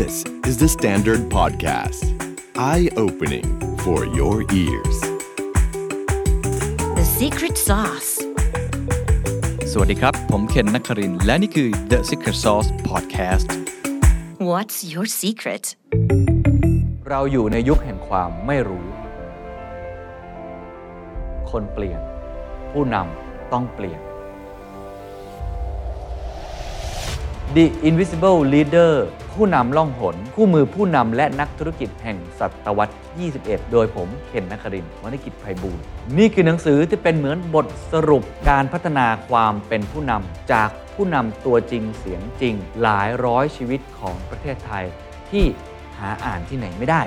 This is the Standard Podcast. Eye opening for your ears. The secret sauce. สวัสดีครับ ผมเคนนักครินทร์และนี่คือ The Secret Sauce Podcast What's your secret? เราอยู่ในยุคแห่งความไม่รู้ คนเปลี่ยน ผู้นำต้องเปลี่ยน The Invisible Leader ผู้นำล่องหน คู่มือผู้นำและนักธุรกิจแห่งศตวรรษ 21 โดยผมเคนนักครินทร์วณิกิจไพบูลย์นี่คือหนังสือที่เป็นเหมือนบทสรุปการพัฒนาความเป็นผู้นำจากผู้นำตัวจริงเสียงจริง หลายร้อยชีวิตของประเทศไทยที่หาอ่านที่ไหนไม่ได้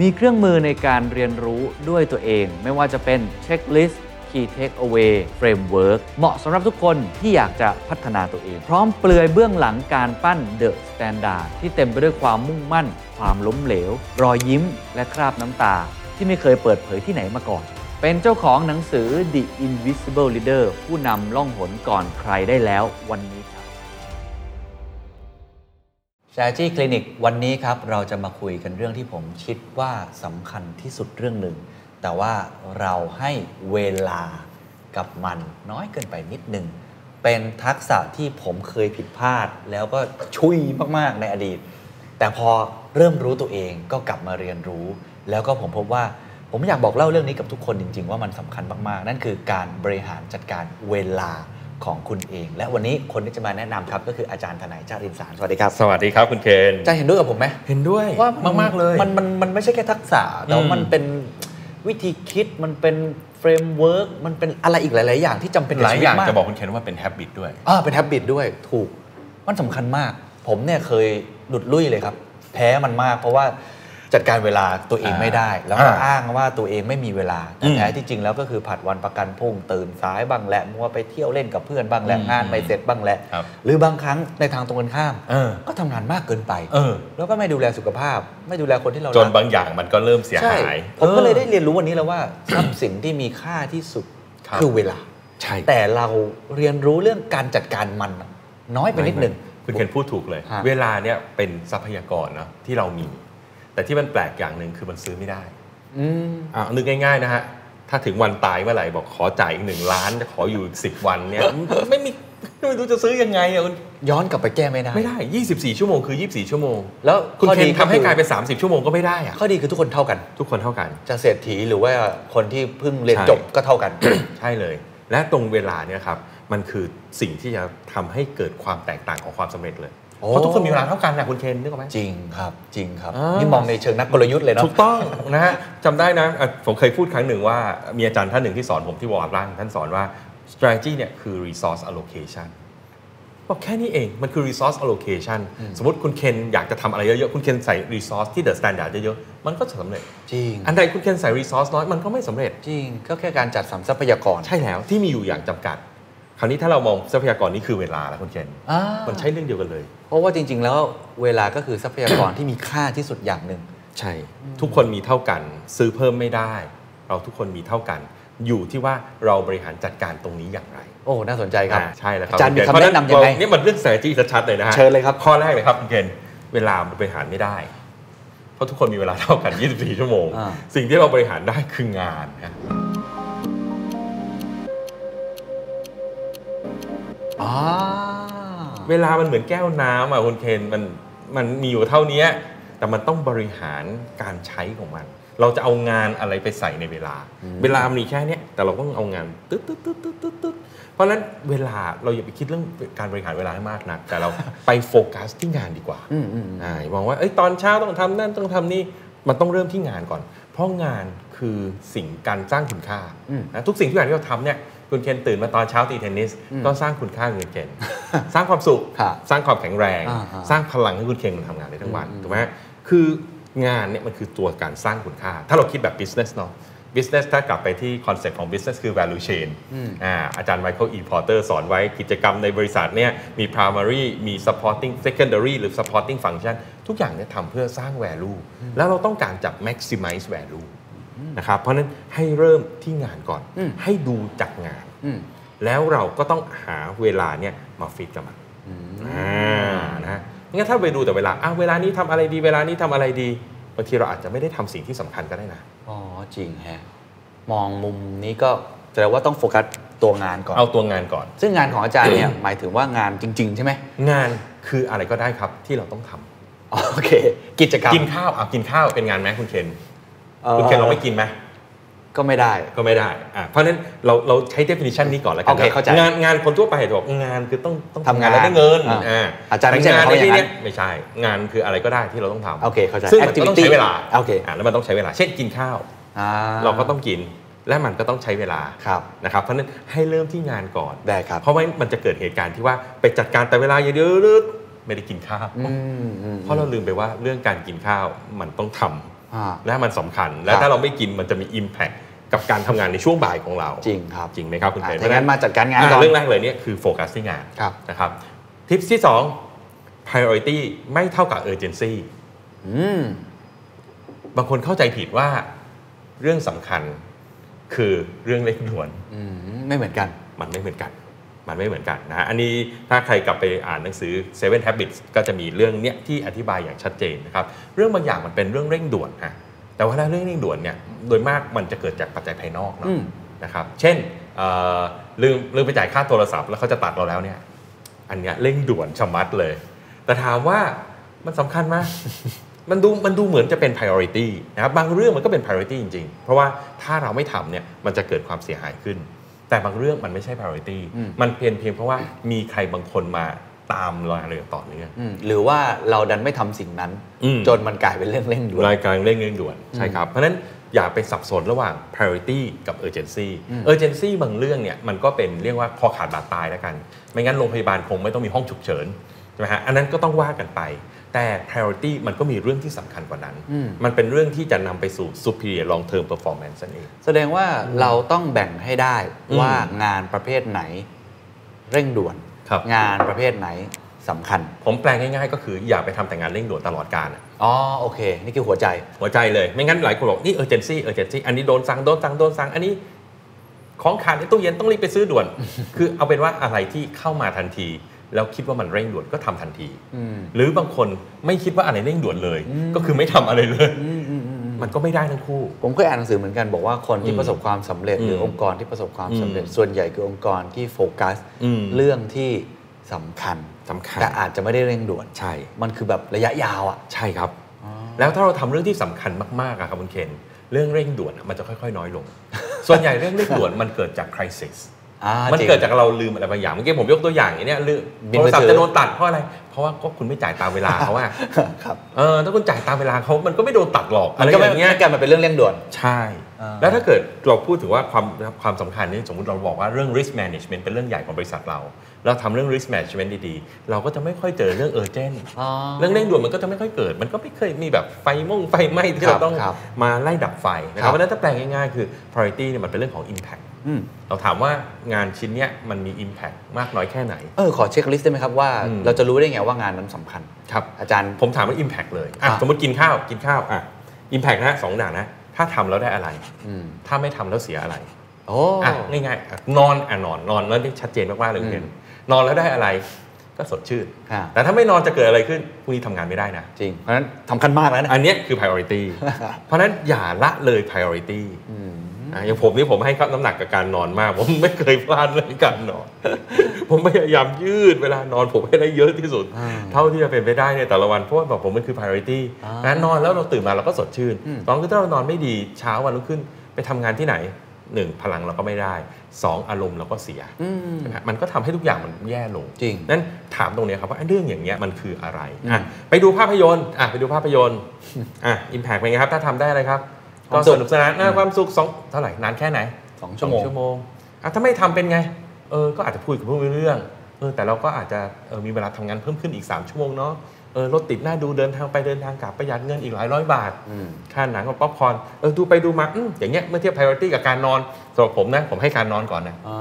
มีเครื่องมือในการเรียนรู้ด้วยตัวเอง ไม่ว่าจะเป็นเช็คลิสต์ Key Takeaway Framework เหมาะสำหรับทุกคนที่อยากจะพัฒนาตัวเอง พร้อมเปลือยเบื้องหลังการปั้น The Standard ที่เต็มไปด้วยความมุ่งมั่น ความล้มเหลว รอยยิ้ม และคราบน้ำตา ที่ไม่เคยเปิดเผยที่ไหนมาก่อน เป็นเจ้าของหนังสือ The Invisible Leader ผู้นำล่องหนก่อนใครได้แล้ววันนี้ครับ Strategy Clinic วันนี้ครับเราจะมาคุยกันเรื่องที่ผมคิดว่าสำคัญที่สุดเรื่องหนึ่ง แต่ว่าเราให้เวลากับมันน้อยเกินไปนิดหนึ่งเป็นทักษะที่ผมเคยผิดพลาด แล้วก็ชุยมากๆในอดีต แต่พอเริ่มรู้ตัวเองก็กลับมาเรียนรู้ แล้วก็ผมพบว่าผมอยากบอกเล่าเรื่องนี้กับทุกคนจริง ๆ ว่ามันสำคัญมากๆ นั่นคือการบริหารจัดการเวลาของคุณเอง และวันนี้คนที่จะมาแนะนำครับ ก็คืออาจารย์ธนัยชรินทร์สารสวัสดีครับ สวัสดีครับคุณเคนอาจารย์เห็นด้วยกับผมไหมเห็นด้วยว่ามากๆเลย มันมันมันไม่ใช่แค่ทักษะแต่ว่าอืมมันเป็น วิธีคิดมันเป็น framework มันเป็นอะไรอีกหลาย ๆ อย่างที่จำเป็นหลายอย่างชีวิตมจะบอกคุณเคนว่าเป็น habit ด้วยอ่าเป็น h ฮ b บิตด้วยถูกมันสำคัญมาก ผมเนี่ยเคยหลุดลุ่ยเลยครับ แพ้มันมากเพราะว่า จัดการเวลาตัวเองไม่ได้ แล้วก็อ่าอ้างว่าตัวเองไม่มีเวลาแต่อืมแท้ที่จริงแล้วก็คือผัดวันประกันพรุ่งตื่นสายบ้างแหละมัวไปเที่ยวเล่นกับเพื่อนบ้างแหละอืมงานไม่เสร็จบ้างแหละครับหรือบางครั้งในทางตรงกันข้ามเออก็ทำงานมากเกินไปเออแล้วก็ไม่ดูแลสุขภาพ ไม่ดูแลคนที่เราจนรักบางอย่างมันก็เริ่มเสียใช่หายผมก็เลยออได้เรียนรู้วันนี้แล้วว่าทรัพย์สินที่มีค่าที่สุดครับคือเวลาใช่แต่เราเรียนรู้เรื่องการจัดการมันน้อยไปนิดหนึ่งคุณเคนพูดถูกเลยฮะเวลาเนี่ยเป็นทรัพยากรเนาะที่เรามี แต่ที่มันแปลกอย่างหนึ่งคือมันซื้อไม่ได้อืมอะนึกง่ายๆนะฮะถ้าถึงวันตายเมื่อไหร่บอกขอจ่ายอีกหนึ่งล้านจะขออยู่10วันเนี่ยไม่มีไม่รู้จะซื้อยังไงอะคุณย้อนกลับไปแก้ไม่ได้ไม่ได้ 24 ชั่วโมงคือ 24 ชั่วโมง แล้วคุณข้อเคนดีทำให้กลายเป็นก็30 ชั่วโมงก็ไม่ได้คืออะข้อดีคือทุกคนเท่ากัน ทุกคนเท่ากัน จะเศรษฐีหรือว่าคนที่เพิ่งเรียนใช่จบก็เท่ากัน ใช่เลย และตรงเวลาเนี่ยครับมันคือสิ่งที่จะทำให้เกิดความแตกต่างของความสำเร็จเลยโอ้ เพราะทุกคนมีเวลาเท่ากันนะคุณเคนนึกออกไหมจริงครับ จริงครับอ่านี่นี่มองในเชิงนักกลยุทธ์เลยเนาะถูกต้องนะฮะจำได้นะอะผมเคยพูดครั้งหนึ่งว่า มีอาจารย์ท่านหนึ่งที่สอนผมที่วอร์ดล่างท่านสอนว่า strategy เนี่ยคือ resource allocation บอกแค่นี้เอง มันคือ resource allocation สมมติคุณเคนอยากจะทำอะไรเยอะๆ คุณเคนใส่ resource ที่ the standard เยอะๆ มันก็จะสำเร็จ จริง อันใดคุณเคนใส่ resource น้อย มันก็ไม่สำเร็จ จริง ก็แค่การจัดสรรทรัพยากร ใช่แล้วที่มีอยู่อย่างจำกัด คราวนี้ถ้าเรามองทรัพยากรนี้คือเวลาแล้วคุณเคนอ่ามันใช่เรื่องเดียวกันเลย เพราะว่าจริง ๆ แล้วเวลาก็คือทรัพยากรที่มีค่าที่สุดอย่างหนึ่งใช่ ทุกคนมีเท่ากัน ซื้อเพิ่มไม่ได้ เราทุกคนมีเท่ากัน อยู่ที่ว่าเราบริหารจัดการตรงนี้อย่างไร โอ้ น่าสนใจครับอ่าใช่แล้วครับอาจารย์มีคุณคำแนะนำยังไงเพราะฉะนี่มันเรื่อง strategy ชัดๆเลยนะฮะเชิญเลยครับข้อแรกเลยครับคุณเคนเวลามันบริหารไม่ได้ เพราะทุกคนมีเวลาเท่ากัน 24 ชั่วโมงอ่าสิ่งที่เราบริหารได้คืองานนะอ่า เวลามันเหมือนแก้วน้ำอะคุณเคนมันมันมีอยู่เท่านี้แต่มันต้องบริหารการใช้ของมัน เราจะเอางานอะไรไปใส่ในเวลา เวลามีแค่เนี้ยแต่เราต้องเอางานตึ๊ดตึ๊ดตึ๊ดตึ๊ดตึ๊ดตึ๊ดเพราะฉะนั้นเวลาเราอย่าไปคิดเรื่องการบริหารเวลาให้มากนัก แต่เราไปโฟกัสที่งานดีกว่าอืมอืมอ่ามองว่าเอ้ยตอนเช้าต้องทำนั่นต้องทำนี่มันต้องเริ่มที่งานก่อน เพราะงานคือสิ่งการสร้างคุณค่าอืมนะทุกสิ่งทุกอย่างที่เราทำเนี่ย คุณเคนตื่นมาตอนเช้าตีเทนนิสอืมก็สร้างคุณค่าคุณเคนสร้างความสุขครับสร้างความแข็งแรงอ่าอ่าสร้างพลังให้คุณเคนมันทำงานได้ทั้งวันอืมถูกไหมคืองานเนี่ยมันคือตัวการสร้างคุณค่า ถ้าเราคิดแบบ business เนาะ business ถ้ากลับไปที่ concept ของ business คือ value chain อืมอ่าอาจารย์ไมเคิลอีพอร์เตอร์สอนไว้กิจกรรมในบริษัทเนี่ยมี primary มี supporting secondary หรือ supporting function ทุกอย่างเนี่ยทำเพื่อสร้าง value แล้วเราต้องการจับ maximize value นะครับเพราะฉะนั้นให้เริ่มที่งานก่อนอืมให้ดูจากงานอืมแล้วเราก็ต้องหาเวลาเนี่ยมาฟิตกับมันอ่านะงั้นถ้าไปดูแต่เวลาอ้าวเวลานี้ทำอะไรดี เวลานี้ทำอะไรดีบางทีเราอาจจะไม่ได้ทำสิ่งที่สำคัญก็ได้นะอ๋อจริงฮะมองมุมนี้ก็แสดงว่าต้องโฟกัสตัวงานก่อนเอาตัวงานก่อน ซึ่งงานของอาจารย์เนี่ยหมายถึงว่างานจริง ๆ ใช่ไหมงานคืออะไรก็ได้ครับที่เราต้องทำอ๋อโอเค กิจกรรมกินข้าวอะกินข้าวเป็นงานไหมคุณเคนอ่อ คุณเคนเราไม่กินไหมก็ไม่ได้ก็ไม่ได้อะเพราะฉะนั้นเราเราใช้ definition นี้ก่อนแล้วกัโอเคนะเข้าใจงานงานคนทั่วไปจะบอกงานคือต้องต้องทำงานแล้วได้เงินอ่าอ่าอาจารย์ไม่ใช่แต่งานเขาในอย่างนั้นที่เนี้ยไม่ใช่ งานคืออะไรก็ได้ที่เราต้องทำโอเคเข้าใจซึ่งมันก็ต้อง Activity ใช้เวลาโอเคอะแล้วมันต้องใช้เวลา เช่นกินข้าวอ่เราก็ต้องกินและมันก็ต้องใช้เวลาครับนะครับเพราะฉะนั้นให้เริ่มที่งานก่อนได้ครับเพราะว่ามันจะเกิดเหตุการณ์ที่ว่าไปจัดการแต่เวลาอย่างเดียวไม่ได้กินข้าวอืมอืมเพราะเราลืมไปว่าเรื่องการกินข้าวมันต้องทำอ่า และมันสำคัญ และครับถ้าเราไม่กินมันจะมี Impact กับการทำงานในช่วงบ่ายของเรา จริงครับจริงไหมครับคุณอะเคนถ้างั้นมาจัดการงานอะก่อนเรื่องแรกเลยเนี่ยคือโฟกัสที่งานครับนะครับทิปที่ 2 priority ไม่เท่ากับ urgency อืมบางคนเข้าใจผิดว่าเรื่องสำคัญคือเรื่องเล็กด่วนอืมไม่เหมือนกัน มันไม่เหมือนกัน มันไม่เหมือนกันนะฮะอันนี้ถ้าใครกลับไปอ่านหนังสือ Seven Habits ก็จะมีเรื่องเนี้ยที่อธิบายอย่างชัดเจนนะครับเรื่องบางอย่างมันเป็นเรื่องเร่งด่วนฮะแต่ว่าถ้าเรื่องเร่งด่วนเนี่ยโดยมากมันจะเกิดจากปัจจัยภายนอกเนาะอืมนะครับเช่นเอ่อลืมลืมไปจ่ายค่าโทรศัพท์แล้วเขาจะตัดเราแล้วเนี่ยอันเนี้ยเร่งด่วนชะมัดเลย แต่ถามว่ามันสำคัญไหมมันดูมันดูเหมือนจะเป็น priority นะครับบางเรื่องมันก็เป็น priority จริง ๆ เพราะว่าถ้าเราไม่ทำเนี่ยมันจะเกิดความเสียหายขึ้น แต่บางเรื่องมันไม่ใช่ priority อืมมันเพียงเพียงเพราะว่ามีใครบางคนมาตามเราอย่างต่อเนื่องอืมหรือว่าเราดันไม่ทำสิ่งนั้นอืมจนมันกลายเป็นเรื่องเร่งด่วนรายการเร่งเร่งด่วนใช่ครับ เพราะฉะนั้นอย่าไปสับสนระหว่าง priority กับ urgency อืม urgency บางเรื่องเนี่ยมันก็เป็นเรียกว่าคอขาดบาดตายแล้วกัน ไม่งั้นโรงพยาบาลคงไม่ต้องมีห้องฉุกเฉินใช่ไหมฮะอันนั้นก็ต้องว่ากันไป แต่ priority มันก็มีเรื่องที่สำคัญกว่านั้นอืมมันเป็นเรื่องที่จะนำไปสู่ superior long term performance นั่นเอง แสดงว่าเราต้องแบ่งให้ได้อืมว่างานประเภทไหนเร่งด่วนครับงานประเภทไหนสำคัญ ผมแปลงง่ายๆ ก็คืออย่าไปทำแต่งานเร่งด่วนตลอดการอะอ๋อโอเค นี่คือหัวใจ หัวใจเลย ไม่งั้นหลายคนบอกนี่ urgency urgency อันนี้โดนสั่งโดนสั่งโดนสั่งอันนี้ของขาดในตู้เย็นต้องรีบไปซื้อด่วน คือเอาเป็นว่าอะไรที่เข้ามาทันที แล้วคิดว่ามันเร่งด่วนก็ทำทันทีอืมหรือบางคนไม่คิดว่าอะไรเร่งด่วนเลย ก็คือไม่ทำอะไรเลยอืมอืมอืมอืมมันก็ไม่ได้ทั้งคู่ ผมเคยอ่านหนังสือเหมือนกันบอกว่าคนที่อืมประสบความสำเร็จ หรืออมองค์กรที่ประสบความสำเร็จอืมส่วนใหญ่คือองค์กรที่โฟกัสอืมเรื่องที่สำคัญสำคัญแต่อาจจะไม่ได้เร่งด่วนใช่ มันคือแบบระยะยาวอะใช่ครับ แล้วถ้าเราทำเรื่องที่สำคัญมากๆอะครับคุณเคนเรื่องเร่งด่วนอะมันจะค่อย ๆ น้อยลง ส่วนใหญ่เรื่องเร่งด่วนมันเกิดจาก crisis อ่า มันจริงเกิดจากเราลืมอะไรบางอย่างเมื่อกี้ผมยกตัวอย่างอย่างเนี้ยลืมบินโทมืรอศัพถืท์อจะโดนตัดเพราะอะไร เพราะว่าก็คุณไม่จ่ายตามเวลาเขาอะครับเออถ้าคุณจ่ายตามเวลาเขามันก็ไม่โดนตัดหรอกอะมันไรก็อไม่ย่างเงี้ยไม่กลายมาเป็นเรื่องเร่งด่วนใช่อ่าแล้วถ้าเกิดเราพูดถึงว่าความความสำคัญนี่สมมติเราบอกว่าเรื่อง risk management เป็นเรื่องใหญ่ของบริษัทเรา เราทำเรื่อง risk management ดีๆ เราก็จะไม่ค่อยเจอเรื่อง urgent อ๋อเรื่องเร่งด่วนมันก็จะไม่ค่อยเกิด มันก็ไม่เคยมีแบบไฟม่งไฟไหม้ที่ครัเราบต้องครับมาไล่ดับไฟนะคครัรับบเพราะฉะนั้นถ้าแปลงง่ายๆคือ priority เนี่ยมันเป็นเรื่องของ impact อืม เราถามว่างานชิ้นเนี้ยมันมี impact มากน้อยแค่ไหน เออ ขอเช็คลิสต์ได้ไหมครับว่าอืมเราจะรู้ได้ไงว่างานนั้นสำคัญ ครับ อาจารย์ผมถามว่า impact เลยอะอะสมมติกินข้าวกินข้าวอะ impact นะสองอย่างนะ ถ้าทำแล้วได้อะไรอืมถ้าไม่ทำแล้วเสียอะไรโอ้อะง่ายๆอะนอนอะนอนนอนแล้วนี่ชัดเจนมากๆเลยคุณเห็นนอนแล้วได้อะไรก็สดชื่นค่ะแต่ถ้าไม่นอนจะเกิดอะไรขึ้นพรุ่งนี้ทำงานไม่ได้นะ จริง เพราะฉะนั้นสำคัญมากแล้วนะ อันเนี้ยคือ priority เพราะฉะนั้นอย่าละเลย priority อืมอะอย่างผมนี่ผมให้น้ำหนักกับการนอนมาก ผมไม่เคยพลาดเรื่องการนอน ผมพยายามยืดเวลานอนผมให้ได้เยอะที่สุดอ่าเท่าที่จะเป็นไปได้ในแต่ละวันเพราะว่าแบบผมมันคือ priority อ่านะนอนแล้วเราตื่นมาเราก็สดชื่นอืมสองคือถ้าเรานอนไม่ดีเช้าวันรุ่งขึ้นไปทำงานที่ไหนหนึ่งพลังเราก็ไม่ได้สองอารมณ์เราก็เสียอืมนะฮะมันก็ทำให้ทุกอย่างมันแย่ลงจริงนั้นถามตรงเนี้ยครับว่าไอ้เรื่องอย่างเงี้ยมันคืออะไรอืมอะไปดูภาพยนตร์อะไปดูภาพยนตร์อะอิมแพกเป็นไงครับ ถ้าทำได้อะไรครับค ก็วามสุสขนุกสนานนะความสุขสองเท่าไหร่นานแค่ไหนสองชั่วโมงชั่วโมงอะถ้าไม่ทำเป็นไงเออก็อาจจะพูดกับเพื่อนไม่รู้เรื่องเออแต่เราก็อาจจะเออมีเวลาทำงานเพิ่มขึ้นอีก 3 ชั่วโมงเนาะเออรถติดหน้าดูเดินทางไปเดินทางกลับประหยัดเงินอีกหลายร้อยบาทอืมค่าหนังกับป๊อปคอร์นเออดูไปดูมาอืมอย่างเงี้ยเมื่อเทียบ priority กับการนอนสำหรับผมนะผมให้การนอนก่อนนะอ่า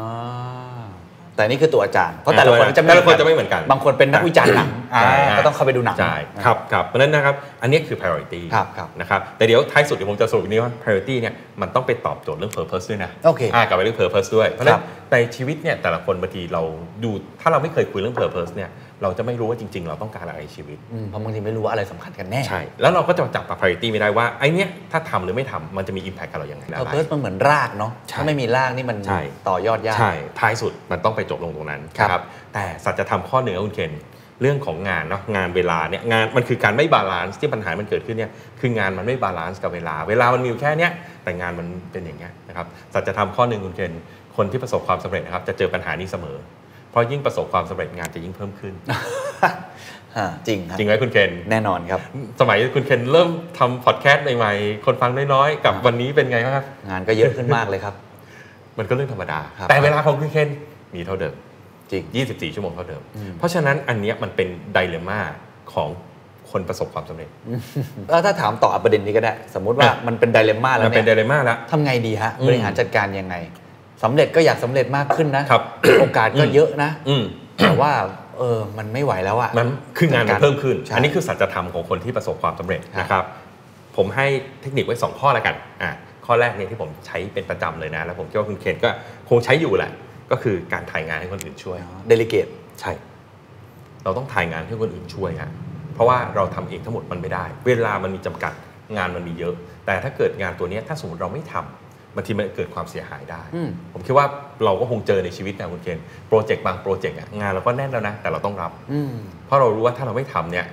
แต่นี่คือตัวอาจารย์ เพราะแต่ละคนจะแต่ละคนจะไม่เหมือนกัน บางคนเป็นนักวิจารณ์หนังอ่าใช่ก็ต้องเข้าไปดูหนังใช่ครับครับเพราะฉะนั้นนะครับ อันนี้คือ priority ครับครับนะครับ แต่เดี๋ยวท้ายสุดเดี๋ยวผมจะสรุปอีกนี้ว่า priority เนี่ยมันต้องไปตอบโจทย์เรื่อง purpose ด้วยนะโอเคอ่ากลับไปเรื่อง purpose ด้วย เพราะฉะนั้ครันบในชีวิตเนี่ยแต่ละคนบางทีเราดูถ้าเราไม่เคยคุยเรื่อง purpose เนี่ย เราจะไม่รู้ว่าจริง ๆ เราต้องการอะไรในชีวิตอืมเพราะบางทีไม่รู้ว่าอะไรสำคัญกันแน่ใช่แล้วเราก็จะจับ priority ไม่ได้ว่าไอ้เนี้ยถ้าทำหรือไม่ทำมันจะมี impact กับเราอย่างไร purpose มันเหมือนรากเนาะใช่ถ้าไม่มีรากนี่มันใช่ต่อยอดยากใช่ท้ายสุดมันต้องไปจบลงตรงนั้นครับนะครับแต่สัจธรรมข้อหนึ่งนะคุณเคนเรื่องของงานเนาะงานเวลาเนี่ยงานมันคือการไม่ balance ที่ปัญหามันเกิดขึ้นเนี่ยคืองานมันไม่ balance กับเวลา เวลามันมีอยู่แค่เนี้ยแต่งานมันเป็นอย่างเงี้ยนะครับสัจธรรมข้อหนึ่งคุณเคนคนที่ประสบความสำเร็จนะครับจะเจอปัญหานี้เสมอเพ ราะยิ่งประสบความสำเร็จงานจะยิ่งเพิ่มขึ้นอ่าจริงครับจริงไหมคุณเคนแน่นอนครับ สมัยคุณเคนเริ่มทำพอดแคสต์ใหม่ๆคนฟังน้อยๆ กับวันนี้เป็นไงบ้างครับ งานก็เยอะขึ้นมากเลยครับ มันก็เรื่องธรรมดาครับแต่เวลาของคุณเคนมีเท่าเดิม จริง 24 ชั่วโมงเท่าเดิม เพราะฉะนั้นอันเนี้ยมันเป็นไดเลม่าของคนประสบความสำเร็จแล้วถ้าถามต่อประเด็นนี้ก็ได้ สมมุติว่าอะมันเป็นไดเลม่าแล้มัวนเป็นไดเนี่ยเลม่าแล้วทำไงดีฮะอืมบริหารจัดการยังไง สำเร็จก็อยากสำเร็จมากขึ้นนะครับโอกาสก็เยอะนะอืมแต่ว่าเออมันไม่ไหวแล้วอะมันคืองานมันเพิ่มขึ้นใช่อันนี้คือสัจธรรมของคนที่ประสบความสำเร็จครับนะครับ ผมให้เทคนิคไว้ 2 ข้อแล้วกันอะข้อแรกเนี่ยที่ผมใช้เป็นประจำเลยนะ แล้วผมคิดว่าคุณเคนก็คงใช้อยู่แหละ ก็คือการถ่ายงานให้คนอื่นช่วยเดลิเกตใช่ เราต้องถ่ายงานให้คนอื่นช่วยฮะเพราะว่าเราทำเองทั้งหมดมันไม่ได้ เวลามันมีจำกัดงานมันมีเยอะ แต่ถ้าเกิดงานตัวเนี้ยถ้าสมมติเราไม่ทำ บางทีมันเกิดความเสียหายได้อืมผมคิดว่าเราก็คงเจอในชีวิตนะคุณเคนโปรเจกต์บางโปรเจกต์อะงานเราก็แน่นแล้วนะ แต่เราต้องรับอืมเพราะเรารู้ว่าถ้าเราไม่ทำเนี่ย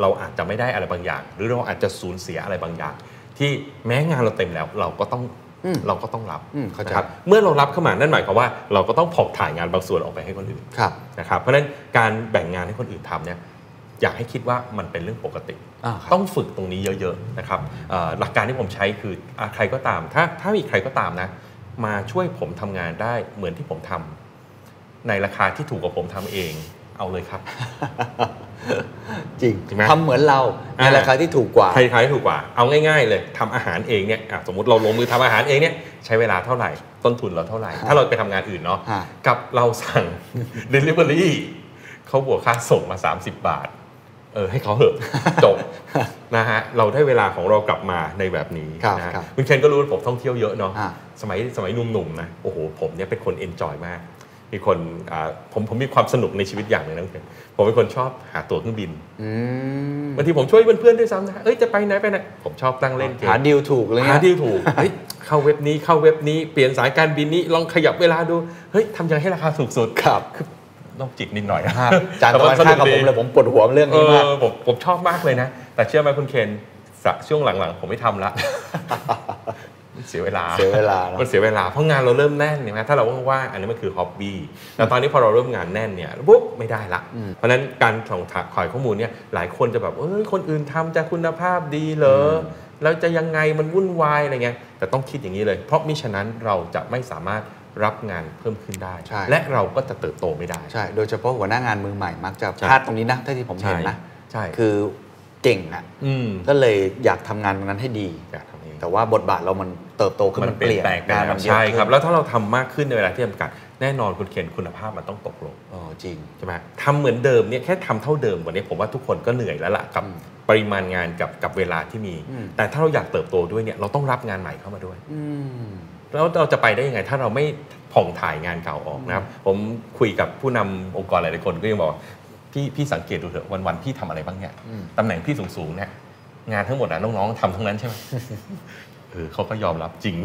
เราอาจจะไม่ได้อะไรบางอย่าง หรือเราอาจจะสูญเสียอะไรบางอย่าง ที่แม้งานเราเต็มแล้วเราก็ต้องอืมเราก็ต้องรับอืมเข้าใจนะครับเมื่อเรารับเข้ามานั่นหมายความว่า เราก็ต้องผ่องถ่ายงานบางส่วนออกไปให้คนอื่นครับนะครับเพราะฉะนั้นการแบ่งงานให้คนอื่นทำเนี่ย อยากให้คิดว่ามันเป็นเรื่องปกติอ่าครับต้องฝึกตรงนี้เยอะๆนะครับเอ่อหลักการที่ผมใช้คืออะใครก็ตาม ถ้าถ้ามีใครก็ตามนะ มาช่วยผมทำงานได้เหมือนที่ผมทำในราคาที่ถูกกว่าผมทำเองเอาเลยครับ จริงจริงไหมทำเหมือนเราในอ่าราคาที่ถูกกว่าใครขายถูกกว่า เอาง่าย ๆ เลยทำอาหารเองเนี่ยอะสมมติเราลงมือทำอาหารเองเนี่ยใช้เวลาเท่าไหร่ต้นทุนเราเท่าไหร่ ถ้าเราไปทำงานอื่นเนาะฮะกับเราสั่ง Delivery เขาบวกค่าส่งมา 30 บาท เออให้เขาเหอะจบนะฮะเราได้เวลาของเรากลับมาในแบบนี้ครับนะฮะครับคุณเคนก็รู้ว่าผมท่องเที่ยวเยอะเนาะอ่าสมัยสมัยหนุ่มๆนะโอ้โหผมเนี่ยเป็นคนเอนจอยมาก มีคนอ่าผมผมมีความสนุกในชีวิตอย่างหนึ่งนะคุณเคนผมเป็นคนชอบหาตั๋วเครื่องบินอืมบางทีผมช่วยเพื่อนๆด้วยซ้ำนะเอ้ยจะไปไหนไปไหนผมชอบตั้งเล่นเกมหาดีลถูกเลยหานะดีลถูกเฮ้ยเข้าเว็บนี้เข้าเว็บนี้เปลี่ยนสายการบินนี้ลองขยับเวลาดูเฮ้ยทำยังไงให้ราคาถูกสุดครับคือ ต้องจิตนิดหน่อยครับจานตะวันข้างกับผมเลยผมปวดหัวเรื่องเอนี้มากอผมผมชอบมากเลยนะ แต่เชื่อไหมคุณเคนสะช่วงหลังๆ ผมไม่ทำละมันเสียเวลาเสียเวลาเนอะมันเสียเวลาเพราะงานเราเริ่มแน่นเนี่ยนะถ้าเราว่างๆอันนี้มันคือฮ็อบบี้แต่ตอนนี้พอเราเริ่มงานแน่นเนี่ยปุ๊บไม่ได้ละ เพราะฉะนั้นการส่งขายข้อมูลเนี่ยหลายคนจะแบบเอ้ยคนอื่นทำจะคุณภาพดีเหรออแล้วจะยังไงมันวุ่นวายอะไรเงี้ยแต่ต้องคิดอย่างนี้เลย เพราะมิฉะนั้นเราจะไม่สามารถ รับงานเพิ่มขึ้นได้ใช่และเราก็จะเติบโตไม่ได้ใช่โดยเฉพาะหัวหน้างานมือใหม่มักจะใช่พลาดตรงนี้นะถ้าที่ผมเห็นนะใช่คือเก่งอะอืมก็เลยอยากทำงานตรงนั้นให้ดีอยากทำเองแต่ว่าบทบาทเรามันเติบโตขึ้นมันมันเปลี่ยนแปลงไปงานแล้มัวนเยอะใช่ครับขึ้นแล้วถ้าเราทำมากขึ้นในเวลาที่จำกัดแน่นอนคุณเคนคุณภาพมันต้องตกลงโอ้จริงใช่ไหมทำเหมือนเดิมเนี่ยแค่ทำเท่าเดิมวันนี้ผมว่าทุกคนก็เหนื่อยแล้วล่ะกับอืมปริมาณงานกับกับเวลาที่มีอืมแต่ถ้าเราอยากเติบโตด้วยเนี่ยเราต้องรับงานใหม่เข้ามาด้วยอืม แล้วเราจะไปได้ยังไง ถ้าเราไม่ผ่องถ่ายงานเก่าออกนะครับผมคุยกับผู้นำองค์กรหลายๆคนก็ยังบอกว่าพี่พี่สังเกตดูเถอะวันๆพี่ทำอะไรบ้างเนี่ยอืมตำแหน่งพี่สูงๆเนี่ยงานทั้งหมดนะน้องๆทำทั้งนั้นใช่ไหมเออเขาก็ยอมรับจริง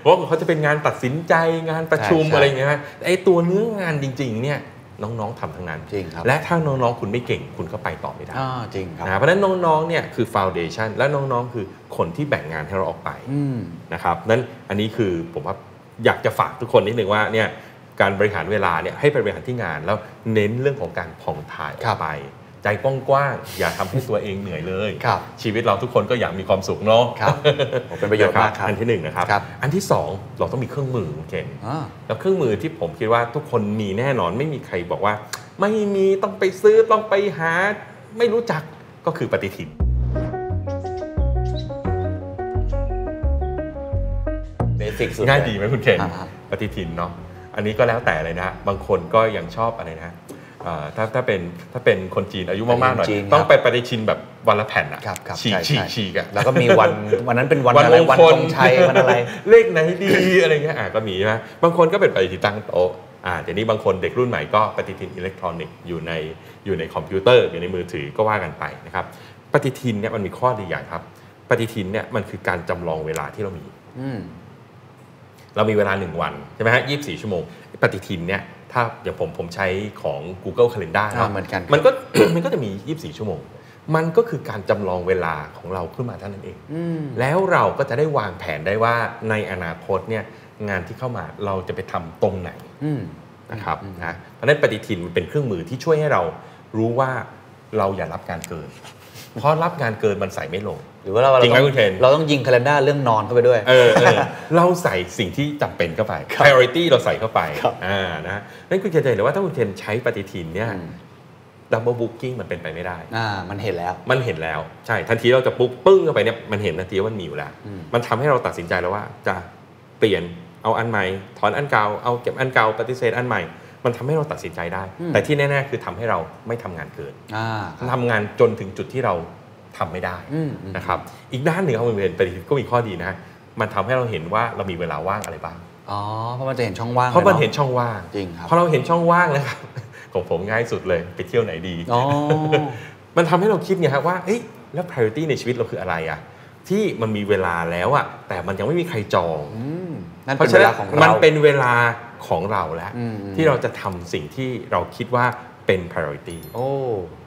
เพราะเขาจะเป็นงานตัดสินใจงานประชุมใช่ใช่อะไรอย่างเงี้ยนะไอ้ตัวเนื้องานจริง ๆ เนี่ย น้องๆทำทั้งนั้น จริงครับ และถ้าน้องๆ คุณไม่เก่งคุณก็ไปต่อไม่ได้อ่าจริงครับนะเพราะฉะนั้นน้องๆ เนี่ยคือฟาวเดชันและน้องๆ คือคนที่แบ่งงานให้เราออกไปอืมนะครับนั้นอันนี้คือผมว่าอยากจะฝากทุกคนนิดนึงว่าเนี่ยการบริหารเวลาเนี่ยให้ไปบริหารที่งานแล้วเน้นเรื่องของการผ่องถ่ายอครัอบกไป ใจกว้างๆอย่าทำให้ตัวเองเหนื่อยเลยครับชีวิตเราทุกคนก็อยากมีความสุขเนาะครับโอ้เป็นประโยชน์มากครับอันที่หนึ่งนะครับครับอันที่สองเราต้องมีเครื่องมือเกณฑ์อ่าแล้วเครื่องมือที่ผมคิดว่าทุกคนมีแน่นอนไม่มีใครบอกว่า ไม่มีต้องไปซื้อต้องไปหา ไม่รู้จักก็คือปฏิทินเบสิกสุดง่ายเลดีไหมคุณเคนอ่าฮะปฏิทินเนาะอันนี้ก็แล้วแต่เลยนะ บางคนก็ยังชอบอะไรนะเอ่อ ถ้าถ้าเป็นถ้าเป็นคนจีนอายุมากๆหน่อยปฏิทินจีนต้องครับไปปฏิทินแบบวันละแผ่นอะครับครับฉีกใช่ฉีกใช่ฉีกอะแล้วก็มีวันวันนั้นเป็นวันวันอะไรมงวันคลธงชัยวันอะไร เลขไหนดีอะไรเงี้ยอะก็มีใช่ไหมบางคนก็เป็นปฏิทินตั้งโต๊ะอ่าเดี๋ยวนี้บางคนเด็กรุ่นใหม่ก็ปฏิทินอิเล็กทรอนิกส์อยู่ในอยู่ในคอมพิวเตอร์อยู่ในมือถือก็ว่ากันไปนะครับปฏิทินเนี่ยมันมีข้อดีอย่างครับ ปฏิทินเนี่ยมันคือการจำลองเวลาที่เรามีอืมเรามีเวลา1วันใช่ไหมฮะ24ชั่วโมง ปฏิทินเนี่ย ถ้าอย่างผมผมใช้ของ Google Calendar อ่าเหมือนกันมันก็มันก็จะมี 24 ชั่วโมง มันก็คือการจำลองเวลาของเราขึ้นมาเท่านั้นเองอืมแล้วเราก็จะได้วางแผนได้ว่าในอนาคตเนี่ยงานที่เข้ามาเราจะไปทำตรงไหนอืมนะครับนะเพราะฉะนั้นปฏิทินมันเป็นเครื่องมือที่ช่วยให้เรารู้ว่าเราอย่ารับงานเกิน เพราะรับงานเกินมันใส่ไม่ลง หรือว่าเราจริงไหมเราต้อคุณเคนเราต้องยิงคาล endar เรื่องนอนเข้าไปด้วย เออเออเราใส่สิ่งที่จำเป็นเข้าไป priority เราใส่เข้าไปครับอ่านะนั่นคุณเคนจะเห็นเลยว่าถ้าคุณเคนใช้ปฏิทินเนี่ยอืม double booking มันเป็นไปไม่ได้ อ่า มันเห็นแล้ว มันเห็นแล้ว ใช่ ทันทีเราจะปุ๊บปึ้งเข้าไปเนี่ย มันเห็นทันทีว่ามันมีอยู่แล้วอืมมันทำให้เราตัดสินใจแล้วว่า จะเปลี่ยน เอาอันใหม่ ถอนอันเก่า เอาเก็บอันเก่า ปฏิเสธอันใหม่ มันทำให้เราตัดสินใจได้ แต่ที่แน่ ๆ คือทำให้เราไม่ทำงานเกินอ่าทำงานจนถึงจุดที่เราทำไม่ได้อืมอืมนะครับ อีกด้านหนึ่งของมันเป็นปฏิทินก็มีข้อดีนะ มันทำให้เราเห็นว่าเรามีเวลาว่างอะไรบ้าง อ๋อ เพราะมันจะเห็นช่องว่าง เพราะมันลยเห็นช่องว่าง จริงครับพอเราเห็นช่องว่างนะครับของผมง่ายสุดเลยไปเที่ยวไหนดีอ๋อมันทำให้เราคิดไงครับว่า เอ้ย แล้ว priority ในชีวิตเราคืออะไรอะที่มันมีเวลาแล้วอะแต่มันยังไม่มีใครจองอืม นั่นเพเป็นราะฉะเวนั้ลานของมัเรานเป็นเวลาของเราแล้วอืมอืมที่เราจะทำสิ่งที่เราคิดว่าเป็น priority โอ้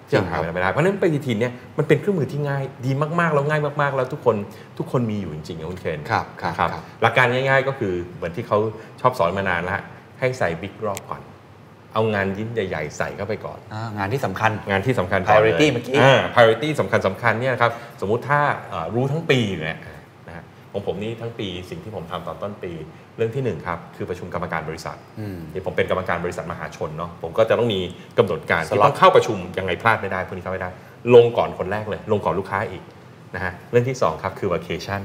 จที่ริงเราครัหาบเวลาไม่ได้เพราะฉะนั้นปฏิทินเนี่ยมันเป็นเครื่องมือที่ง่ายดีมากๆ แล้วง่ายมากๆ แล้วทุกคนทุกคนมีอยู่จริงๆนะคุณเคนครับครับนะครับครับหลักการง่าย ๆ ก็คือเหมือนที่เขาชอบสอนมานานแล้วให้ใส่บิ๊กรอบก่อน เอางานยิ้นใหญ่ ๆ ใส่เข้าไปก่อนอ่างานที่สำคัญงานที่สำคัญก่อนลย Priority เมื่อกี้า priority สำคัญสำคัญเนี่ยนะครับสมมุติถ้าเอ่อรู้ทั้งปีเนี่ยนะฮะ ของผมนี่ทั้งปีสิ่งที่ผมทำตอนต้นปี เรื่องที่หนึ่งครับคือประชุมกรรมการบริษัทอืมนี่ผมเป็นกรรมการบริษัทมหาชนเนาะผมก็จะต้องมีกำหนดการที่ Slot ต้องเข้าประชุมยังไงพลาดไม่ได้พวกนี้เข้าไม่ได้ ลงก่อนคนแรกเลย ลงก่อนลูกค้าอีกนะฮะเรื่องที่สองครับคือ vacation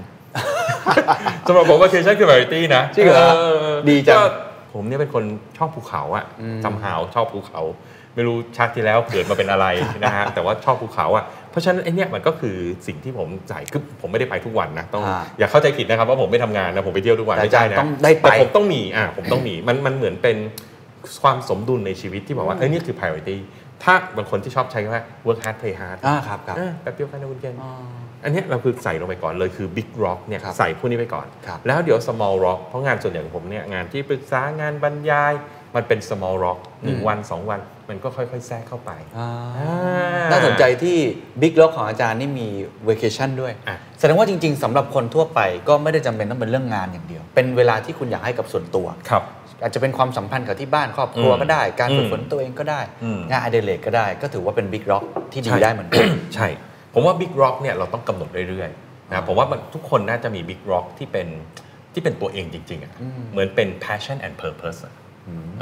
สำหรับผม vacation คือ variety นะจริงเหรออดีจังก็ผมเนี่ยเป็นคนชอบภูเขาอะอืมจำหาวชอบภูเขา ไม่รู้ชาติที่แล้วเกิดมาเป็นอะไรนะฮะแต่ว่าชอบภูเขาอะ เพราะฉะนั้นไอเนี่ยมันก็คือสิ่งที่ผมใส่คือผมไม่ได้ไปทุกวันนะต้องอ่าอย่าเข้าใจผิดนะครับว่าผมไม่ทำงานนะผมไปเที่ยวทุกวันแต่ไม่ใช่นะต้องได้ไปแต่ผมต้องมีอ่าผมต้องมีมันมันเหมือนเป็นความสมดุลในชีวิตที่บอกว่าเอ้ยนี่คือ priority ถ้าบางคนที่ชอบใช้คำว่า work hard play hard อ่าครับครับอ่าแป๊บเดียวกันนะคุณเกณฑ์อ๋ออันเนี้ยเราคือใส่ลงไปก่อนเลยคือ big rock เนี่ยครับใส่พวกนี้ไปก่อนครับแล้วเดี๋ยว small rock เพราะงานส่วนใหญ่ของผมเนี่ยงานที่ปรึกษางานบรรยาย มันเป็น small rock หนึ่งวันสองวัน มันก็ค่อยๆ แทรกเข้าไปอ่าอ่าน่าสนใจที่ Big Lock ของอาจารย์นี่มี Vacation ด้วยอะแสดงว่าจริง ๆสำหรับคนทั่วไปก็ไม่ได้จำเป็นต้องเป็นเรื่องงานอย่างเดียว เป็นเวลาที่คุณอยากให้กับส่วนตัว ครับอาจจะเป็นความสัมพันธ์กับที่บ้านครอบครัวอืมก็ได้ การฝึกอืมฝนตัวเองก็ได้อืมงานอดิเรกก็ได้ ก็ถือว่าเป็น Big Lock ที่ดีใช่ได้เหมือนกันใช่ ผมว่า Big Rock เนี่ยเราต้องกำหนดเรื่อยๆนะผมว่ามันทุกคนน่าจะมี Big Rock ที่เป็นที่เป็นตัวเองจริงๆอะอืมเหมือนเป็น passion and purpose อะ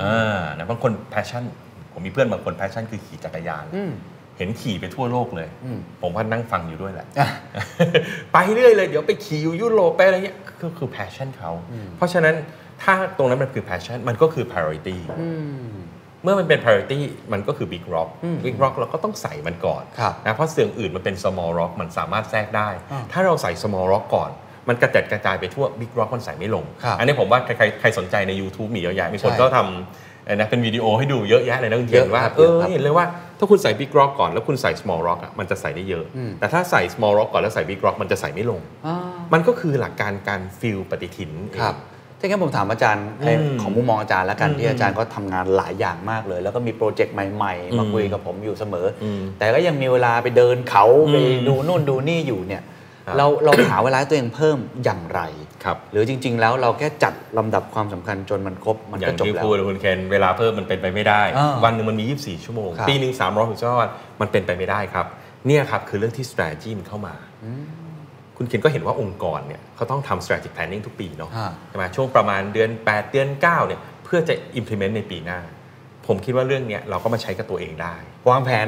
อ่านะบางคน passion ผมมีเพื่อนบางคน passion คือขี่จักรยานอืมเห็นขี่ไปทั่วโลกเลยอืมผมว่านั่งฟังอยู่ด้วยแหละอะไปเรื่อยเลย เดี๋ยวไปขี่อยู่ยุโรปไปอะไรเงี้ยก็คือ passion เขาอืมเพราะฉะนั้นถ้าตรงนั้นมันคือ passion มันก็คือ priority อืมเมื่อมันเป็น priority มันก็คือ big rock อืม big rock เราก็ต้องใส่มันก่อนครับนะเพราะเสื่องอื่นมันเป็น small rock มันสามารถแทรกได้อ่าถ้าเราใส่ small rock ก่อน มันกระจัดกระจายไปทั่ว big rock มันใส่ไม่ลงครับอันนี้ผมว่าใครใครใครสนใจใน YouTube มีเยอะแยะมีคนใช่ก็ทำเอ่อนะเป็นวิดีโอให้ดูเยอะแยะเลยนะคุณเทียเยนอะว่าครับเออเยอะครับเห็นเลยว่าถ้าคุณใส่ big rock ก่อนแล้วคุณใส่ small rock อะมันจะใส่ได้เยอะอืมแต่ถ้าใส่ small rock ก่อนแล้วใส่ big rock มันจะใส่ไม่ลงอ่ามันก็คือหลักการการฟิลปฏิทินเองครับถ้างั้นผมถามอาจารย์ในอืมของมุมมองอาจารย์แล้วกันอืมที่อาจารย์ก็ทำงานหลายอย่างมากเลย แล้วก็มีโปรเจกต์ใหม่ๆ มาอืมคุยกับผมอยู่เสมออมแต่ก็ยังมีเวลาไปเดินเขาอืมไปดูนู่นดูนี่อยู่เนี่ยครับ เราเราหาเวลาให้ตัวเองเพิ่มอย่างไรครับหรือจริง ๆ แล้วเราแค่จัดลำดับความสำคัญจนมันครบมันอก็ย่างจบที่แล้วพูดคุณเคนเวลาเพิ่มมันเป็นไปไม่ได้อ่าวันหนึ่งมันมี 24 ชั่วโมงครับปีหนึ่ง365วันมันเป็นไปไม่ได้ครับเนี่ยครับคือเรื่องที่ strategy มันเข้ามาคุณเคนก็เห็นว่าองค์กรเนี่ยเขาต้องทำ strategic planning ทุกปีเนาะอ่าใช่ไหมช่วงประมาณเดือน 8 เดือน 9เนี่ยเพื่อจะ implement ในปีหน้า ผมคิดว่าเรื่องเนี้ยเราก็มาใช้กับตัวเองได้ วางแผน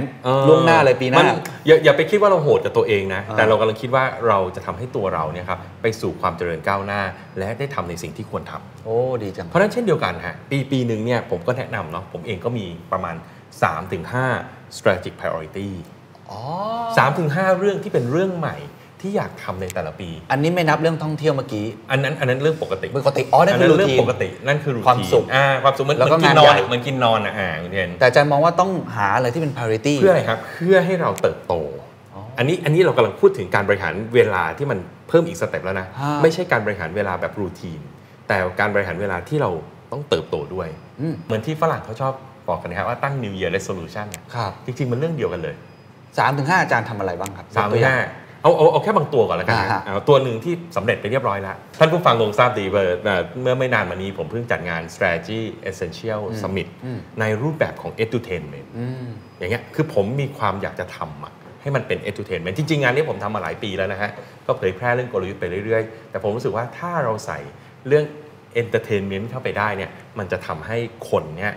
ล่วงหน้าเลยปีหน้ามัอย่าอย่าไปคิดว่าเราโหดกับตัวเองนะอ่าแต่เรากำลังคิดว่าเราจะทำให้ตัวเราเนี่ยครับไปสู่ความเจริญก้าวหน้า และได้ทำในสิ่งที่ควรทำโอ้ดีจัง เพราะฉะนั้นเช่นเดียวกันฮะปีปีหนึ่งเนี่ยผมก็แนะนำเนาะผมเองก็มีประมาณ 3-5 strategic priority อ๋อ3-5เรื่องที่เป็นเรื่องใหม่ ที่อยากทำในแต่ละปี อันนี้ไม่นับเรื่องท่องเที่ยวเมื่อกี้ อันนั้นอันนั้นเรื่องปกติปกติอ๋อนั่นคือรื่องปกตินั่นคือความสุขอ่าความสุขมันมันกินนอนมันกินนอนอะอ่าคุณเทนแต่อาจารย์มองว่าต้องหาอะไรที่เป็น parity เพื่ออะไรครับเพื่อให้เราเติบโตอันนี้อันนี้เรากำลังพูดถึงการบริหารเวลาที่มันเพิ่มอีกสเต็ปแล้วนะไม่ใช่การบริหารเวลาแบบรูทีนแต่การบริหารเวลาที่เราต้องเติบโตด้วย เหมือนที่ฝรั่งเขาชอบบอกกันนะครับว่าตั้ง New Year Resolution ครับจริงๆ มันเรื่องเดียวกันเลย3-5อาจารย์ทำอะไรบ้างครับ3-5 เอาเอาเอาแค่บางตัวก่อนแล้วกันนะอ่าฮะ เอาตัวหนึ่งที่สำเร็จไปเรียบร้อยแล้ว ท่านผู้ฟังคงทราบดีว่าเอ่อเมื่อไม่นานมานี้ผมเพิ่งจัดงาน strategy essential summit ในรูปแบบของ edutainment อืมอย่างเงี้ยคือผมมีความอยากจะทำอะให้มันเป็น entertainment จริง ๆ งานนี้ผมทำมาหลายปีแล้วนะฮะ ก็เผยแพร่เรื่องกลยุทธ์ไปเรื่อย ๆ แต่ผมรู้สึกว่าถ้าเราใส่เรื่อง entertainment เข้าไปได้เนี่ยมันจะทำให้คนเนี่ย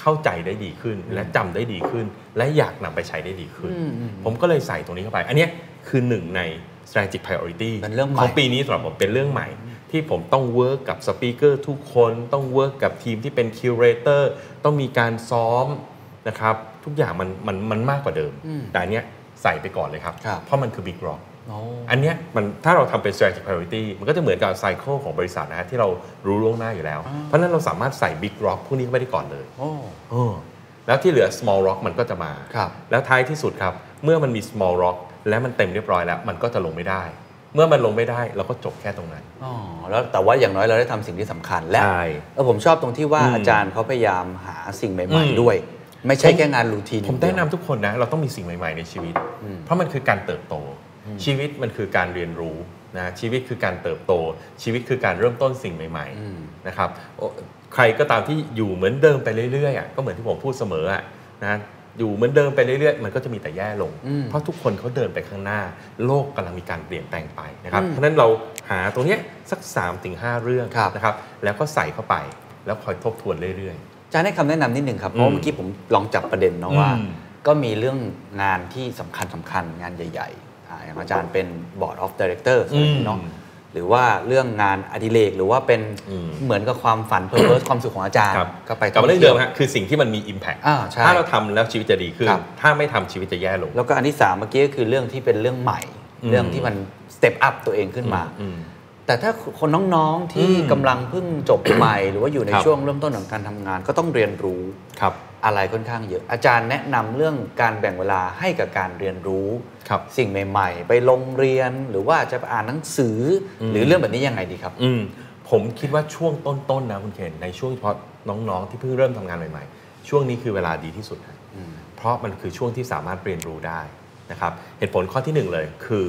เข้าใจได้ดีขึ้นและจำได้ดีขึ้น และอยากนำไปใช้ได้ดีขึ้นอืมอืมผมก็เลยใส่ตรงนี้เข้าไป อันเนี้ย คือหนึ่งใน strategic priority เป็นเรื่องใหม่ของปีนี้สำหรับผมเป็นเรื่องใหม่ ที่ผมต้อง work กับ speaker ทุกคนต้อง work กับทีมที่เป็น curator ต้องมีการซ้อมนะครับทุกอย่างมันมันมันมากกว่าเดิม แต่อันเนี้ยใส่ไปก่อนเลยครับครับ เพราะมันคือ Big Rock โอ้อันเนี้ยมันถ้าเราทำเป็น strategic priority มันก็จะเหมือนกับไซเคิลของบริษัทนะฮะที่เรารู้ล่วงหน้าอยู่แล้ว เพราะฉะนั้นเราสามารถใส่ Big Rock พวกนี้เข้าไปได้ก่อนเลยโอ้เออแล้วที่เหลือ small rock มันก็จะมาครับแล้วท้ายที่สุดครับ เมื่อมันมี small rock และมันเต็มเรียบร้อยแล้ว มันก็จะลงไม่ได้ เมื่อมันลงไม่ได้เราก็จบแค่ตรงนั้นอ๋อแล้วแต่ว่าอย่างน้อยเราได้ทำสิ่งที่สำคัญและใช่เออผมชอบตรงที่ว่าอืมอาจารย์เขาพยายามหาสิ่งใหอืม่มๆด้วย ไม่ใช่ผมแค่งานรูทีนผมแนะนำทุกคนนะเราต้องมีสิ่งใหม่ ๆในชีวิต เพราะมันคือการเติบโต ชีวิตมันคือการเรียนรู้นะชีวิตคือการเติบโต ชีวิตคือการเริ่มต้นสิ่งใหม่อืมๆนะครับโอ้ใครก็ตามที่อยู่เหมือนเดิมไปเรื่อยๆอะก็เหมือนที่ผมพูดเสมออะนะ อยู่เหมือนเดิมไปเรื่อยๆ มันก็จะมีแต่แย่ลงอืมเพราะทุกคนเขาเดินไปข้างหน้า โลกกำลังมีการเปลี่ยนแปลงไปนะครับเพราะฉะนั้นเราหาตรงเนี้ยสัก3าถึงหเรื่องครับนะครับแล้วก็ใส่เข้าไปแล้วคอยทบทวนเรื่อยอาจารย์ให้คำแนะนำนิดหนึ่งครับเพราะอืมเมื่อกี้ผมลองจับประเด็นเนาะว่าอืมก็มีเรื่องงานที่สำคัญสำคัญงานใหญ่ๆอ่าอย่างอาจารย์เป็น board of director อะไรอย่างนี้เนาะ หรือว่าเรื่องงานอดิเรกหรือว่าเป็นอืมเหมือนกับความฝัน purpose ความสุขของอาจารย์ครับก็ไปกลับมาเรื่องเดิมฮะคือสิ่งที่มันมี Impact อ่าใช่ถ้าเราทำแล้วชีวิตจะดีขึ้นครับถ้าไม่ทำชีวิตจะแย่ลง แล้วก็อันที่สามเมื่อกี้ก็คือเรื่องที่เป็นเรื่องใหม่อืมเรื่องที่มัน step up ตัวเองขึ้นมาอืมแต่ถ้าคนน้องๆที่อืมกำลังเพิ่งจบใหม่ หรือว่าอยู่ในครับช่วงเริ่มต้นของการทำงาน ก็ต้องเรียนรู้ครับ อะไรค่อนข้างเยอะ อาจารย์แนะนำเรื่องการแบ่งเวลาให้กับการเรียนรู้ครับสิ่งใหม่ ๆ ไปโรงเรียนหรือว่าจะไปอ่านหนังสืออมหรือเรื่องแบบนี้ยังไงดีครับ อืมผมคิดว่าช่วงต้นๆนะคุณเคนในช่วงเฉพาะน้องๆ ที่เพิ่งเริ่มทำงานใหม่ๆ ช่วงนี้คือเวลาดีที่สุดนะเพราะมันคือช่วงที่สามารถเรียนรู้ได้นะครับเหตุผลข้อที่หนึ่งเลยคือ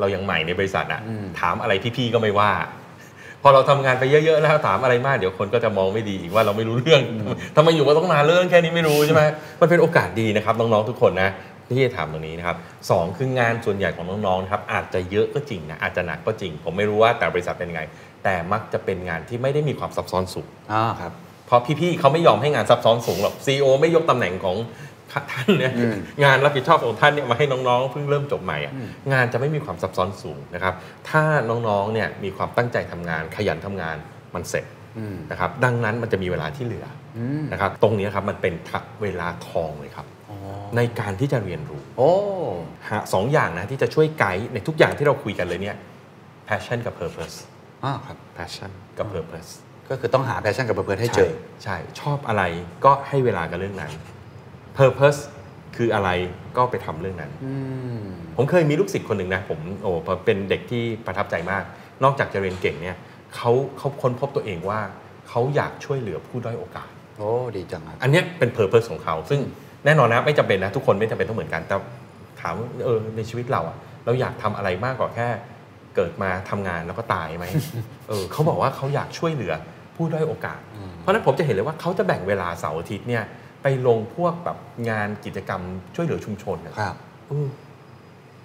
เรายังใหม่ในบริษัทอะอืมถามอะไรพี่ๆก็ไม่ว่า พอเราทำงานไปเยอะๆแล้วถามอะไรมากเดี๋ยวคนก็จะมองไม่ดีอีกว่าเราไม่รู้เรื่องทำไมอยู่มาต้องนานเรื่องแค่นี้ไม่รู้ใช่ไหมมันเป็นโอกาสดีนะครับน้องๆทุกคนนะที่จะถามตรงนี้นะครับสองคืองานส่วนใหญ่ของน้องๆนะครับอาจจะเยอะก็จริงนะอาจจะหนักก็จริง ผมไม่รู้ว่าแต่บริษัทเป็นไง แต่มักจะเป็นงานที่ไม่ได้มีความซับซ้อนสูงอ่าครับเพราะพี่ๆเขาไม่ยอมให้งานซับซ้อนสูงหรอกซีอไม่ยกตำแหน่งของ ท่านเนี่ยอืมงานรับผิดชอบของท่านเนี่ยมาให้น้องๆเพิ่งเริ่มจบใหม่อะงานจะไม่มีความซับซ้อนสูงนะครับถ้าน้องๆเนี่ยมีความตั้งใจทำงาน ขยันทำงานมันเสร็จอืมนะครับดังนั้นมันจะมีเวลาที่เหลืออมนะครับตรงนี้ครับมันเป็นเวลาทองเลยครับอ๋อในการที่จะเรียนรู้โอ้หาสองอย่างนะที่จะช่วยไกด์ในทุกอย่างที่เราคุยกันเลยเนี่ย passion กับ purpose อ่าครับ passion กับ purpose ก็คือต้องหาแพชชั่นกับเพื่อนให้เจอใช่ใช่ ชอบอะไรก็ให้เวลากับเรื่องนั้น purpose คืออะไรก็ไปทำเรื่องนั้นอืมผมเคยมีลูกศิษย์คนหนึ่งนะผมโอ้พอเป็นเด็กที่ประทับใจมาก นอกจากจะเรียนเก่งเนี่ยเขาเขาค้นพบตัวเองว่าเขาอยากช่วยเหลือผู้ด้อยโอกาสโอ้ดีจังครับอันเนี้ยเป็น purpose ของเขา ซึ่งแน่นอนนะไม่จำเป็นนะทุกคนไม่จำเป็นต้องเหมือนกัน แต่ถามเออในชีวิตเราอะเราอยากทำอะไรมากกว่าแค่ เกิดมาทำงานแล้วก็ตายไหมเออเขาบอกว่าเขาอยากช่วยเหลือผู้ด้อยโอกาส เพราะฉะนั้นผมจะเห็นเลยว่าเขาจะแบ่งเวลาเสาร์อาทิตย์เนี่ย ไปลงพวกแบบงานกิจกรรมช่วยเหลือชุมชนนะครับอืม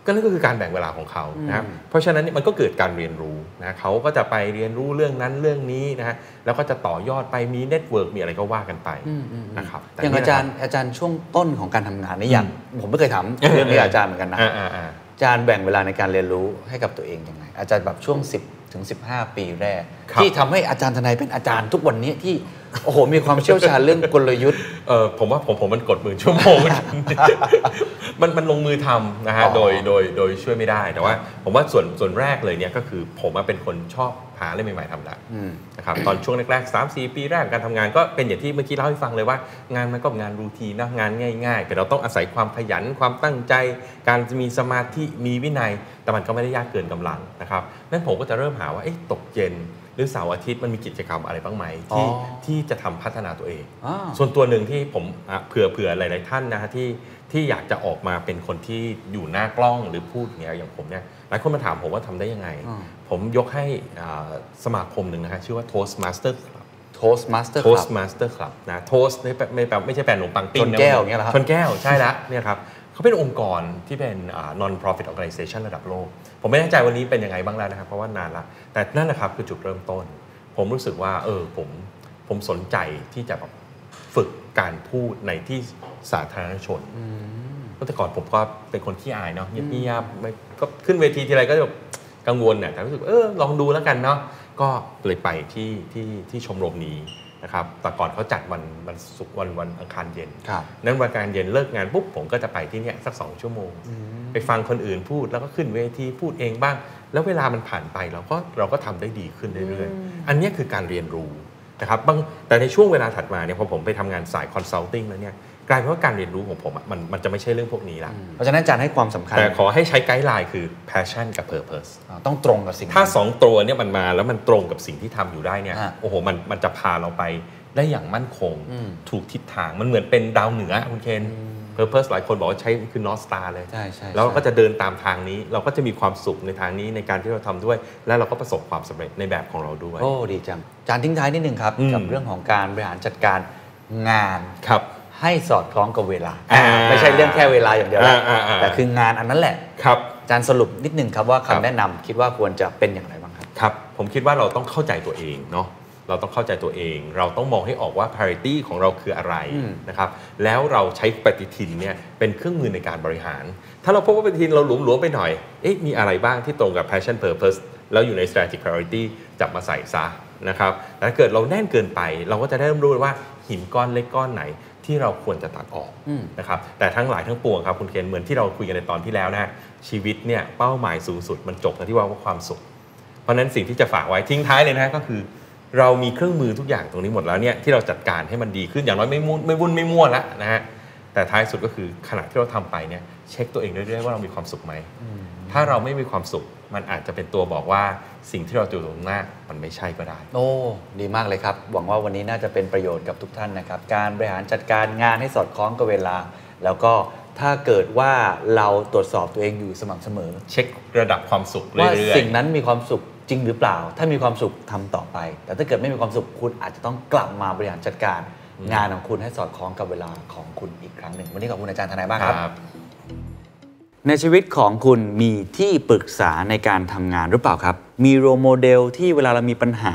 ก็นั่นก็คือการแบ่งเวลาของเขานะครับอืมเพราะฉะนั้นเนี่ยมันก็เกิดการเรียนรู้นะเขาก็จะไปเรียนรู้เรื่องนั้นเรื่องนี้นะฮะแล้วก็จะต่อยอดไปมี network มีอะไรก็ว่ากันไปอืมอืมอืมนะครับแต่อย่างเนี่อาจารย์อาจารย์ช่วงต้นของการทำงานนี่อย่างผมไม่เคยถามเรื่องนี้กับอาจารย์เหมือนกันนะอ่าอ่าอ่าอาจารย์แบ่งเวลาในการเรียนรู้ให้กับตัวเองยังไง อาจารย์แบบช่วงถึง15 ปีแรกครับที่ทำให้อาจารย์ทนายเป็นอาจารย์ทุกวันนี้ที่ โอ้โห มีความเชี่ยวชาญเรื่องกลยุทธ์เออผมว่าผมผมมันกดหมื่นชั่วโมง มันมันลงมือทำนะฮะอ๋อโดยโดยโดยช่วยไม่ได้แต่ว่า ผมว่าส่วนส่วนแรกเลยเนี่ยก็คือผมว่าเป็นคนชอบหาอะไรใหม่ๆทำแหละอืมนะครับตอนช่วงแรกๆ3 4ปีแรกการทำงานก็เป็นอย่างที่เมื่อกี้เล่าให้ฟังเลยว่า งานมันก็งานรูทีนนะงานง่าย ๆ แต่เราต้องอาศัยความขยันความตั้งใจ การมีสมาธิมีวินัย แต่มันก็ไม่ได้ยากเกินกำลังนะครับนั่นผมก็จะเริ่มหาว่าเอ๊ะตกเย็น หรือเสาร์อาทิตย์มันมีกิจกรรมอะไรบ้างไหมที่อ๋อที่จะทำพัฒนาตัวเองอ่าส่วนตัวหนึ่งที่ผมอะเผื่อเผื่อหลาย ๆ ท่านนะฮะที่ที่อยากจะออกมาเป็นคนที่อยู่หน้ากล้องหรือพูดอย่างเงี้ยอย่างผมเนี่ยหลายคนมาถามผมว่าทำได้ยังไงอืมผมยกให้อ่าสมาคมหนึ่งนะฮะชื่อว่า Toastmaster Club Toastmaster Club Toastmaster Club นะ Toast ไม่แปลไม่แปลไม่ใช่แปลขนมปังปิ้งชนแก้วอย่างเงี้ยเหรอครับชนแก้วใช่ละเนี่ยครับเขาเป็นองค์กรที่เป็นอ่า non profit organization ระดับโลก ผมไม่แน่ใจวันนี้เป็นยังไงบ้างแล้วนะครับ เพราะว่านานละแต่นั่นนะครับคือจุดเริ่มต้น ผมรู้สึกว่า เออผมผมสนใจที่จะแบบฝึกการพูดในที่สาธารณชนเมื่อแต่ก่อนผมก็เป็นคนขี้อายเนาะเงียบๆไม่ก็ขึ้นเวทีทีไรก็จะแบบกังวลเนี่ยแต่รู้สึกว่าเออลองดูแล้วกันเนาะก็เลยไปที่ที่ที่ชมรมนี้ นะครับแต่ก่อนเขาจัดวันวันศุกร์วันวันอังคารเย็นครับนั้นวันการเย็นเลิกงานปุ๊บผมก็จะไปที่เนี่ยสักสองชั่วโมง ไปฟังคนอื่นพูดแล้วก็ขึ้นเวทีพูดเองบ้าง แล้วเวลามันผ่านไปเราก็เราก็ทำได้ดีขึ้นเรื่อยๆ อันเนี้ยคือการเรียนรู้นะครับบางแต่ในช่วงเวลาถัดมาเนี่ยพอผมไปทำงานสายคอนซัลทิงแล้วเนี่ย กลายเป็นว่าการเรียนรู้ของผมอะมันมันจะไม่ใช่เรื่องพวกนี้ละเพราะฉะนั้นอาจารย์ให้ความสำคัญ แต่ขอให้ใช้ไกด์ไลน์คือ passion กับ purpose อ่าต้องตรงกับสิ่ง ถ้านั้นสองตัวเนี่ยมันมาแล้วมันตรงกับสิ่งที่ทำอยู่ได้เนี่ยฮะโอ้โหมันมันจะพาเราไปได้อย่างมั่นคงอืมถูกทิศทางมันเหมือนเป็นดาวเหนือคุณเคน purpose หลายคนบอกว่าใช้คือ north star เลยใช่ใช่แล้วเราก็ใช่จะเดินตามทางนี้ เราก็จะมีความสุขในทางนี้ในการที่เราทำด้วย และเราก็ประสบความสำเร็จในแบบของเราด้วยโอ้ดีจังอาจารย์ทิ้งท้ายนิดนึงครับอืมกับเรื่องของการบริหารจัดการงานครับ ให้สอดคล้องกับเวลาอ่าไม่ใช่เรื่องแค่เวลาอย่างเดียวนะอ่าอ่าอ่าแต่คืองานอันนั้นแหละครับอาจารย์สรุปนิดนึงครับว่าครับคำแนะนำคิดว่าควรจะเป็นอย่างไรบ้างครับครับ ผมคิดว่าเราต้องเข้าใจตัวเองเนาะเราต้องเข้าใจตัวเอง เราต้องมองให้ออกว่า parity ของเราคืออะไรอืมนะครับแล้วเราใช้ปฏิทินเนี่ยเป็นเครื่องมือในการบริหาร ถ้าเราพบว่าปฏิทินเราหลวมๆไปหน่อยเอ๊ะมีอะไรบ้างที่ตรงกับ passion purpose แล้วอยู่ใน strategic priority จับมาใส่ซะนะครับแต่ถ้าเกิดเราแน่นเกินไป เราก็จะได้เริ่มรู้ว่าหินก้อนเล็กก้อนไหน ที่เราควรจะตัดออกอืมนะครับแต่ทั้งหลายทั้งปวงครับคุณเคนเหมือนที่เราคุยกันในตอนที่แล้วนะฮะชีวิตเนี่ยเป้าหมายสูงสุดมันจบกันที่ว่าว่าความสุข เพราะฉะนั้นสิ่งที่จะฝากไว้ทิ้งท้ายเลยนะฮะก็คือ เรามีเครื่องมือทุกอย่างตรงนี้หมดแล้วเนี่ยที่เราจัดการให้มันดีขึ้นอย่างน้อยไม่มุ่นไม่วุ่นไม่มั่วแล้วนะฮะแต่ท้ายสุดก็คือขณะที่เราทำไปเนี่ยเช็คตัวเองเรื่อยๆว่าเรามีความสุขไหมถ้าเราไม่มีความสุขมันอาจจะเป็นตัวบอกว่า สิ่งที่เราอยู่ตรงหน้ามันไม่ใช่ก็ได้ โอ้ ดีมากเลยครับ หวังว่าวันนี้น่าจะเป็นประโยชน์กับทุกท่านนะครับ การบริหารจัดการงานให้สอดคล้องกับเวลา แล้วก็ถ้าเกิดว่าเราตรวจสอบตัวเองอยู่สม่ำเสมอ เช็คระดับความสุขว่าเรื่อยสิ่งนั้นมีความสุขจริงหรือเปล่า ถ้ามีความสุขทำต่อไป แต่ถ้าเกิดไม่มีความสุขคุณอาจจะต้องกลับมาบริหารจัดการ งานของคุณให้สอดคล้องกับเวลาของคุณอีกครั้งหนึ่งวันนี้ขอบคุณอาจารย์ทนายมากๆครับ ในชีวิตของคุณมีที่ปรึกษาในการทำงานหรือเปล่าครับ มีโรโมเดลที่เวลาเรามีปัญหา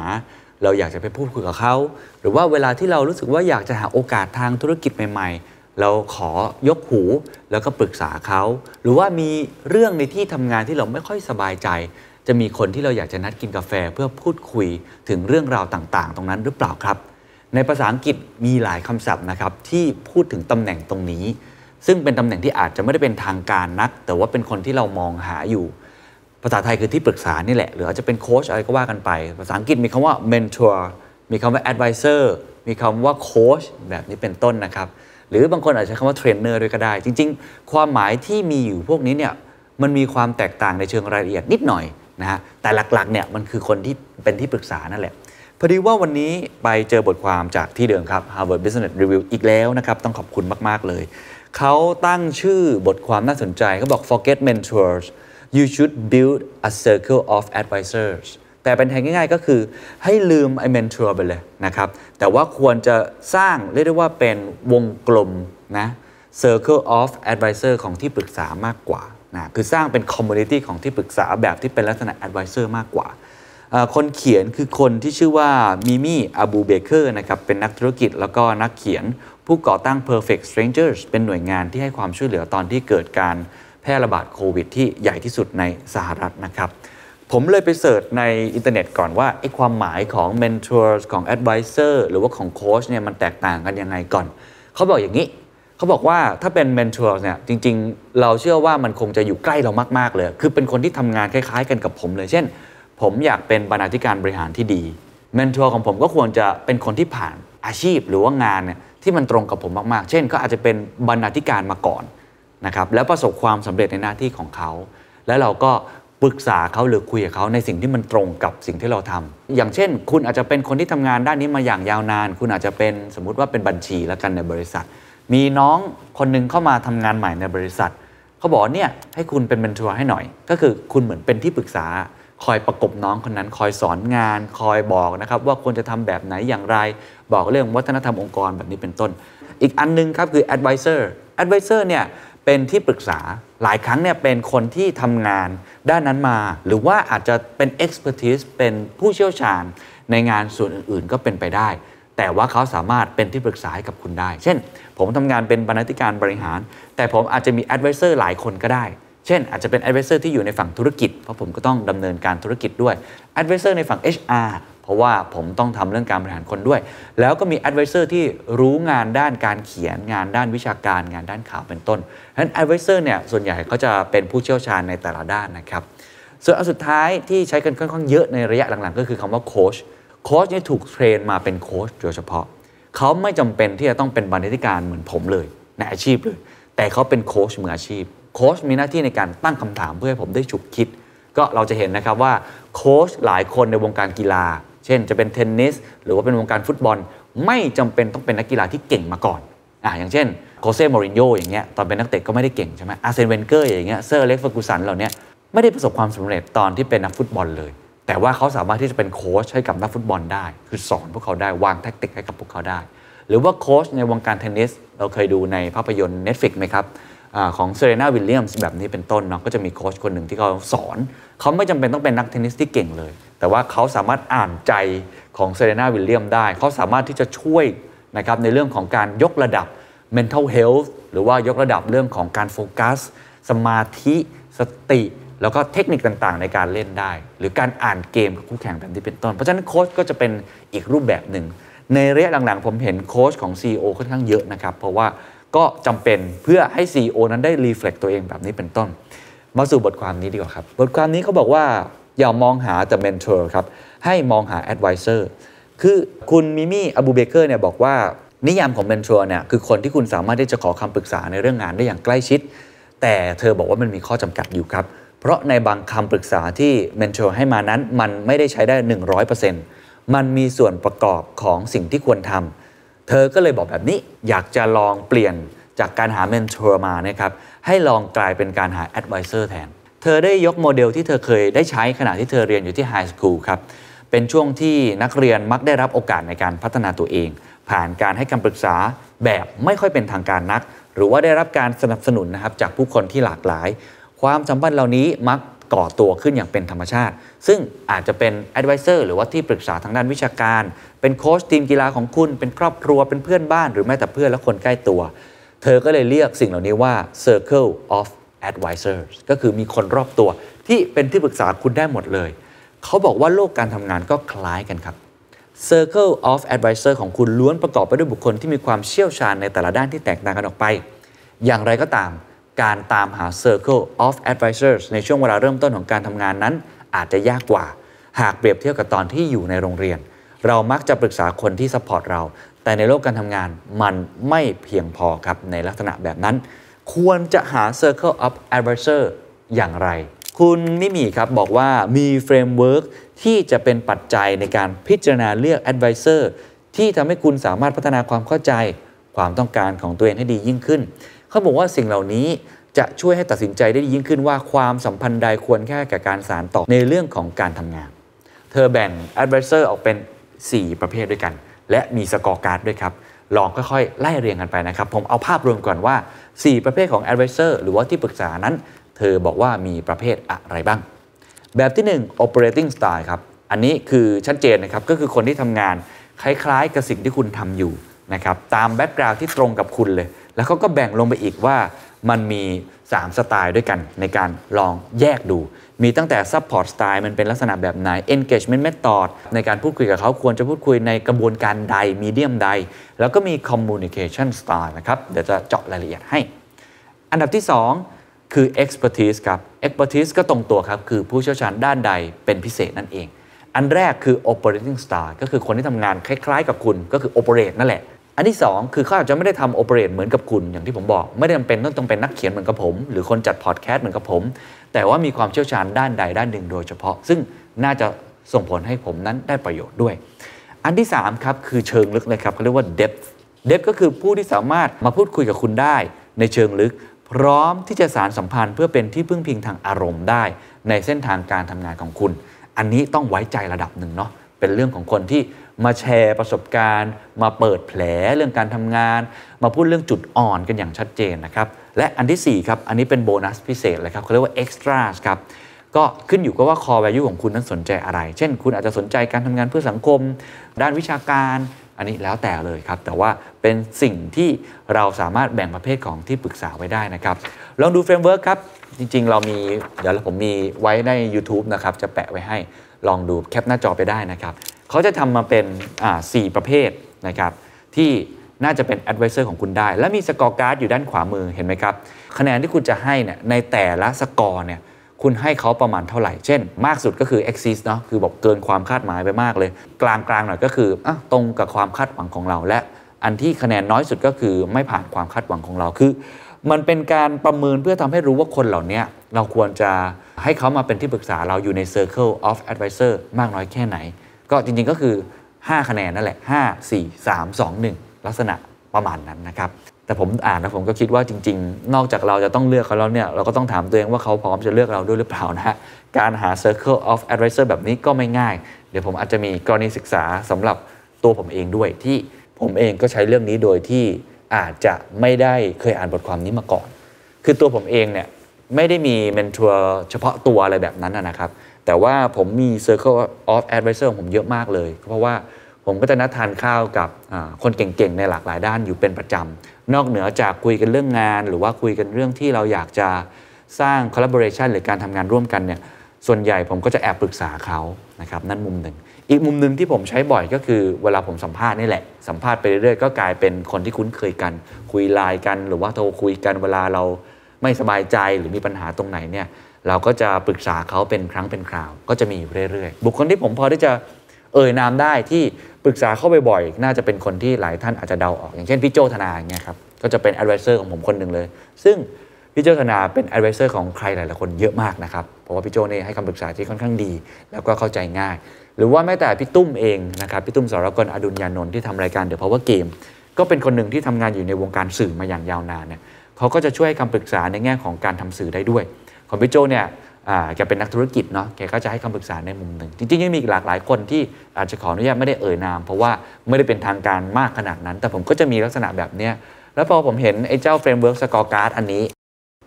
เราอยากจะไปพูดคุยกับเขา หรือว่าเวลาที่เรารู้สึกว่าอยากจะหาโอกาสทางธุรกิจใหม่ ๆ เราขอยกหูแล้วก็ปรึกษาเขา หรือว่ามีเรื่องในที่ทำงานที่เราไม่ค่อยสบายใจ จะมีคนที่เราอยากจะนัดกินกาแฟเพื่อพูดคุยถึงเรื่องราวต่างๆ ตรงนั้นหรือเปล่าครับ ในภาษาอังกฤษมีหลายคำศัพท์นะครับที่พูดถึงตำแหน่งตรงนี้ ซึ่งเป็นตำแหน่งที่อาจจะไม่ได้เป็นทางการนัก แต่ว่าเป็นคนที่เรามองหาอยู่ ภาษาไทยคือที่ปรึกษานี่แหละ หรืออาจจะเป็นโค้ชอะไรก็ว่ากันไป ภาษาอังกฤษมีคำว่า mentor มีคำว่า advisor มีคำว่าโค้ชแบบนี้เป็นต้นนะครับ หรือบางคนอาจจะใช้คำว่าเทรนเนอร์ด้วยก็ได้ จริง ๆ ความหมายที่มีอยู่พวกนี้เนี่ยมันมีความแตกต่างในเชิงรายละเอียดนิดหน่อยนะฮะแต่หลักๆเนี่ยมันคือคนที่เป็นที่ปรึกษานั่นแหละพอดีว่าวันนี้ไปเจอบทความจากที่เดิมครับ Harvard Business Review อีกแล้วนะครับ ต้องขอบคุณมาก ๆ เลย เขาตั้งชื่อบทความน่าสนใจเขาบอก forget mentors you should build a circle of advisors แต่เป็นแทนง่ายๆ ก็คือให้ลืมไอ้ mentor ไปเลยนะครับ แต่ว่าควรจะสร้างเรียกได้ว่าเป็นวงกลมนะ circle of advisor ของที่ปรึกษามากกว่านะคือสร้างเป็น community ของที่ปรึกษาแบบที่เป็นลักษณะ advisor มากกว่า คนเขียนคือคนที่ชื่อว่ามิมี่อาบูเบเกอร์นะครับเป็นนักธุรกิจแล้วก็นักเขียน ผู้ก่อตั้ง Perfect Strangers เป็นหน่วยงานที่ให้ความช่วยเหลือตอนที่เกิดการแพร่ระบาดโควิด ที่ใหญ่ที่สุดในสหรัฐนะครับ ผมเลยไป search ในอินเทอร์เน็ตก่อนว่าไอ้ความหมายของ mentor ของ advisor หรือว่าของโค้ชเนี่ยมันแตกต่างกันยังไงก่อน เขาบอกอย่างนี้เขาบอกว่าถ้าเป็น mentor เนี่ยจริง ๆ เราเชื่อว่ามันคงจะอยู่ใกล้เรามาก ๆ เลย คือเป็นคนที่ทำงานคล้าย ๆ กันกับผมเลย เช่น ผมอยากเป็นบรรณาธิการบริหารที่ดี mentor ของผมก็ควรจะเป็นคนที่ผ่านอาชีพหรือว่างานเนี่ยที่มันตรงกับผมมากๆ เช่น ก็อาจจะเป็นบรรณาธิการมาก่อนนะครับแล้วประสบความสำเร็จในหน้าที่ของเขา แล้วเราก็ปรึกษาเขาหรือคุยกับเขาในสิ่งที่มันตรงกับสิ่งที่เราทำอย่างเช่น คุณอาจจะเป็นคนที่ทำงานด้านนี้มาอย่างยาวนาน คุณอาจจะเป็นสมมุติว่าเป็นบัญชีแล้วกันในบริษัท มีน้องคนหนึงเข้ามาทำงานใหม่ในบริษัทเขาบอกเนี่ยให้คุณเป็นเมนทอร์ให้หน่อย ก็คือคุณเหมือนเป็นที่ปรึกษา คอยประกบน้องคนนั้น คอยสอนงาน คอยบอกนะครับว่าควรจะทำแบบไหนอย่างไร บอกเรื่องวัฒนธรรมองค์กรแบบนี้เป็นต้น อีกอันหนึงครับคือ advisor advisor เนี่ยเป็นที่ปรึกษาหลายครั้งเนี่ยเป็นคนที่ทำงานด้านนั้นมา หรือว่าอาจจะเป็น expertise เป็นผู้เชี่ยวชาญในงานส่วนอื่นๆ ก็เป็นไปได้ แต่ว่าเขาสามารถเป็นที่ปรึกษาให้กับคุณได้ เช่น ผมทำงานเป็นบรรณาธิการบริหาร แต่ผมอาจจะมี advisor หลายคนก็ได้ เช่น อาจจะเป็น advisor ที่อยู่ในฝั่งธุรกิจ เพราะผมก็ต้องดำเนินการธุรกิจด้วย advisor ในฝั่ง HR เพราะว่าผมต้องทำเรื่องการบริหารคนด้วย แล้วก็มี advisor ที่รู้งานด้านการเขียน งานด้านวิชาการ งานด้านข่าวเป็นต้นฉะนั้น advisor เนี่ยส่วนใหญ่เขาจะเป็นผู้เชี่ยวชาญในแต่ละด้านนะครับ ส่วนอันสุดท้ายที่ใช้กันค่อนข้างเยอะในระยะหลังๆ ก็คือคำว่าโค้ชโค้ชนี่ถูก train มาเป็นโค้ชโดยเฉพาะ เขาไม่จำเป็นที่จะต้องเป็นบรรณาธิการเหมือนผมเลยในอาชีพเลย แต่เขาเป็นโค้ชมืออาชีพ โค้ชมีหน้าที่ในการตั้งคำถามเพื่อให้ผมได้ฉุกคิด ก็เราจะเห็นนะครับว่าโค้ชหลายคนในวงการกีฬา เช่น จะเป็นเทนนิสหรือว่าเป็นวงการฟุตบอล ไม่จำเป็นต้องเป็นนักกีฬาที่เก่งมาก่อนอ่าอย่างเช่นโชเซ่มูรินโญ่อย่างเงี้ยตอนเป็นนักเตะก็ไม่ได้เก่งใช่ไหมอาร์แซนเวนเกอร์อย่างเงี้ยเซอร์อเล็กซ์ เฟอร์กูสันเหล่านี้ไม่ได้ประสบความสำเร็จตอนที่เป็นนักฟุตบอลเลย แต่ว่าเขาสามารถที่จะเป็นโค้ชให้กับนักฟุตบอลได้ คือสอนพวกเขาได้วางแทคติกให้กับพวกเขาได้ หรือว่าโค้ชในวงการเทนนิสเราเคยดูในภาพยนตร์ Netflix ไหมครับ อของเซเรนาวิลเลียมส์แบบนี้เป็นต้นเนาะก็จะมีโค้ชคนหนึ่งที่เขาสอน เขาไม่จำเป็นต้องเป็นนักเทนนิสที่เก่งเลย แต่ว่าเขาสามารถอ่านใจของเซเรนาวิลเลียมได้ เขาสามารถที่จะช่วยนะครับในเรื่องของการยกระดับ mental health หรือว่ายกระดับเรื่องของการโฟกัส สมาธิสติ แล้วก็เทคนิคต่างๆ ในการเล่นได้ หรือการอ่านเกมกับคู่แข่งแบบนี้เป็นต้น เพราะฉะนั้นโค้ชก็จะเป็นอีกรูปแบบหนึ่งในระยะหลังๆ ผมเห็นโค้ชของ CEO ค่อนข้างเยอะนะครับ เพราะว่า ก็จำเป็นเพื่อให้ CEO นั้นได้รีเฟล็กตัวเองแบบนี้เป็นต้น มาสู่บทความนี้ดีกว่าครับ บทความนี้เขาบอกว่าอย่ามองหาแต่ mentor ครับ ให้มองหา advisor คือคุณมิมี่อบูเบเกอร์เนี่ยบอกว่านิยามของ mentor เนี่ยคือคนที่คุณสามารถที่จะขอคำปรึกษาในเรื่องงานได้อย่างใกล้ชิด แต่เธอบอกว่ามันมีข้อจำกัดอยู่ครับ เพราะในบางคำปรึกษาที่ mentor ให้มานั้น มันไม่ได้ใช้ได้ 100%มันมีส่วนประกอบของสิ่งที่ควรทำ เธอก็เลยบอกแบบนี้อยากจะลองเปลี่ยนจากการหา mentor มานะครับให้ลองกลายเป็นการหา advisor แทน เธอได้ยกโมเดลที่เธอเคยได้ใช้ขณะที่เธอเรียนอยู่ที่ high school ครับ เป็นช่วงที่นักเรียนมักได้รับโอกาสในการพัฒนาตัวเอง ผ่านการให้คำปรึกษาแบบไม่ค่อยเป็นทางการนัก หรือว่าได้รับการสนับสนุนนะครับจากผู้คนที่หลากหลาย ความสัมพันธ์เหล่านี้มักก่อตัวขึ้นอย่างเป็นธรรมชาติ ซึ่งอาจจะเป็น advisor หรือว่าที่ปรึกษาทางด้านวิชาการ เป็นโค้ชทีมกีฬาของคุณ เป็นครอบครัว เป็นเพื่อนบ้าน หรือแม้แต่เพื่อนและคนใกล้ตัว เธอก็เลยเรียกสิ่งเหล่านี้ว่า circle of advisors ก็คือมีคนรอบตัวที่เป็นที่ปรึกษาคุณได้หมดเลย เขาบอกว่าโลกการทำงานก็คล้ายกันครับ Circle of Advisor ของคุณล้วนประกอบไปด้วยบุคคลที่มีความเชี่ยวชาญในแต่ละด้านที่แตกต่างกันออกไป อย่างไรก็ตามการตามหา Circle of Advisors ในช่วงเวลาเริ่มต้นของการทำงานนั้น อาจจะยากกว่า หากเปรียบเทียบกับตอนที่อยู่ในโรงเรียน เรามักจะปรึกษาคนที่ support เรา แต่ในโลกการทำงานมันไม่เพียงพอครับในลักษณะแบบนั้น ควรจะหา Circle of Advisor อย่างไร คุณมิมีครับบอกว่ามี framework ที่จะเป็นปัจจัยในการพิจารณาเลือก Advisor ที่ทำให้คุณสามารถพัฒนาความเข้าใจความต้องการของตัวเองให้ดียิ่งขึ้น เขาบอกว่าสิ่งเหล่านี้จะช่วยให้ตัดสินใจได้ดียิ่งขึ้นว่าความสัมพันธ์ใดควรค่าแก่การสานต่อในเรื่องของการทำงาน เธอแบ่ง Advisor ออกเป็น 4 ประเภทด้วยกัน และมี scorecard ด้วยครับลองค่อยๆ ไล่เรียงกันไปนะครับ ผมเอาภาพรวมก่อนว่า 4 ประเภทของ Advisor หรือว่าที่ปรึกษานั้น เธอบอกว่ามีประเภทอะไรบ้าง แบบที่ 1 operating style ครับ อันนี้คือชัดเจนนะครับ ก็คือคนที่ทำงานคล้ายๆ กับสิ่งที่คุณทำอยู่นะครับ ตาม background ที่ตรงกับคุณเลย แล้วเขาก็แบ่งลงไปอีกว่ามันมี 3 สไตล์ด้วยกันในการลองแยกดู มีตั้งแต่ support style มันเป็นลักษณะแบบไหน engagement method ในการพูดคุยกับเขาควรจะพูดคุยในกระบวนการใด medium ใด แล้วก็มี communication style นะครับ เดี๋ยวจะเจาะรายละเอียดให้ อันดับที่ 2 คือ expertise ครับ expertise ก็ตรงตัวครับ คือผู้เชี่ยวชาญด้านใดเป็นพิเศษนั่นเอง อันแรกคือ operating style ก็คือคนที่ทำงานคล้าย ๆ กับคุณก็คือ operate นั่นแหละอันที่ 2 คือเขาอาจจะไม่ได้ทำ operate เหมือนกับคุณอย่างที่ผมบอก ไม่ได้จำเป็นต้องต้องเป็นนักเขียนเหมือนกับผม หรือคนจัดพอดแคสต์เหมือนกับผม แต่ว่ามีความเชี่ยวชาญด้านใดด้านหนึ่งโดยเฉพาะ ซึ่งน่าจะส่งผลให้ผมนั้นได้ประโยชน์ด้วย อันที่3ครับคือเชิงลึกเลยครับเขาเรียกว่า depth depth ก็คือผู้ที่สามารถมาพูดคุยกับคุณได้ ในเชิงลึก พร้อมที่จะสารสัมพันธ์เพื่อเป็นที่พึ่งพิงทางอารมณ์ได้ ในเส้นทางการทำงานของคุณ อันนี้ต้องไว้ใจระดับหนึ่งเนาะเป็นเรื่องของคนที่มาแชร์ประสบการณ์ มาเปิดแผลเรื่องการทำงาน มาพูดเรื่องจุดอ่อนกันอย่างชัดเจนนะครับ และอันที่ 4 ครับ อันนี้เป็นโบนัสพิเศษเลยครับเขาเรียกว่า extra ครับ ก็ขึ้นอยู่กับว่า core value ของคุณนั้นสนใจอะไร เช่น คุณอาจจะสนใจการทำงานเพื่อสังคม ด้านวิชาการ อันนี้แล้วแต่เลยครับ แต่ว่าเป็นสิ่งที่เราสามารถแบ่งประเภทของที่ปรึกษาไว้ได้นะครับ ลองดู framework ครับ จริง ๆ เรามี เดี๋ยวผมมีไว้ใน YouTube นะครับ จะแปะไว้ให้ ลองดูแคปหน้าจอไปได้นะครับ เขาจะทำมาเป็นอ่า สี่ประเภทนะครับ ที่ น่าจะเป็น advisor ของคุณได้ และมีสกอร์การ์ดอยู่ด้านขวามือเห็นไหมครับคะแนนที่คุณจะให้เนี่ยในแต่ละสกอร์เนี่ยคุณให้เขาประมาณเท่าไหร่ เช่น มากสุดก็คือ exceed เนาะคือบอกเกินความคาดหมายไปมากเลย กลางๆหน่อยก็คืออตรงกับความคาดหวังของเรา และอันที่คะแนนน้อยสุดก็คือไม่ผ่านความคาดหวังของเราคือ มันเป็นการประเมินเพื่อทำให้รู้ว่าคนเหล่านี้เราควรจะให้เขามาเป็นที่ปรึกษาเราอยู่ใน Circle of Advisor มากน้อยแค่ไหน ก็จริงๆก็คือ 5 คะแนนนั่นแหละ 5 4 3 2 1 ลักษณะประมาณนั้นนะครับ แต่ผมอ่านแล้วผมก็คิดว่าจริง ๆ นอกจากเราจะต้องเลือกเขาแล้วเนี่ยเราก็ต้องถามตัวเองว่าเขาพร้อมจะเลือกเราด้วยหรือเปล่านะฮะการหา Circle of Advisor แบบนี้ก็ไม่ง่าย เดี๋ยวผมอาจจะมีกรณีศึกษาสำหรับตัวผมเองด้วยที่ผมเองก็ใช้เรื่องนี้โดยที่อาจจะไม่ได้เคยอ่านบทความนี้มาก่อน คือตัวผมเองเนี่ยไม่ได้มีเมนทัวร์เฉพาะตัวอะไรแบบนั้นนะนะครับ แต่ว่าผมมี Circle of Advisor ของผมเยอะมากเลย เพราะว่า ผมก็จะนัดทานข้าวกับคนเก่งๆ ในหลากหลายด้านอยู่เป็นประจำ นอกเหนือจากคุยกันเรื่องงาน หรือว่าคุยกันเรื่องที่เราอยากจะสร้าง collaboration หรือการทำงานร่วมกันเนี่ยส่วนใหญ่ผมก็จะแอบปรึกษาเขานะครับนั่นมุมหนึ่ง อีกมุมหนึ่งที่ผมใช้บ่อยก็คือเวลาผมสัมภาษณ์นี่แหละ สัมภาษณ์ไปเรื่อยๆก็กลายเป็นคนที่คุ้นเคยกัน คุยไลน์กัน หรือว่าโทรคุยกันเวลาเราไม่สบายใจหรือมีปัญหาตรงไหนเนี่ยเราก็จะปรึกษาเขาเป็นครั้งเป็นคราว ก็จะมีอยู่เรื่อยๆ บุคคลที่ผมพอที่จะเอ่ยนามได้ที่ ปรึกษาเข้าไปบ่อยน่าจะเป็นคนที่หลายท่านอาจจะเดาออก อย่างเช่นพี่โจธนาอย่างเงี้ยครับก็จะเป็น advisor ของผมคนหนึ่งเลย ซึ่งพี่โจธนาเป็น advisor ของใครหลายๆคนเยอะมากนะครับเพราะว่าพี่โจเนี่ยให้คำปรึกษาที่ค่อนข้างดี แล้วก็เข้าใจง่าย หรือว่าแม้แต่พี่ตุ้มเองนะครับพี่ตุ้มสรกลอดุลยานนท์ที่ทำรายการ The Power Game ก็เป็นคนหนึ่งที่ทำงานอยู่ในวงการสื่อมาอย่างยาวนานเนี่ยเขาก็จะช่วยให้คำปรึกษาในแง่ของการทำสื่อได้ด้วย ของพี่โจเนี่ย แกเป็นนักธุรกิจเนาะแกก็จะให้คำปรึกษาในมุมหนึ่ง จริงๆยังมีอีกหลากหลายคนที่อาจจะขออนุญาตไม่ได้เอ่ยนาม เพราะว่าไม่ได้เป็นทางการมากขนาดนั้น แต่ผมก็จะมีลักษณะแบบเนี้ยแล้วพอผมเห็นไอ้เจ้า framework scorecard อันนี้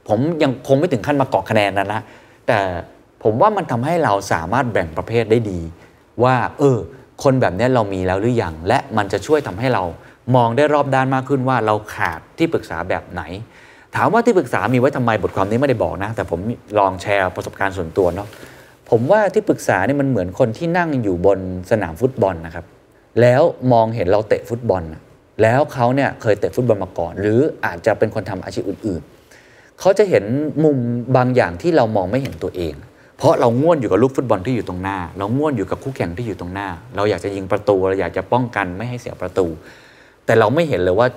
ผมยังคงไม่ถึงขั้นมาเคาะคะแนนนะนะแต่ผมว่ามันทำให้เราสามารถแบ่งประเภทได้ดี ว่า เออ คนแบบนี้เรามีแล้วหรือยังและมันจะช่วยทำให้เรามองได้รอบด้านมากขึ้นว่าเราขาดที่ปรึกษาแบบไหน ถามว่าที่ปรึกษามีไว้ทำไมบทความนี้ไม่ได้บอกนะ แต่ผมลองแชร์ประสบการณ์ส่วนตัวเนาะผมว่าที่ปรึกษาเนี่ยมันเหมือนคนที่นั่งอยู่บนสนามฟุตบอลนะครับ แล้วมองเห็นเราเตะฟุตบอลนะแล้วเขาเนี่ยเคยเตะฟุตบอลมาก่อน หรืออาจจะเป็นคนทำอาชีพอื่นๆ เขาจะเห็นมุมบางอย่างที่เรามองไม่เห็นตัวเอง เพราะเราง่วนอยู่กับลูกฟุตบอลที่อยู่ตรงหน้า เราง่วนอยู่กับคู่แข่งที่อยู่ตรงหน้า เราอยากจะยิงประตู เราอยากจะป้องกันไม่ให้เสียประตู แต่เราไม่เห็นเลยว่า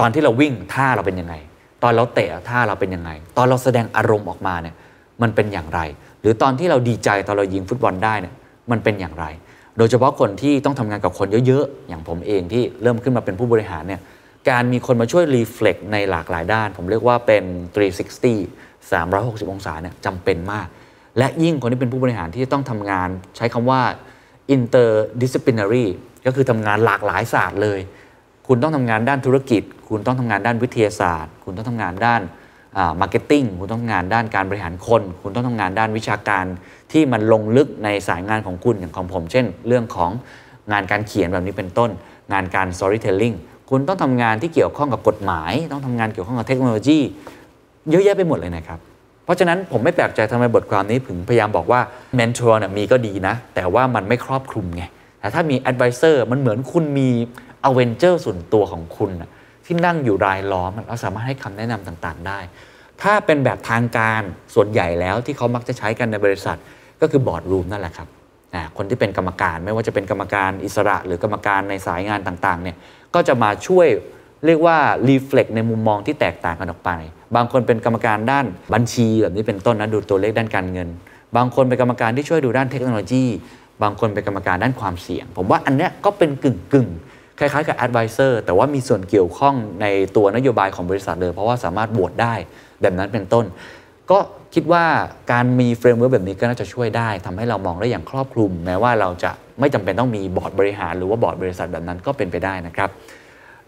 ตอนที่เราวิ่งท่าเราเป็นยังไง ตอนเราเตะท่าเราเป็นยังไง ตอนเราแสดงอารมณ์ออกมาเนี่ยมันเป็นอย่างไร หรือตอนที่เราดีใจตอนเรายิงฟุตบอลได้เนี่ยมันเป็นอย่างไร โดยเฉพาะคนที่ต้องทำงานกับคนเยอะๆ อย่างผมเองที่เริ่มขึ้นมาเป็นผู้บริหารเนี่ยการมีคนมาช่วยรีเฟล็กในหลากหลายด้าน ผมเรียกว่าเป็น 360 360 องศาเนี่ยจำเป็นมาก และยิ่งคนที่เป็นผู้บริหารที่ต้องทำงานใช้คำว่า interdisciplinary ก็คือทำงานหลากหลายศาสตร์เลย คุณต้องทำงานด้านธุรกิจ คุณต้องทำงานด้านวิทยาศาสตร์ คุณต้องทำงานด้าน marketing คุณต้องทำงานด้านการบริหารคน คุณต้องทำงานด้านวิชาการที่มันลงลึกในสายงานของคุณอย่างของผม เช่น เรื่องของงานการเขียนแบบนี้เป็นต้น งานการ storytelling คุณต้องทำงานที่เกี่ยวข้องกับกฎหมาย ต้องทำงานเกี่ยวข้องกับเทคโนโลยี เยอะแยะไปหมดเลยนะครับ เพราะฉะนั้นผมไม่แปลกใจทำไมบทความนี้ถึงพยายามบอกว่า mentor เนี่ยมีก็ดีนะ แต่ว่ามันไม่ครอบคลุมไงแต่ถ้ามี advisor มันเหมือนคุณมี avenger ส่วนตัวของคุณที่นั่งอยู่รายล้อมแล้วสามารถให้คำแนะนำต่างๆ ได้ ถ้าเป็นแบบทางการส่วนใหญ่แล้วที่เขามักจะใช้กันในบริษัทก็คือบอร์ดรูมนั่นแหละครับคนที่เป็นกรรมการไม่ว่าจะเป็นกรรมการอิสระ หรือกรรมการในสายงานต่างๆเนี่ยก็จะมาช่วยเรียกว่ารีเฟล็กในมุมมองที่แตกต่างกันออกไป บางคนเป็นกรรมการด้านบัญชีแบบนี้เป็นต้นนะดูตัวเลขด้านการเงิน บางคนเป็นกรรมการที่ช่วยดูด้านเทคโนโลยี บางคนเป็นกรรมการด้านความเสี่ยง ผมว่าอันเนี้ยก็เป็นกึ่งกึ่ง คล้ายๆกับ advisor แต่ว่ามีส่วนเกี่ยวข้องในตัวนโยบายของบริษัทเลย เพราะว่าสามารถโหวตได้แบบนั้นเป็นต้น ก็คิดว่าการมี framework แบบนี้ก็น่าจะช่วยได้ทำให้เรามองได้อย่างครอบคลุม แม้ว่าเราจะไม่จำเป็นต้องมีบอร์ดบริหาร หรือว่าบอร์ดบริษัทแบบนั้นก็เป็นไปได้นะครับ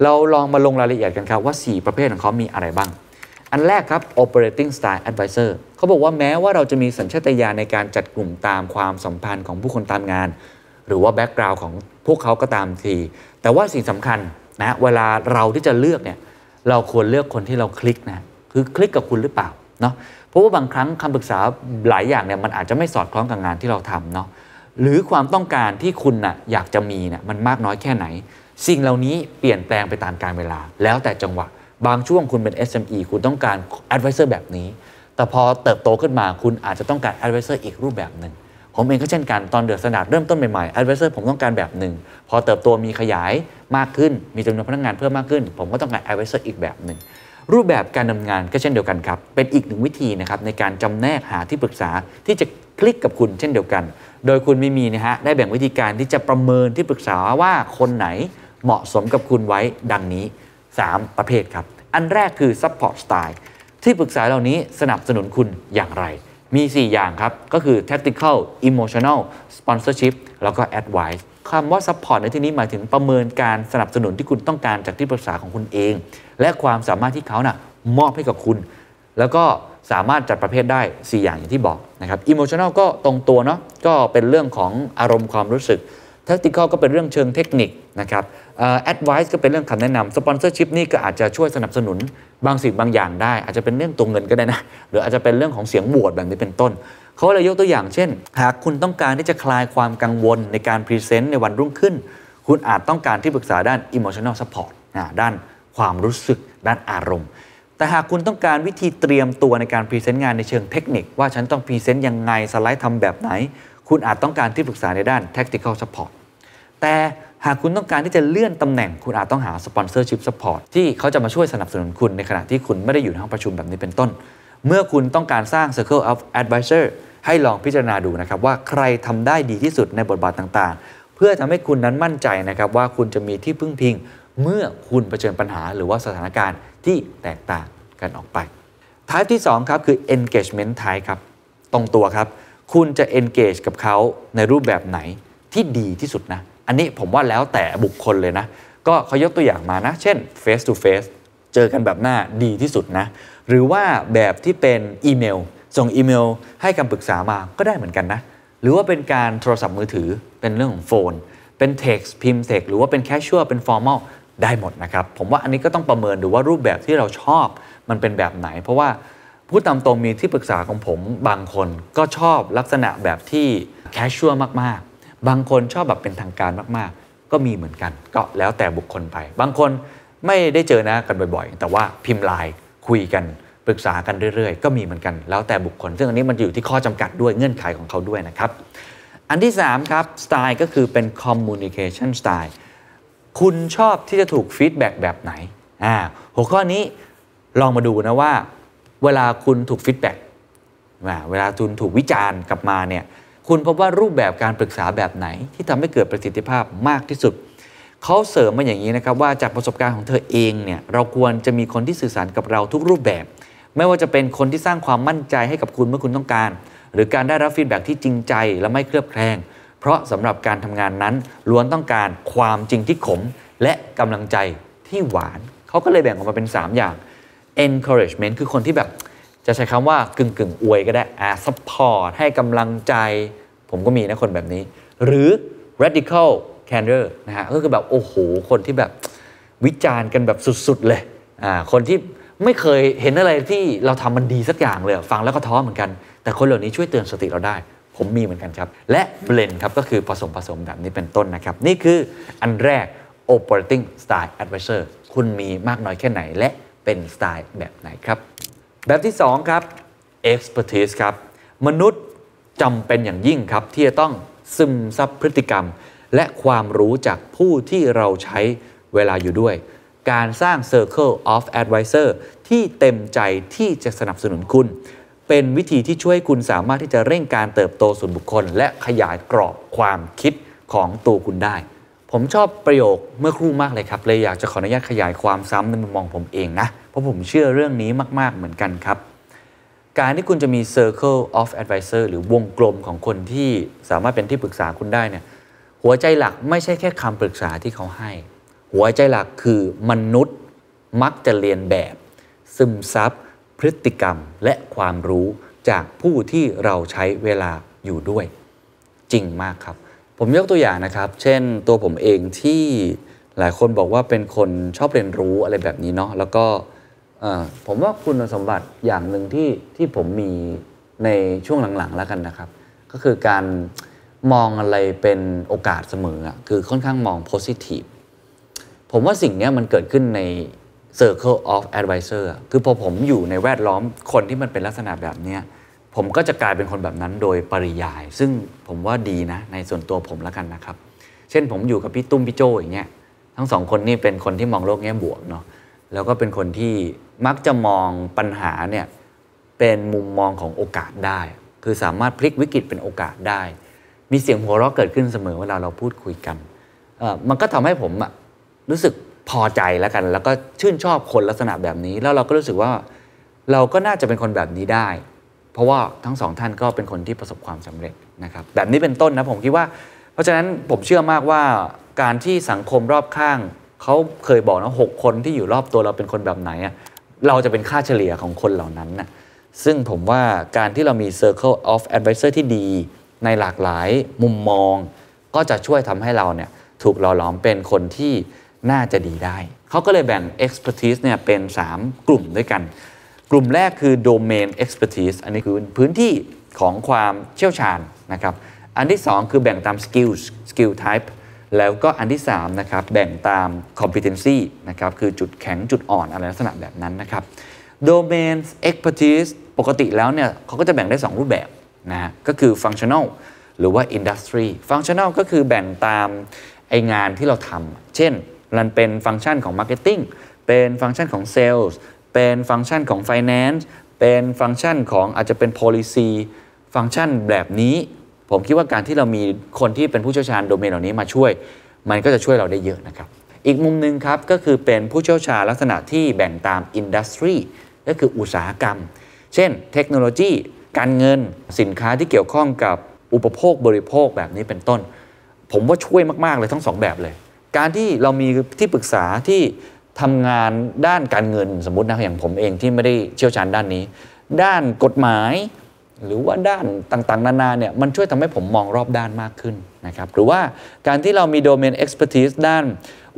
เราลองมาลงรายละเอียดกันครับว่า 4 ประเภทของเขามีอะไรบ้าง อันแรกครับ operating style advisor เขาบอกว่าแม้ว่าเราจะมีสัญชาตญาณในการจัดกลุ่มตามความสัมพันธ์ของผู้คนตามงาน หรือว่า background ของพวกเขาก็ตามที แต่ว่าสิ่งสำคัญนะเวลาเราที่จะเลือกเนี่ยเราควรเลือกคนที่เราคลิกนะคือคลิกกับคุณหรือเปล่าเนาะเพราะว่าบางครั้งคำปรึกษาหลายอย่างเนี่ยมันอาจจะไม่สอดคล้องกับงานที่เราทำเนาะหรือความต้องการที่คุณนะ่ะอยากจะมีเนะ่ยมันมากน้อยแค่ไหน สิ่งเหล่านี้เปลี่ยนแปลงไปตามกาลเวลา แล้วแต่จังหวะ บางช่วงคุณเป็น SME คุณต้องการ advisor แบบนี้ แต่พอเติบโตขึ้นมาคุณอาจจะต้องการ advisor อีกรูปแบบหนึ่ง ผมเองก็เช่นกันตอนเดือดสนาดเริ่มต้นใหม่ๆ advisor ผมต้องการแบบหนึ่ง พอเติบโตมีขยายมากขึ้น มีจำนวนพนักงานเพิ่มมากขึ้น ผมก็ต้องการ advisor อีกแบบหนึ่ง รูปแบบการดำเนินงานก็เช่นเดียวกันครับ เป็นอีกหนึ่งวิธีนะครับในการจำแนกหาที่ปรึกษาที่จะคลิกกับคุณเช่นเดียวกัน โดยคุณไม่มีนะฮะได้แบ่งวิธีการที่จะประเมินที่ปรึกษาว่าคนไหนเหมาะสมกับคุณไว้ดังนี้ 3 ประเภทครับ อันแรกคือ support style ที่ปรึกษาเหล่านี้สนับสนุนคุณอย่างไร มี 4 อย่างครับ ก็คือ tactical emotional sponsorship แล้วก็ advice คำว่า support ในที่นี้หมายถึงประเมินการสนับสนุนที่คุณต้องการจากที่ปรึกษาของคุณเอง และความสามารถที่เขานะ่ะมอบให้กับคุณ แล้วก็สามารถจัดประเภทได้ 4 อย่างอย่างที่บอกนะครับ emotional ก็ตรงตัวเนาะก็เป็นเรื่องของอารมณ์ความรู้สึก tactical ก็เป็นเรื่องเชิงเทคนิคนะครับเอ่อ advice ก็เป็นเรื่องคำแนะนำ sponsorship นี่ก็อาจจะช่วยสนับสนุนบางสิ่งบางอย่างได้ อาจจะเป็นเรื่องตัวเงินก็ได้นะ หรืออาจจะเป็นเรื่องของเสียงโหวตแบบนี้เป็นต้น เขาเลยยกตัวอย่างเช่น หากคุณต้องการที่จะคลายความกังวลในการ present ในวันรุ่งขึ้น คุณอาจต้องการที่ปรึกษาด้าน emotional support ด้านความรู้สึกด้านอารมณ์แต่หากคุณต้องการวิธีเตรียมตัวในการ present งานในเชิงเทคนิค ว่าฉันต้อง present ยังไงสไลด์ทำแบบไหน คุณอาจต้องการที่ปรึกษาในด้าน tactical support แต่หากคุณต้องการที่จะเลื่อนตำแหน่ง คุณอาจต้องหา sponsorship support ที่เขาจะมาช่วยสนับสนุนคุณในขณะที่คุณไม่ได้อยู่ในห้องประชุมแบบนี้เป็นต้น เมื่อคุณต้องการสร้าง circle of advisor ให้ลองพิจารณาดูนะครับว่าใครทำได้ดีที่สุดในบทบาทต่างๆ เพื่อทำให้คุณนั้นมั่นใจนะครับว่าคุณจะมีที่พึ่งพิง เมื่อคุณเผชิญปัญหาหรือว่าสถานการณ์ที่แตกต่างกันออกไป type ที่2ครับคือ engagement type ครับตรงตัวครับ คุณจะ engage กับเขาในรูปแบบไหนที่ดีที่สุดนะ อันนี้ผมว่าแล้วแต่บุคคลเลยนะ ก็เขายกตัวอย่างมานะ เช่น face to face เจอกันแบบหน้าดีที่สุดนะ หรือว่าแบบที่เป็นอีเมล ส่งอีเมลให้คำปรึกษามาก็ได้เหมือนกันนะ หรือว่าเป็นการโทรศัพท์มือถือเป็นเรื่องของโฟน เป็น text พิมพ์ text หรือว่าเป็น casual เป็น formal ได้หมดนะครับ ผมว่าอันนี้ก็ต้องประเมินดูว่ารูปแบบที่เราชอบมันเป็นแบบไหน เพราะว่า พูดตามตรงมีที่ปรึกษาของผมบางคนก็ชอบลักษณะแบบที่ casual มากๆ บางคนชอบแบบเป็นทางการมากๆ ก็มีเหมือนกัน ก็แล้วแต่บุคคลไป บางคนไม่ได้เจอหน้ากันบ่อยๆ แต่ว่าพิมพ์ไลน์คุยกันปรึกษากันเรื่อยๆ ก็มีเหมือนกันแล้วแต่บุคคล ซึ่งอันนี้มันอยู่ที่ข้อจำกัดด้วยเงื่อนไขของเขาด้วยนะครับ อันที่ 3 ครับสไตล์ก็คือเป็น communication style คุณชอบที่จะถูก feedback แบบไหนอ่าหัวข้อนี้ลองมาดูนะว่า เวลาคุณถูก feedback เวลาคุณถูกวิจารณ์กลับมาเนี่ยคุณพบว่ารูปแบบการปรึกษาแบบไหน ที่ทำให้เกิดประสิทธิภาพมากที่สุด เขาเสริมมาอย่างนี้นะครับว่าจากประสบการณ์ของเธอเองเนี่ยเราควรจะมีคนที่สื่อสารกับเราทุกรูปแบบ ไม่ว่าจะเป็นคนที่สร้างความมั่นใจให้กับคุณเมื่อคุณต้องการ หรือการได้รับ feedback ที่จริงใจและไม่เคลือบแคลงเพราะสำหรับการทำงานนั้นล้วนต้องการความจริงที่ขม และกำลังใจที่หวาน เขาก็เลยแบ่งออกมาเป็น 3 อย่าง encouragement คือคนที่แบบจะใช้คำว่ากึ่งกึ่งอวยก็ได้อ่า support ให้กำลังใจ ผมก็มีนะคนแบบนี้ หรือ radical candor นะฮะก็คือแบบโอ้โห คนที่แบบวิจารณ์กันแบบสุดๆเลยอ่าคนที่ไม่เคยเห็นอะไรที่เราทำมันดีสักอย่างเลย ฟังแล้วก็ท้อเหมือนกัน แต่คนเหล่านี้ช่วยเตือนสติเราได้ ผมมีเหมือนกันครับ และเบลนครับก็คือผสมผสมแบบนี้เป็นต้นนะครับ นี่คืออันแรก operating style advisor คุณมีมากน้อยแค่ไหน และ เป็นสไตล์แบบไหนครับ แบบที่ 2 ครับ expertise ครับ มนุษย์จำเป็นอย่างยิ่งครับ ที่จะต้องซึมซับพฤติกรรม และความรู้จากผู้ที่เราใช้เวลาอยู่ด้วย การสร้าง Circle of Advisor ที่เต็มใจที่จะสนับสนุนคุณ เป็นวิธีที่ช่วยคุณสามารถที่จะเร่งการเติบโตส่วนบุคคล และขยายกรอบความคิดของตัวคุณได้ ผมชอบประโยคเมื่อครู่มากเลยครับ เลยอยากจะขออนุญาตขยายความซ้ำในมุมมองผมเองนะ เพราะผมเชื่อเรื่องนี้มาก ๆ เหมือนกันครับ การที่คุณจะมี Circle of Advisor หรือวงกลมของคนที่สามารถเป็นที่ปรึกษาคุณได้เนี่ยหัวใจหลักไม่ใช่แค่คำปรึกษาที่เขาให้ หัวใจหลักคือมนุษย์มักจะเรียนแบบ ซึมซับพฤติกรรมและความรู้จากผู้ที่เราใช้เวลาอยู่ด้วย จริงมากครับ ผมยกตัวอย่างนะครับ เช่นตัวผมเองที่หลายคนบอกว่าเป็นคนชอบเรียนรู้อะไรแบบนี้เนาะแล้วก็ผมว่าคุณสมบัติอย่างหนึ่งที่ที่ผมมีในช่วงหลังๆแล้วกันนะครับ ก็คือการมองอะไรเป็นโอกาสเสมออะคือค่อนข้างมอง positive ผมว่าสิ่งนี้มันเกิดขึ้นใน Circle of Advisor คือพอผมอยู่ในแวดล้อมคนที่มันเป็นลักษณะแบบเนี้ย ผมก็จะกลายเป็นคนแบบนั้นโดยปริยาย ซึ่งผมว่าดีนะในส่วนตัวผมแล้วกันนะครับ เช่นผมอยู่กับพี่ตุ้มพี่โจอย่างเงี้ยทั้งสองคนนี่เป็นคนที่มองโลกแง่บวกเนาะแล้วก็เป็นคนที่มักจะมองปัญหาเนี่ยเป็นมุมมองของโอกาสได้ คือสามารถพลิกวิกฤตเป็นโอกาสได้ มีเสียงหัวเราะเกิดขึ้นเสมอเวลาเราพูดคุยกันมันก็ทำให้ผมอะรู้สึกพอใจแล้วกัน แล้วก็ชื่นชอบคนลักษณะแบบนี้ แล้วเราก็รู้สึกว่าเราก็น่าจะเป็นคนแบบนี้ได้ เพราะว่าทั้งสองท่านก็เป็นคนที่ประสบความสำเร็จนะครับแบบนี้เป็นต้นนะผมคิดว่า เพราะฉะนั้นผมเชื่อมากว่าการที่สังคมรอบข้างเขาเคยบอกนะหกคนที่อยู่รอบตัวเราเป็นคนแบบไหนเราจะเป็นค่าเฉลี่ยของคนเหล่านั้นนะซึ่งผมว่าการที่เรามี Circle of Advisor ที่ดี ในหลากหลายมุมมอง ก็จะช่วยทำให้เราเนี่ยถูกหล่อหลอมเป็นคนที่น่าจะดีได้ เขาก็เลยแบ่ง expertise เนี่ยเป็น 3 กลุ่มด้วยกัน กลุ่มแรกคือ domain expertise อันนี้คือพื้นที่ของความเชี่ยวชาญนะครับอันที่ 2 คือแบ่งตาม skills skill type แล้วก็อันที่3นะครับแบ่งตาม competency นะครับคือจุดแข็งจุดอ่อนอะไรลักษณะแบบนั้นนะครับ domain expertise ปกติแล้วเนี่ยเขาก็จะแบ่งได้ 2 รูปแบบนะฮะก็คือ functional หรือว่า industry functional ก็คือแบ่งตามไองานที่เราทำเช่นมันเป็นฟังก์ชันของ marketing เป็นฟังก์ชันของ sales เป็นฟังก์ชันของ finance เป็นฟังก์ชันของอาจจะเป็น policy ฟังก์ชันแบบนี้ ผมคิดว่าการที่เรามีคนที่เป็นผู้เชี่ยวชาญโดเมนเหล่านี้มาช่วย มันก็จะช่วยเราได้เยอะนะครับ อีกมุมหนึ่งครับก็คือเป็นผู้เชี่ยวชาญลักษณะที่แบ่งตาม industry ก็คืออุตสาหกรรม เช่น เทคโนโลยี การเงิน สินค้าที่เกี่ยวข้องกับอุปโภคบริโภคแบบนี้เป็นต้น ผมว่าช่วยมาก ๆ เลยทั้งสองแบบเลย การที่เรามีที่ปรึกษาที่ ทำงานด้านการเงินสมมตินะอย่างผมเองที่ไม่ได้เชี่ยวชาญด้านนี้ ด้านกฎหมาย หรือว่าด้านต่างๆ นานาเนี่ยมันช่วยทำให้ผมมองรอบด้านมากขึ้นนะครับหรือว่าการที่เรามีโดเมน expertise ด้าน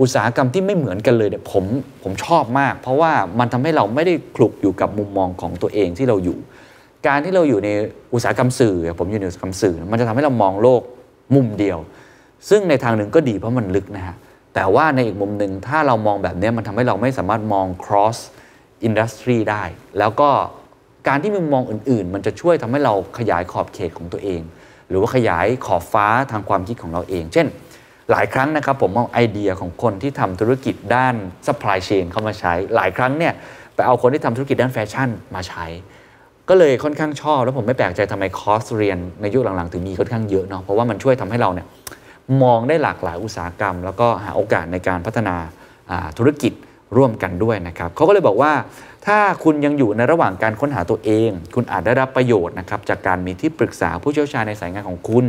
อุตสาหกรรมที่ไม่เหมือนกันเลยเนี่ยผมผมชอบมาก เพราะว่ามันทำให้เราไม่ได้คลุกอยู่กับมุมมองของตัวเองที่เราอยู่ การที่เราอยู่ในอุตสาหกรรมสื่อ ผมอยู่ในอุตสาหกรรมสื่อ มันจะทำให้เรามองโลกมุมเดียว ซึ่งในทางหนึ่งก็ดีเพราะมันลึกนะฮะ แต่ว่าในอีกมุมหนึ่งถ้าเรามองแบบนี้มันทำให้เราไม่สามารถมอง cross industry ได้ แล้วก็การที่มุมมองอื่น ๆ มันจะช่วยทำให้เราขยายขอบเขตของตัวเอง หรือว่าขยายขอบฟ้าทางความคิดของเราเอง เช่น หลายครั้งนะครับผมเอาไอเดียของคนที่ทำธุรกิจด้าน supply chain เข้ามาใช้ หลายครั้งเนี่ยไปเอาคนที่ทำธุรกิจด้านแฟชั่นมาใช้ ก็เลยค่อนข้างชอบ แล้วผมไม่แปลกใจทำไมคอร์สเรียนในยุคหลังๆ ถึงมีค่อนข้างเยอะเนาะเพราะว่ามันช่วยทำให้เราเนี่ย มองได้หลากหลายอุตสาหกรรม แล้วก็หาโอกาสในการพัฒนาธุรกิจร่วมกันด้วยนะครับเขาก็เลยบอกว่า ถ้าคุณยังอยู่ในระหว่างการค้นหาตัวเอง คุณอาจได้รับประโยชน์นะครับจากการมีที่ปรึกษาผู้เชี่ยวชาญในสายงานของคุณ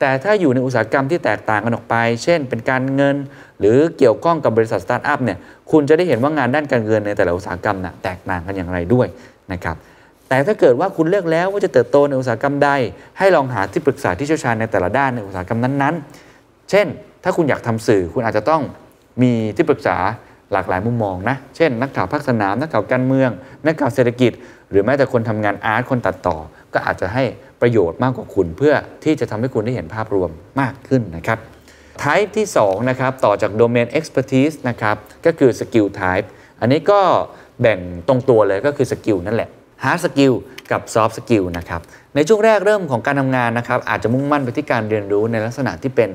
แต่ถ้าอยู่ในอุตสาหกรรมที่แตกต่างกันออกไป เช่น เป็นการเงิน หรือเกี่ยวข้องกับบริษัทสตาร์ทอัพเนี่ยคุณจะได้เห็นว่างานด้านการเงินในแต่ละอุตสาหกรรมน่ะแตกต่างกันอย่างไรด้วยนะครับแต่ถ้าเกิดว่าคุณเลือกแล้วว่าจะเติบโตในอุตสาหกรรมใด ให้ลองหาที่ปรึกษาที่เชี่ยวชาญในแต่ละด้านในอุตสาหกรรมนั้นๆ เช่น ถ้าคุณอยากทำสื่อคุณอาจจะต้องมีที่ปรึกษาหลากหลายมุมมองนะ เช่น นักข่าวภาคสนาม นักข่าวการเมือง นักข่าวเศรษฐกิจ หรือแม้แต่คนทำงานอาร์ตคนตัดต่อ ก็อาจจะให้ประโยชน์มากกับคุณ เพื่อที่จะทำให้คุณได้เห็นภาพรวมมากขึ้นนะครับ Type ที่2นะครับต่อจาก Domain Expertise นะครับก็คือ Skill Type อันนี้ก็แบ่งตรงตัวเลยก็คือสกิลนั่นแหละ Hard Skill กับ Soft Skill นะครับในช่วงแรกเริ่มของการทำงานนะครับอาจจะมุ่งมั่นไปที่การเรียนรู้ในลักษณะที่เป็น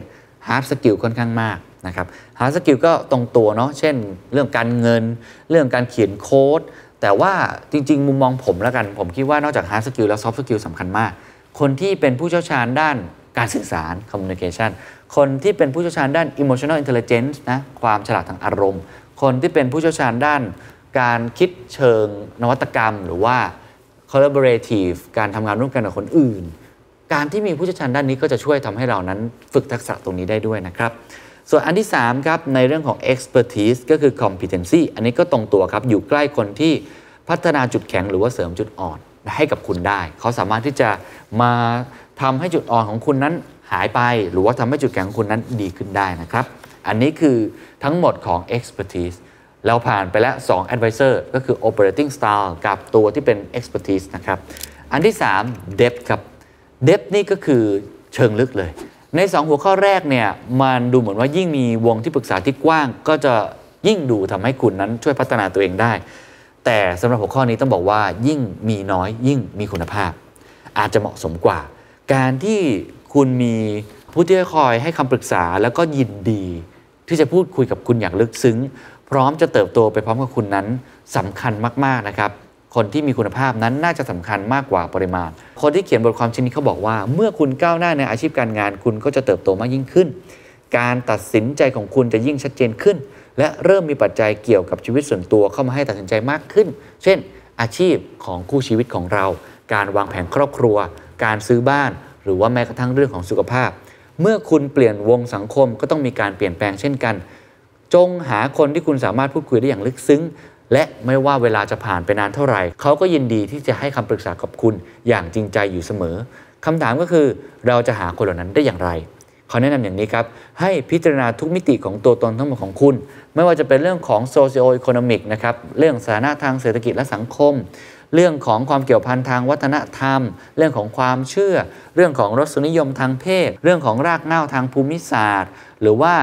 Hard Skill ค่อนข้างมากนะครับ Hard Skill ก็ตรงตัวเนาะเช่น เรื่องการเงิน เรื่องการเขียนโค้ดแต่ว่าจริง ๆ มุมมองผมแล้วกัน ผมคิดว่านอกจาก Hard Skill แล้ว Soft Skill สำคัญมาก คนที่เป็นผู้เชี่ยวชาญด้านการสื่อสาร communication คนที่เป็นผู้เชี่ยวชาญด้าน emotional intelligence นะความฉลาดทางอารมณ์ คนที่เป็นผู้เชี่ยวชาญด้านการคิดเชิงนวัตกรรม หรือว่า collaborative การทำงานร่วมกันกับคนอื่น การที่มีผู้เชี่ยวชาญด้านนี้ก็จะช่วยทำให้เรานั้นฝึกทักษะตรงนี้ได้ด้วยนะครับ ส่วนอันที่ 3 ครับ ในเรื่องของ expertise ก็คือ competency อันนี้ก็ตรงตัวครับ อยู่ใกล้คนที่พัฒนาจุดแข็งหรือว่าเสริมจุดอ่อนให้กับคุณได้ เขาสามารถที่จะมาทำให้จุดอ่อนของคุณนั้นหายไป หรือว่าทำให้จุดแข็งของคุณนั้นดีขึ้นได้นะครับ อันนี้คือทั้งหมดของ expertise เราผ่านไปแล้ว 2 advisor ก็คือ operating style กับตัวที่เป็น expertise นะครับ อันที่ 3 depth ครับ depth นี่ก็คือเชิงลึกเลย ใน 2 หัวข้อแรกเนี่ยมันดูเหมือนว่ายิ่งมีวงที่ปรึกษาที่กว้าง ก็จะยิ่งดูทำให้คุณนั้นช่วยพัฒนาตัวเองได้ แต่สำหรับหัวข้อนี้ต้องบอกว่ายิ่งมีน้อยยิ่งมีคุณภาพ อาจจะเหมาะสมกว่า การที่คุณมีผู้ที่คอยให้คำปรึกษาแล้วก็ยินดี ที่จะพูดคุยกับคุณอย่างลึกซึ้ง พร้อมจะเติบโตไปพร้อมกับคุณนั้นสำคัญมาก ๆนะครับ คนที่มีคุณภาพนั้นน่าจะสำคัญมากกว่าปริมาณ คนที่เขียนบทความชิ้นนี้เขาบอกว่า เมื่อคุณก้าวหน้าในอาชีพการงาน คุณก็จะเติบโตมากยิ่งขึ้น การตัดสินใจของคุณจะยิ่งชัดเจนขึ้น และเริ่มมีปัจจัยเกี่ยวกับชีวิตส่วนตัวเข้ามาให้ตัดสินใจมากขึ้น เช่น อาชีพของคู่ชีวิตของเรา การวางแผนครอบครัว การซื้อบ้าน หรือว่าแม้กระทั่งเรื่องของสุขภาพ เมื่อคุณเปลี่ยนวงสังคมก็ต้องมีการเปลี่ยนแปลงเช่นกันจงหาคนที่คุณสามารถพูดคุยได้อย่างลึกซึ้ง และไม่ว่าเวลาจะผ่านไปนานเท่าไหร่เขาก็ยินดีที่จะให้คำปรึกษากับคุณอย่างจริงใจอยู่เสมอคำถามก็คือเราจะหาคนเหล่านั้นได้อย่างไรเขาแนะนำอย่างนี้ครับ ให้พิจารณาทุกมิติของตัวตนทั้งหมดของคุณ ไม่ว่าจะเป็นเรื่องของ socio-economic นะครับเรื่องสถานะทางเศรษฐกิจและสังคม เรื่องของความเกี่ยวพันทางวัฒนธรรม เรื่องของความเชื่อ เรื่องของรสนิยมทางเพศ เรื่องของรากเหง้าทางภูมิศาสตร์ หรือว่า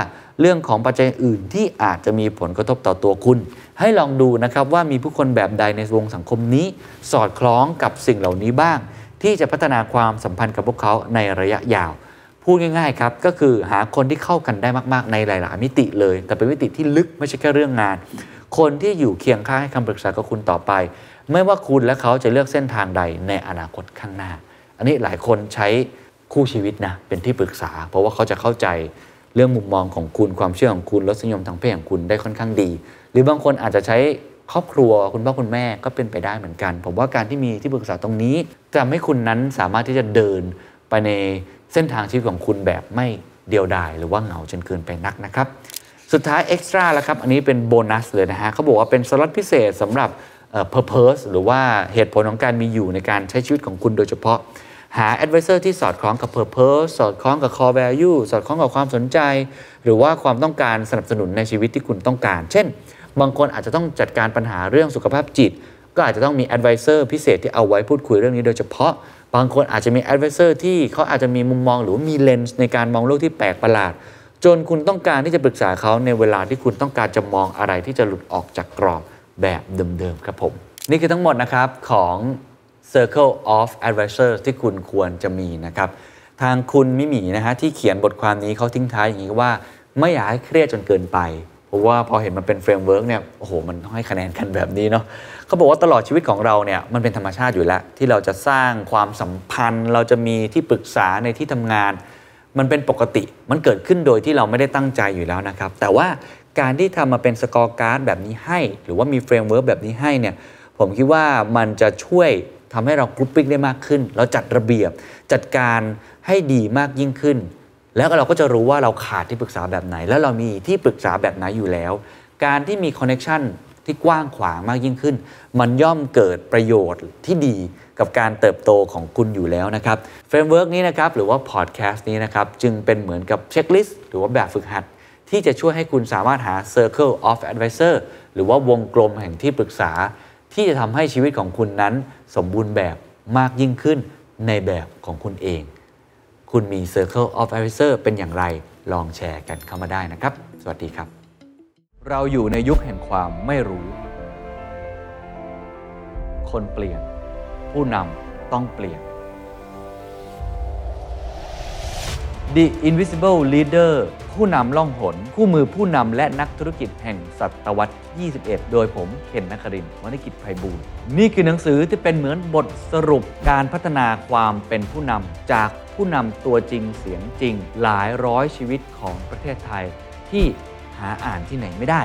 เรื่องของปัจจัยอื่นที่อาจจะมีผลกระทบต่อตัวคุณ ให้ลองดูนะครับว่ามีผู้คนแบบใดในวงสังคมนี้ สอดคล้องกับสิ่งเหล่านี้บ้าง ที่จะพัฒนาความสัมพันธ์กับพวกเขาในระยะยาว พูดง่ายๆครับก็คือหาคนที่เข้ากันได้มากๆ ในหลาย ๆ มิติเลย แต่เป็นมิติที่ลึกไม่ใช่แค่เรื่องงาน คนที่อยู่เคียงข้างให้คำปรึกษากับคุณต่อไป ไม่ว่าคุณและเขาจะเลือกเส้นทางใดในอนาคตข้างหน้า อันนี้หลายคนใช้คู่ชีวิตนะเป็นที่ปรึกษา เพราะว่าเขาจะเข้าใจเรื่องมุมมองของคุณความเชื่อของคุณรสนิยมทางเพศของคุณได้ค่อนข้างดี หรือบางคนอาจจะใช้ครอบครัวคุณพ่อคุณแม่ก็เป็นไปได้เหมือนกัน ผมว่าการที่มีที่ปรึกษาตรงนี้จะทำให้คุณนั้นสามารถที่จะเดินไปในเส้นทางชีวิตของคุณแบบไม่เดียวดาย หรือว่าเหงาจนเกินไปนักนะครับ สุดท้ายเอ็กซ์ตร้าแล้วครับ อันนี้เป็นโบนัสเลยนะฮะเขาบอกว่าเป็นสล็อตพิเศษสำหรับ purpose หรือว่าเหตุผลของการมีอยู่ในการใช้ชีวิตของคุณโดยเฉพาะ หา advisor ที่สอดคล้องกับ purpose สอดคล้องกับ core value สอดคล้องกับความสนใจ หรือว่าความต้องการสนับสนุนในชีวิตที่คุณต้องการ เช่น บางคนอาจจะต้องจัดการปัญหาเรื่องสุขภาพจิต ก็อาจจะต้องมี advisor พิเศษที่เอาไว้พูดคุยเรื่องนี้โดยเฉพาะ บางคนอาจจะมี advisor ที่เขาอาจจะมีมุมมองหรือว่ามีเลนส์ในการมองโลกที่แปลกประหลาดจนคุณต้องการที่จะปรึกษาเขาในเวลาที่คุณต้องการจะมองอะไรที่จะหลุดออกจากกรอบ แบบเดิมๆครับผม นี่คือทั้งหมดนะครับของ Circle of Advisors ที่คุณควรจะมีนะครับ ทางคุณมิมีนะฮะที่เขียนบทความนี้เขาทิ้งท้ายอย่างนี้ว่า ไม่อยากให้เครียดจนเกินไปเพราะว่าพอเห็นมันเป็น framework เนี่ยโอ้โหมันต้องให้คะแนนกันแบบนี้เนาะเขาบอกว่าตลอดชีวิตของเราเนี่ยมันเป็นธรรมชาติอยู่แล้ว ที่เราจะสร้างความสัมพันธ์ เราจะมีที่ปรึกษาในที่ทำงาน มันเป็นปกติมันเกิดขึ้นโดยที่เราไม่ได้ตั้งใจอยู่แล้วนะครับ แต่ว่า การที่ทำมาเป็น scorecard แบบนี้ให้ หรือว่ามี framework แบบนี้ให้เนี่ยผมคิดว่ามันจะช่วยทำให้เรา grouping ได้มากขึ้น เราจัดระเบียบจัดการให้ดีมากยิ่งขึ้น แล้วเราก็จะรู้ว่าเราขาดที่ปรึกษาแบบไหน แล้วเรามีที่ปรึกษาแบบไหนอยู่แล้ว การที่มี connection ที่กว้างขวางมากยิ่งขึ้น มันย่อมเกิดประโยชน์ที่ดีกับการเติบโตของคุณอยู่แล้วนะครับ framework นี้นะครับหรือว่าพอดแคสต์นี้นะครับจึงเป็นเหมือนกับ checklist หรือว่าแบบฝึกหัด ที่จะช่วยให้คุณสามารถหา Circle of Advisor หรือว่าวงกลมแห่งที่ปรึกษา ที่จะทำให้ชีวิตของคุณนั้น สมบูรณ์แบบมากยิ่งขึ้นในแบบของคุณเอง คุณมี Circle of Advisor เป็นอย่างไร ลองแชร์กันเข้ามาได้นะครับ สวัสดีครับ เราอยู่ในยุคแห่งความไม่รู้ คนเปลี่ยน ผู้นำต้องเปลี่ยน The Invisible Leader ผู้นำล่องหน คู่มือผู้นำและนักธุรกิจแห่งศตวรรษ 21 โดยผมเคนนักครินวรรณกิจไพบูลนี่คือหนังสือที่เป็นเหมือนบทสรุปการพัฒนาความเป็นผู้นำจากผู้นำตัวจริงเสียงจริง หลายร้อยชีวิตของประเทศไทย ที่หาอ่านที่ไหนไม่ได้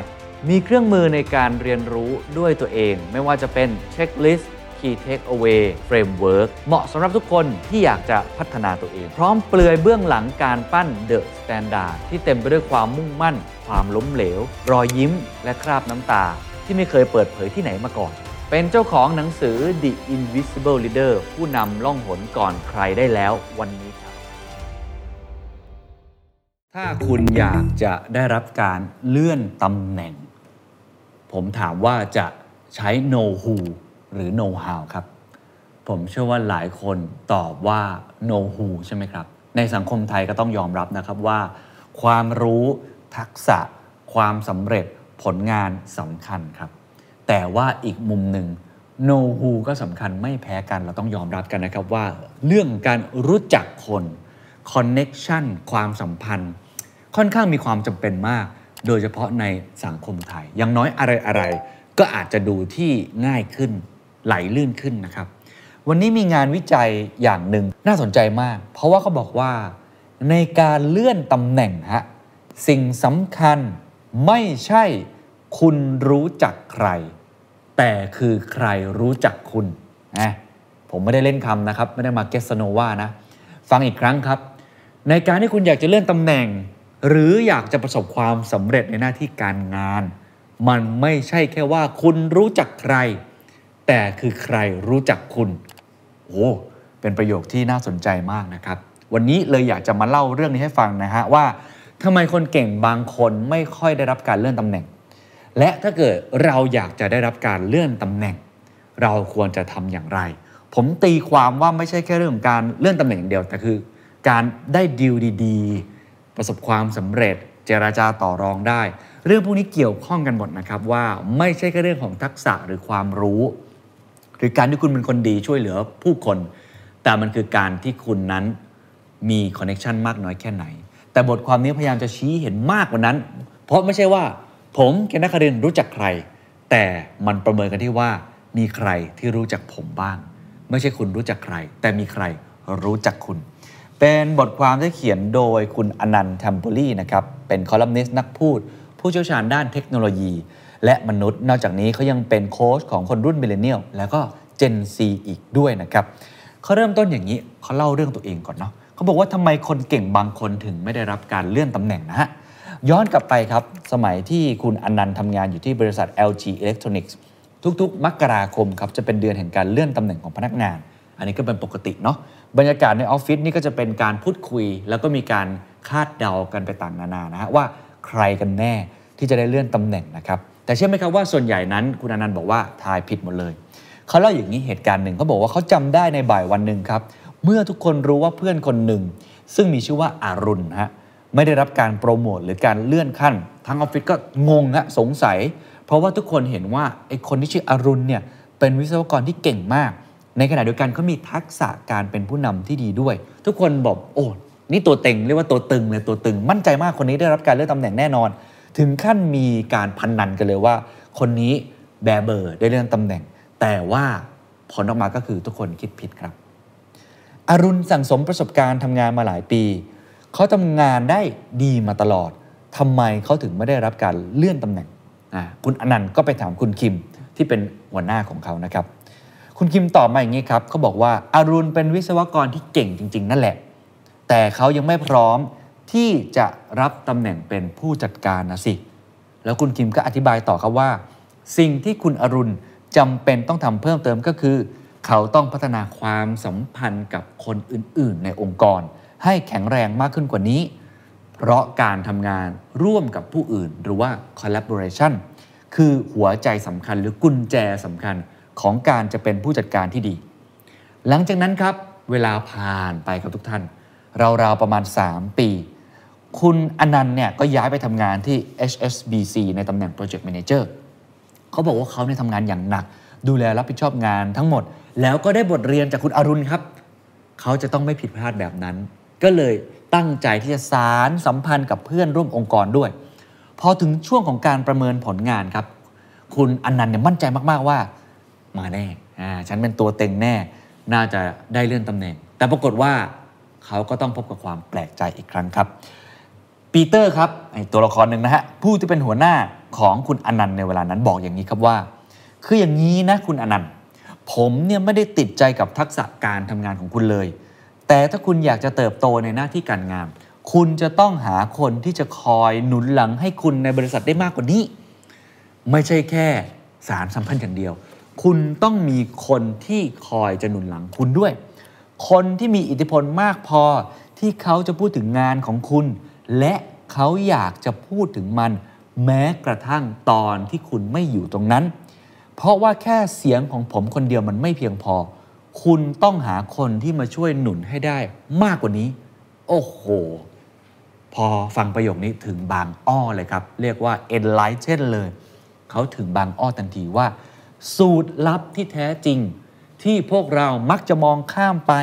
มีเครื่องมือในการเรียนรู้ด้วยตัวเอง ไม่ว่าจะเป็นเช็คลิสต์ Key Takeaway Framework เหมาะสำหรับทุกคนที่อยากจะพัฒนาตัวเอง พร้อมเปลือยเบื้องหลังการปั้น The Standard ที่เต็มไปด้วยความมุ่งมั่น ความล้มเหลว รอยยิ้ม และคราบน้ำตา ที่ไม่เคยเปิดเผยที่ไหนมาก่อน เป็นเจ้าของหนังสือ The Invisible Leader ผู้นำล่องหนก่อนใครได้แล้ววันนี้ครับ ถ้าคุณอยากจะได้รับการเลื่อนตำแหน่ง ผมถามว่าจะใช้ know who หรือ know how ครับ ผมเชื่อว่าหลายคนตอบว่า know who ใช่ไหมครับ ในสังคมไทยก็ต้องยอมรับนะครับว่า ความรู้ทักษะ ความสำเร็จผลงานสำคัญครับ แต่ว่าอีกมุมหนึ่ง know who ก็สำคัญไม่แพ้กันเราต้องยอมรับกันนะครับว่า เรื่องการรู้จักคน connection ความสัมพันธ์ ค่อนข้างมีความจำเป็นมาก โดยเฉพาะในสังคมไทย อย่างน้อยอะไรๆก็อาจจะดูที่ง่ายขึ้น ไหลลื่นขึ้นนะครับ วันนี้มีงานวิจัยอย่างหนึ่งน่าสนใจมาก เพราะว่าเขาบอกว่า ในการเลื่อนตำแหน่งฮะสิ่งสำคัญไม่ใช่คุณรู้จักใคร แต่คือใครรู้จักคุณนะผมไม่ได้เล่นคำนะครับ ไม่ได้มาเกสโนวานะ ฟังอีกครั้งครับ ในการที่คุณอยากจะเลื่อนตำแหน่ง หรืออยากจะประสบความสำเร็จในหน้าที่การงาน มันไม่ใช่แค่ว่าคุณรู้จักใคร แต่คือใครรู้จักคุณ โอ้ เป็นประโยคที่น่าสนใจมากนะครับ วันนี้เลยอยากจะมาเล่าเรื่องนี้ให้ฟังนะฮะว่าทำไมคนเก่งบางคนไม่ค่อยได้รับการเลื่อนตำแหน่ง และถ้าเกิดเราอยากจะได้รับการเลื่อนตำแหน่ง เราควรจะทำอย่างไร ผมตีความว่าไม่ใช่แค่เรื่องของการเลื่อนตำแหน่งอย่างเดียวแต่คือ การได้ดีลดีๆ ประสบความสำเร็จ เจราจาต่อรองได้ เรื่องพวกนี้เกี่ยวข้องกันหมดนะครับว่าไม่ใช่แค่เรื่องของทักษะหรือความรู้ หรือการที่คุณเป็นคนดีช่วยเหลือผู้คน แต่มันคือการที่คุณนั้นมีคอนเน t ชันมากน้อยแค่ไหน แต่บทความนี้พยายามจะชี้เห็นมากกว่านั้น เพราะไม่ใช่ว่า ผมเคนนักคารินรู้จักใคร แต่มันประเมินกันที่ว่ามีใครที่รู้จักผมบ้าง ไม่ใช่คุณรู้จักใคร แต่มีใครรู้จักคุณ เป็นบทความที่เขียนโดยคุณอนันต์ทัมโบลีนะครับเป็นคอลัมนิสต์นักพูด ผู้เชี่ยวชาญด้านเทคโนโลยี และมนุษย์ นอกจากนี้เขายังเป็นโค้ชของคนรุ่นมิเลเนียลแล้วก็ Gen Z อีกด้วยนะครับเขาเริ่มต้นอย่างนี้เขาเล่าเรื่องตัวเองก่อนเนาะเขาบอกว่าทำไมคนเก่งบางคนถึงไม่ได้รับการเลื่อนตำแหน่งนะฮะย้อนกลับไปครับสมัยที่คุณอนันต์ทำงานอยู่ที่บริษัท LG Electronics ทุกๆ มกราคมครับจะเป็นเดือนแห่งการเลื่อนตำแหน่งของพนักงาน อันนี้ก็เป็นปกติเนาะบรรยากาศในออฟฟิศนี่ก็จะเป็นการพูดคุย แล้วก็มีการคาดเดากันไปต่างนานานะฮะว่าใครกันแน่ที่จะได้เลื่อนตำแหน่งนะครับ แต่เชื่อไหมครับว่าส่วนใหญ่นั้นคุณอนันต์บอกว่าทายผิดหมดเลยเขาเล่าอย่างนี้เหตุการณ์หนึ่งเขาบอกว่าเขาจำได้ในบ่ายวันหนึ่งครับ เมื่อทุกคนรู้ว่าเพื่อนคนหนึ่ง ซึ่งมีชื่อว่าอารุณฮะไม่ได้รับการโปรโมทหรือการเลื่อนขั้นทั้งออฟฟิศก็งงฮะสงสัย เพราะว่าทุกคนเห็นว่าไอ้คนที่ชื่ออารุณเนี่ยเป็นวิศวกรที่เก่งมาก ในขณะเดียวกันเขามีทักษะการเป็นผู้นำที่ดีด้วย ทุกคนบอกโอ้นี่ตัวเต็งเรียกว่าตัวตึงเลยตัวตึงมั่นใจมากคนนี้ได้รับการเลื่อนตำแหน่งแน่นอน ถึงขั้นมีการพันนันกันเลยว่า คนนี้แบเบอร์ได้เลื่อนตำแหน่ง แต่ว่าผลออกมาก็คือทุกคนคิดผิดครับ อรุณสั่งสมประสบการณ์ทำงานมาหลายปี เขาทำงานได้ดีมาตลอดทำไมเขาถึงไม่ได้รับการเลื่อนตำแหน่งคุณอนันต์ก็ไปถามคุณคิมที่เป็นหัวหน้าของเขานะครับคุณคิมตอบมาอย่างนี้ครับเขาบอกว่าอารุณเป็นวิศวกรที่เก่งจริง ๆ นั่นแหละ แต่เขายังไม่พร้อม ที่จะรับตำแหน่งเป็นผู้จัดการนะสิ แล้วคุณคิมก็อธิบายต่อครับว่า สิ่งที่คุณอรุณจำเป็นต้องทำเพิ่มเติมก็คือ เขาต้องพัฒนาความสัมพันธ์กับคนอื่น ๆ ในองค์กร ให้แข็งแรงมากขึ้นกว่านี้ เพราะการทำงานร่วมกับผู้อื่น หรือว่า collaboration คือหัวใจสำคัญหรือกุญแจสำคัญของการจะเป็นผู้จัดการที่ดี หลังจากนั้นครับ เวลาผ่านไปครับทุกท่าน ราวๆประมาณ 3 ปี คุณอนันต์เนี่ยก็ย้ายไปทำงานที่ HSBC ในตำแหน่ง Project Manager เขาบอกว่าเขาเนี่ยทำงานอย่างหนัก ดูแลรับผิดชอบงานทั้งหมด แล้วก็ได้บทเรียนจากคุณอรุณครับ เขาจะต้องไม่ผิดพลาดแบบนั้น ก็เลยตั้งใจที่จะสารสัมพันธ์กับเพื่อนร่วมองค์กรด้วย พอถึงช่วงของการประเมินผลงานครับ คุณอนันต์เนี่ยมั่นใจมากๆว่า มาแน่อ่าฉันเป็นตัวเต็งแน่ น่าจะได้เลื่อนตำแหน่ง แต่ปรากฏว่าเขาก็ต้องพบกับความแปลกใจอีกครั้งครับ ปีเตอร์ครับตัวละครหนึ่งนะฮะผู้ที่เป็นหัวหน้าของคุณอนันต์ในเวลานั้นบอกอย่างนี้ครับว่า คืออย่างนี้นะคุณอนันต์ ผมเนี่ยไม่ได้ติดใจกับทักษะการทำงานของคุณเลย แต่ถ้าคุณอยากจะเติบโตในหน้าที่การงาน คุณจะต้องหาคนที่จะคอยหนุนหลังให้คุณในบริษัทได้มากกว่านี้ ไม่ใช่แค่สารสัมพันธ์อย่างเดียว คุณต้องมีคนที่คอยจะหนุนหลังคุณด้วย คนที่มีอิทธิพลมากพอที่เขาจะพูดถึงงานของคุณ และเขาอยากจะพูดถึงมันแม้กระทั่งตอนที่คุณไม่อยู่ตรงนั้น เพราะว่าแค่เสียงของผมคนเดียวมันไม่เพียงพอ คุณต้องหาคนที่มาช่วยหนุนให้ได้มากกว่านี้ โอ้โห พอฟังประโยคนี้ถึงบางอ้อเลยครับ เรียกว่า enlighten เลย เขาถึงบางอ้อทันทีว่า สูตรลับที่แท้จริง ที่พวกเรามักจะมองข้ามไป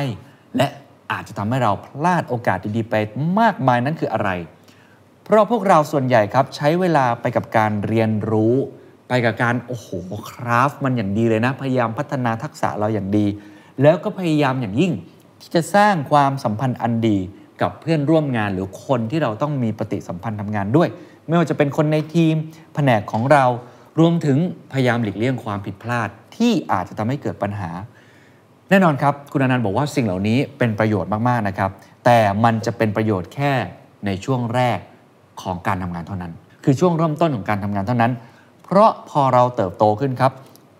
และ อาจจะทำให้เราพลาดโอกาสดีๆไปมากมายนั้นคืออะไร เพราะพวกเราส่วนใหญ่ครับใช้เวลาไปกับการเรียนรู้ ไปกับการโอ้โหคราฟมันอย่างดีเลยนะ พยายามพัฒนาทักษะเราอย่างดี แล้วก็พยายามอย่างยิ่ง ที่จะสร้างความสัมพันธ์อันดีกับเพื่อนร่วมงานหรือคนที่เราต้องมีปฏิสัมพันธ์ทำงานด้วย ไม่ว่าจะเป็นคนในทีม แผนกของเรา รวมถึงพยายามหลีกเลี่ยงความผิดพลาดที่อาจจะทำให้เกิดปัญหา แน่นอนครับ คุณอนันต์บอกว่าสิ่งเหล่านี้เป็นประโยชน์มากๆนะครับ แต่มันจะเป็นประโยชน์แค่ในช่วงแรกของการทำงานเท่านั้น คือช่วงเริ่มต้นของการทำงานเท่านั้น เพราะพอเราเติบโตขึ้นครับ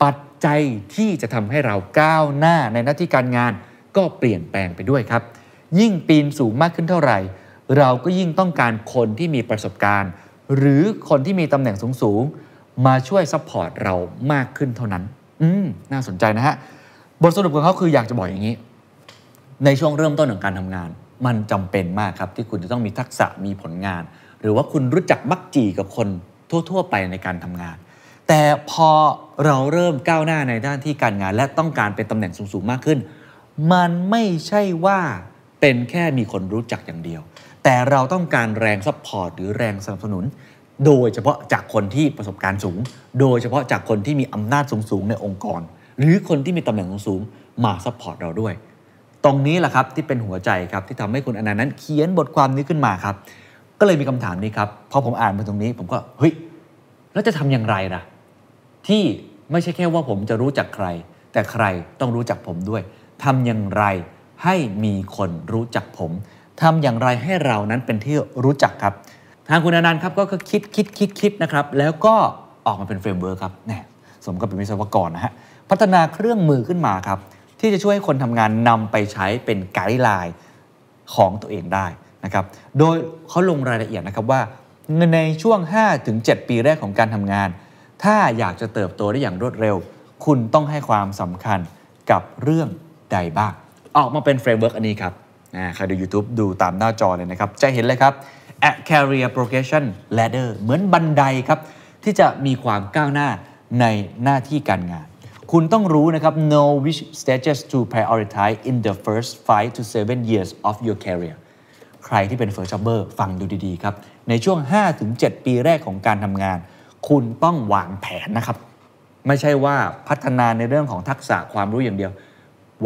ปัจจัยที่จะทำให้เราก้าวหน้าในหน้าที่การงาน ก็เปลี่ยนแปลงไปด้วยครับ ยิ่งปีนสูงมากขึ้นเท่าไหร่ เราก็ยิ่งต้องการคนที่มีประสบการณ์ หรือคนที่มีตำแหน่งสูงๆมาช่วย support เรามากขึ้นเท่านั้น อืมน่าสนใจนะฮะ บทสรุปของเขาคืออยากจะบอกอย่างนี้ ในช่วงเริ่มต้นของการทำงาน มันจำเป็นมากครับที่คุณจะต้องมีทักษะมีผลงาน หรือว่าคุณรู้จักมักจี่กับคนทั่ว ๆ ไปในการทำงาน แต่พอเราเริ่มก้าวหน้าในหน้าที่การงาน และต้องการเป็นตำแหน่งสูงๆมากขึ้น มันไม่ใช่ว่าเป็นแค่มีคนรู้จักอย่างเดียว แต่เราต้องการแรง support หรือแรงสนับสนุน โดยเฉพาะจากคนที่ประสบการณ์สูง โดยเฉพาะจากคนที่มีอำนาจสูงๆในองค์กร หรือคนที่มีตำแหน่งสูงมา support เราด้วย ตรงนี้แหละครับที่เป็นหัวใจครับที่ทำให้คุณอนันต์นั้นเขียนบทความนี้ขึ้นมาครับ ก็เลยมีคำถามนี้ครับพอผมอ่านมาตรงนี้ ผมก็เฮ้ยแล้วจะทำอย่างไรล่ะที่ไม่ใช่แค่ว่าผมจะรู้จักใคร แต่ใครต้องรู้จักผมด้วยทำอย่างไรให้มีคนรู้จักผมทำอย่างไรให้เรานั้นเป็นที่รู้จักครับ ทางคุณอนันต์ครับก็คิดคิดคิดคิดนะครับ แล้วก็ออกมาเป็น framework ครับแน่สมกับเป็นวิศวกรนะฮะ พัฒนาเครื่องมือขึ้นมาครับ ที่จะช่วยให้คนทำงานนำไปใช้เป็น guideline ของตัวเองได้นะครับ โดยเขาลงรายละเอียดนะครับว่าในช่วง 5-7 ปีแรกของการทำงาน ถ้าอยากจะเติบโตได้อย่างรวดเร็ว คุณต้องให้ความสำคัญกับเรื่องใดบ้าง ออกมาเป็น framework อันนี้ครับใครดู YouTube ดูตามหน้าจอเลยนะครับ จะเห็นเลยครับ a career progression ladder เหมือนบันไดครับ ที่จะมีความก้าวหน้าในหน้าที่การงาน คุณต้องรู้นะครับ know which stages to prioritize in the first 5 to 7 years of your career ใครที่เป็น first jobber ฟังดูดีๆครับ ในช่วง 5-7 ปีแรกของการทำงาน คุณต้องวางแผนนะครับ ไม่ใช่ว่าพัฒนาในเรื่องของทักษะความรู้อย่างเดียว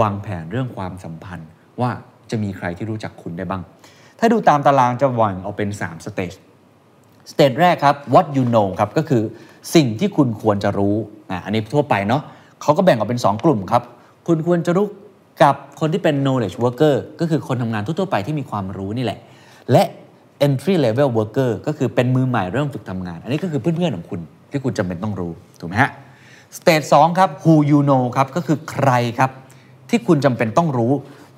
วางแผนเรื่องความสัมพันธ์ ว่าจะมีใครที่รู้จักคุณได้บ้าง ถ้าดูตามตารางจะแบ่งออกเป็น 3 stage stage แรกครับ what you know ครับก็คือสิ่งที่คุณควรจะรู้อะอันนี้ทั่วไปเนาะ เขาก็แบ่งออกเป็น 2 กลุ่มครับ คุณควรจะรู้กับคนที่เป็น knowledge worker ก็คือคนทำงานทั่วๆไปที่มีความรู้นี่แหละ และ entry level worker ก็คือเป็นมือใหม่เริ่มฝึกทำงาน อันนี้ก็คือเพื่อนๆของคุณที่คุณจำเป็นต้องรู้ ถูกไหมฮะ stage 2ครับ who you know ครับ ก็คือใครครับ ที่คุณจำเป็นต้องรู้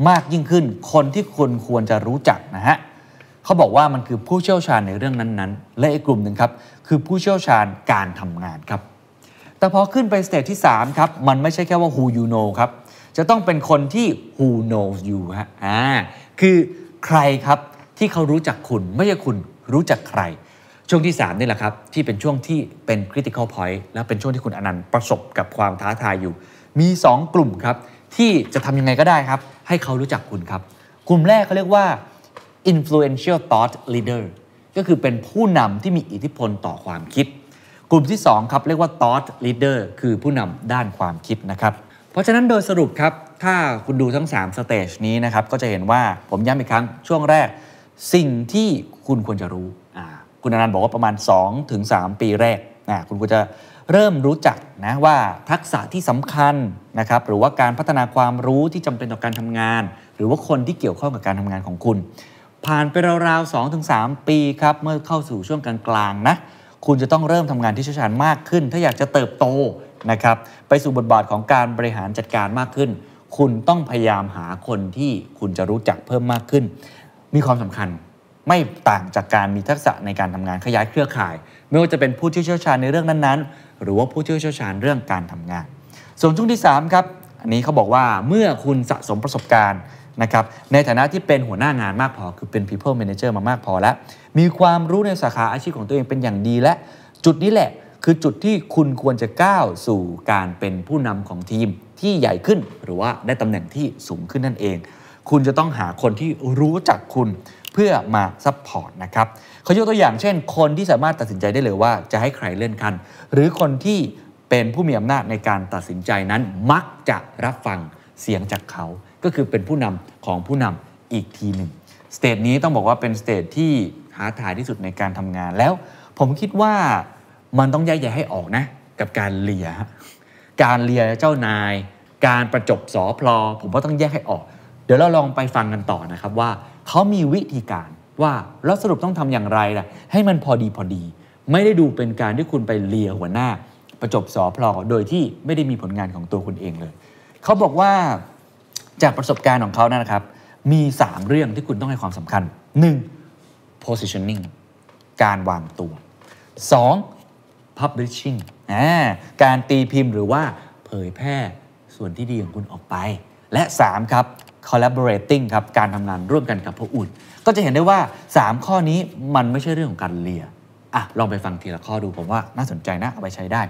มากยิ่งขึ้น คนที่คุณควรจะรู้จักนะฮะเขาบอกว่ามันคือผู้เชี่ยวชาญในเรื่องนั้นๆ และอีกกลุ่มหนึ่งครับคือผู้เชี่ยวชาญการทำงานครับ แต่พอขึ้นไปสเตจที่ 3 ครับ มันไม่ใช่แค่ว่า who you know ครับ จะต้องเป็นคนที่ who knows you ฮะอ่าคือใครครับที่เขารู้จักคุณ ไม่ใช่คุณรู้จักใคร ช่วงที่ 3 นี่แหละครับ ที่เป็นช่วงที่เป็น critical point และเป็นช่วงที่คุณอนันต์ประสบกับความท้าทายอยู่ มี 2 กลุ่มครับ ที่จะทำยังไงก็ได้ครับ ให้เขารู้จักคุณครับ กลุ่มแรกเขาเรียกว่า influential thought leader ก็คือเป็นผู้นำที่มีอิทธิพลต่อความคิด กลุ่มที่2ครับเรียกว่า thought leader คือผู้นำด้านความคิดนะครับ เพราะฉะนั้นโดยสรุปครับ ถ้าคุณดูทั้ง3สเตจนี้นะครับ ก็จะเห็นว่าผมย้ำอีกครั้งช่วงแรก สิ่งที่คุณควรจะรู้คุณอนันต์บอกว่าประมาณ 2-3ถึง3ปีแรกอ่าคุณควรจะเริ่มรู้จักนะว่าทักษะที่สำคัญนะครับหรือว่าการพัฒนาความรู้ที่จำเป็นต่อการทำงาน หรือว่าคนที่เกี่ยวข้องกับการทำงานของคุณ ผ่านไปราวๆ2-3 ปีครับเมื่อเข้าสู่ช่วงกลางๆนะ คุณจะต้องเริ่มทำงานที่เชี่ยวชาญมากขึ้น ถ้าอยากจะเติบโตนะครับไปสู่บทบาทของการบริหารจัดการมากขึ้น คุณต้องพยายามหาคนที่คุณจะรู้จักเพิ่มมากขึ้น มีความสำคัญไม่ต่างจากการมีทักษะในการทำงานขยายเครือข่าย ไม่ว่าจะเป็นผู้ที่เชี่ยวชาญในเรื่องนั้นๆ หรือว่าผู้ที่เชี่ยวชาญเรื่องการทำงาน ส่วนช่วงที่3ครับอันนี้เขาบอกว่าเมื่อคุณสะสมประสบการณ์ นะครับในฐานะที่เป็นหัวหน้างานมากพอ คือเป็น people manager มามากพอแล้ว มีความรู้ในสาขาอาชีพของตัวเองเป็นอย่างดีและ จุดนี้แหละคือจุดที่คุณควรจะก้าวสู่การเป็นผู้นำของทีมที่ใหญ่ขึ้น หรือว่าได้ตำแหน่งที่สูงขึ้นนั่นเอง คุณจะต้องหาคนที่รู้จักคุณเพื่อมา support นะครับเขายกตัวอย่างเช่น คนที่สามารถตัดสินใจได้เลยว่าจะให้ใครเลื่อนขั้นหรือคนที่เป็นผู้มีอำนาจในการตัดสินใจนั้นมักจะรับฟังเสียงจากเขา ก็คือเป็นผู้นำของผู้นำอีกทีหนึ่ง stage นี้ต้องบอกว่าเป็น stage ที่ท้าทายที่สุดในการทำงานแล้ว ผมคิดว่ามันต้องแยกแยะให้ออกนะ กับการเลีย การเลียเจ้านาย การประจบสอพลอ ผมว่าต้องแยกให้ออก เดี๋ยวเราลองไปฟังกันต่อนะครับว่าเขามีวิธีการว่าแล้วสรุปต้องทำอย่างไรล่ะให้มันพอดีพอดี ไม่ได้ดูเป็นการที่คุณไปเลียหัวหน้า ประจบสอพลอโดยที่ไม่ได้มีผลงานของตัวคุณเองเลยเขาบอกว่า จากประสบการณ์ของเขานะครับ มี 3 เรื่องที่คุณต้องให้ความสำคัญ 1. positioning การวางตัว 2. publishing อ่าการตีพิมพ์หรือว่าเผยแพร่ส่วนที่ดีของคุณออกไป และ 3 ครับ collaborating ครับการทำงานร่วมกันกับผู้อื่น ก็จะเห็นได้ว่า 3 ข้อนี้มันไม่ใช่เรื่องของการเลียอะลองไปฟังทีละข้อดูผมว่าน่าสนใจนะเอาไปใช้ได้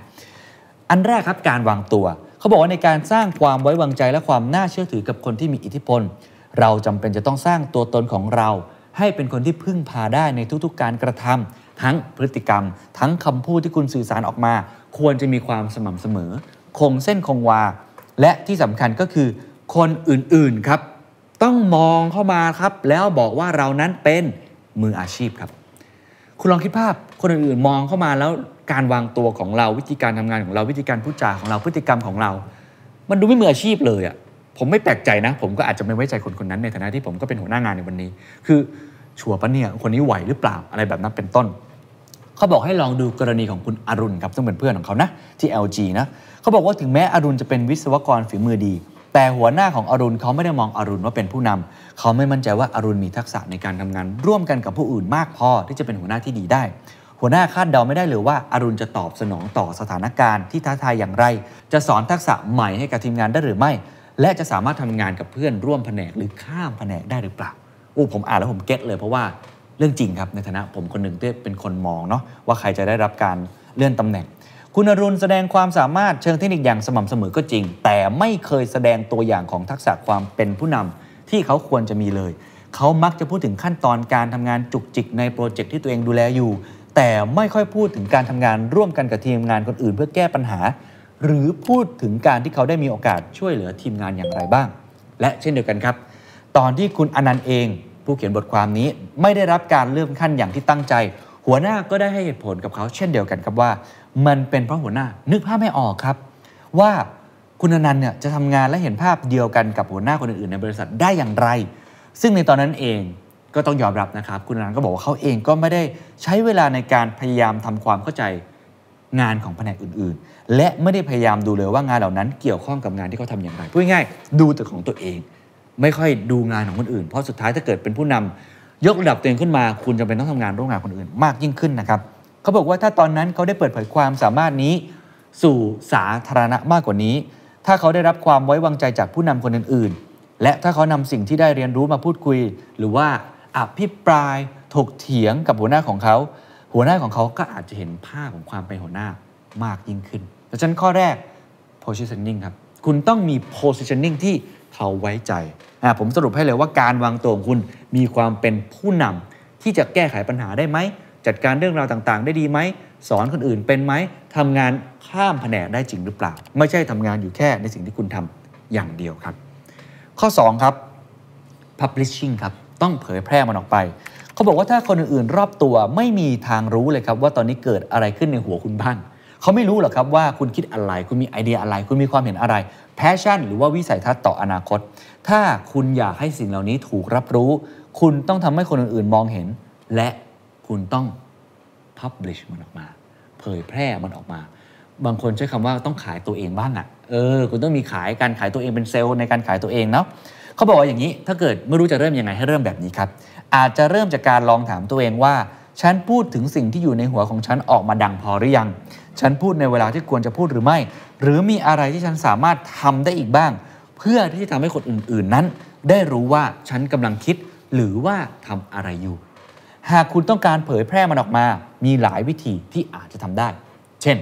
อันแรกครับการวางตัว เขาบอกว่าในการสร้างความไว้วางใจและความน่าเชื่อถือกับคนที่มีอิทธิพล เราจำเป็นจะต้องสร้างตัวตนของเรา ให้เป็นคนที่พึ่งพาได้ในทุกๆ การกระทำทั้งพฤติกรรม ทั้งคำพูดที่คุณสื่อสารออกมา ควรจะมีความสม่ำเสมอ คงเส้นคงวา และที่สำคัญก็คือ คนอื่นๆครับ ต้องมองเข้ามาครับ แล้วบอกว่าเรานั้นเป็นมืออาชีพครับ คุณลองคิดภาพ คนอื่นๆมองเข้ามาแล้วการวางตัวของเราวิธีการทำงานของเราวิธีการพูดจาของเราพฤติกรรมของเรา มันดูไม่มืออาชีพเลยอะ่ะผมไม่แปลกใจนะ ผมก็อาจจะไม่ไว้ใจคนคนนั้นในฐานะที่ผมก็เป็นหัวหน้างานในวันนี้ คือชัวร์ปะเนี่ยคนนี้ไหวหรือเปล่าอะไรแบบนั้นเป็นต้น เขาบอกให้ลองดูกรณีของคุณอรุณครับซึ่งเป็นเพื่อนของเขานะที่ LG นะเขาบอกว่าถึงแม้อรุณจะเป็นวิศวกรฝีมือดี แต่หัวหน้าของอรุณเขาไม่ได้มองอรุณว่าเป็นผู้นำเขาไม่มั่นใจว่าอรุณมีทักษะในการทำงาน ร่วมกันกับผู้อื่นมากพอที่จะเป็นหัวหน้าที่ดีได้ หัวหน้าคาดเดาไม่ได้เลยว่าอารุณจะตอบสนองต่อสถานการณ์ที่ท้าทายอย่างไร จะสอนทักษะใหม่ให้กับทีมงานได้หรือไม่ และจะสามารถทำงานกับเพื่อนร่วมแผนกหรือข้ามแผนกได้หรือเปล่าโอ้ผมอ่านแล้วผมเก็ตเลยเพราะว่าเรื่องจริงครับในฐานะผมคนหนึ่งที่เป็นคนมองเนาะว่าใครจะได้รับการเลื่อนตำแหน่ง คุณอรุณแสดงความสามารถเชิงเทคนิคอย่างสม่ำเสมอก็จริง แต่ไม่เคยแสดงตัวอย่างของทักษะความเป็นผู้นำที่เขาควรจะมีเลย เขามักจะพูดถึงขั้นตอนการทำงานจุกจิกในโปรเจกต์ที่ตัวเองดูแลอยู่ แต่ไม่ค่อยพูดถึงการทำงานร่วมกันกับทีมงานคนอื่น เพื่อแก้ปัญหา หรือพูดถึงการที่เขาได้มีโอกาสช่วยเหลือทีมงานอย่างไรบ้าง และเช่นเดียวกันครับ ตอนที่คุณอนันต์เอง ผู้เขียนบทความนี้ไม่ได้รับการเลื่อนขั้นอย่างที่ตั้งใจ หัวหน้าก็ได้ให้เหตุผลกับเขา เช่นเดียวกันครับว่า มันเป็นเพราะหัวหน้านึกภาพไม่ออกครับ ว่าคุณอนันต์เนี่ยจะทำงานและเห็นภาพเดียวกันกับหัวหน้าคนอื่นๆในบริษัทได้อย่างไร ซึ่งในตอนนั้นเอง ก็ต้องยอมรับนะครับ คุณอนันต์ก็บอกว่าเขาเองก็ไม่ได้ใช้เวลาในการพยายามทำความเข้าใจงานของแผนกอื่นๆ และไม่ได้พยายามดูเลยว่างานเหล่านั้นเกี่ยวข้องกับงานที่เขาทำอย่างไรพูดง่ายๆดูแต่ของตัวเอง ไม่ค่อยดูงานของคนอื่น เพราะสุดท้ายถ้าเกิดเป็นผู้นยกระดับตัวเองขึ้นมา คุณจำเป็นต้องทำงานร่วมงานคนอื่นมากยิ่งขึ้นนะครับเขาบอกว่าถ้าตอนนั้นเขาได้เปิดเผยความสามารถนี้ สู่สาธารณะมากกว่านี้ ถ้าเขาได้รับความไว้วางใจจากผู้นำคนอื่น ๆ และถ้าเขานำสิ่งที่ได้เรียนรู้มาพูดคุย หรือว่า อภิปราย ถกเถียงกับหัวหน้าของเขา หัวหน้าของเขาก็อาจจะเห็นภาพของความเป็นหัวหน้ามากยิ่งขึ้นดังนั้นข้อแรก positioning ครับ คุณต้องมี positioning ที่เขาไว้ใจอะผมสรุปให้เลยว่าการวางตัวของคุณมีความเป็นผู้นำที่จะแก้ไขปัญหาได้ไหม จัดการเรื่องราวต่างๆ ได้ดีไหม สอนคนอื่นเป็นไหมทำงานข้ามแผนกได้จริงหรือเปล่า ไม่ใช่ทำงานอยู่แค่ในสิ่งที่คุณทำอย่างเดียวครับ ข้อ 2 ครับ publishing ครับ ต้องเผยแพร่มันออกไปเขาบอกว่าถ้าคนอื่นๆรอบตัวไม่มีทางรู้เลยครับว่าตอนนี้เกิดอะไรขึ้นในหัวคุณบ้างเขาไม่รู้หรอกครับว่าคุณคิดอะไร คุณมีไอเดียอะไร คุณมีความเห็นอะไรแพชชั่นหรือว่าวิสัยทัศน์ต่ออนาคต ถ้าคุณอยากให้สิ่งเหล่านี้ถูกรับรู้ คุณต้องทำให้คนอื่นๆมองเห็น และคุณต้อง publish มันออกมา เผยแพร่มันออกมา บางคนใช้คำว่าต้องขายตัวเองบ้างอะ่ะเออ คุณต้องมีขายการขายตัวเองเป็นเซลล์ในการขายตัวเองเนาะ เขาบอกว่าอย่างนี้ถ้าเกิดไม่รู้จะเริ่มยังไงให้เริ่มแบบนี้ครับอาจจะเริ่มจากการลองถามตัวเองว่า ฉันพูดถึงสิ่งที่อยู่ในหัวของฉันออกมาดังพอหรือยัง ฉันพูดในเวลาที่ควรจะพูดหรือไม่ หรือมีอะไรที่ฉันสามารถทำได้อีกบ้าง เพื่อที่จะทำให้คนอื่น ๆ นั้น ได้รู้ว่าฉันกำลังคิด หรือว่าทำอะไรอยู่ หากคุณต้องการเผยแพร่มันออกมา มีหลายวิธีที่อาจจะทำได้ เช่น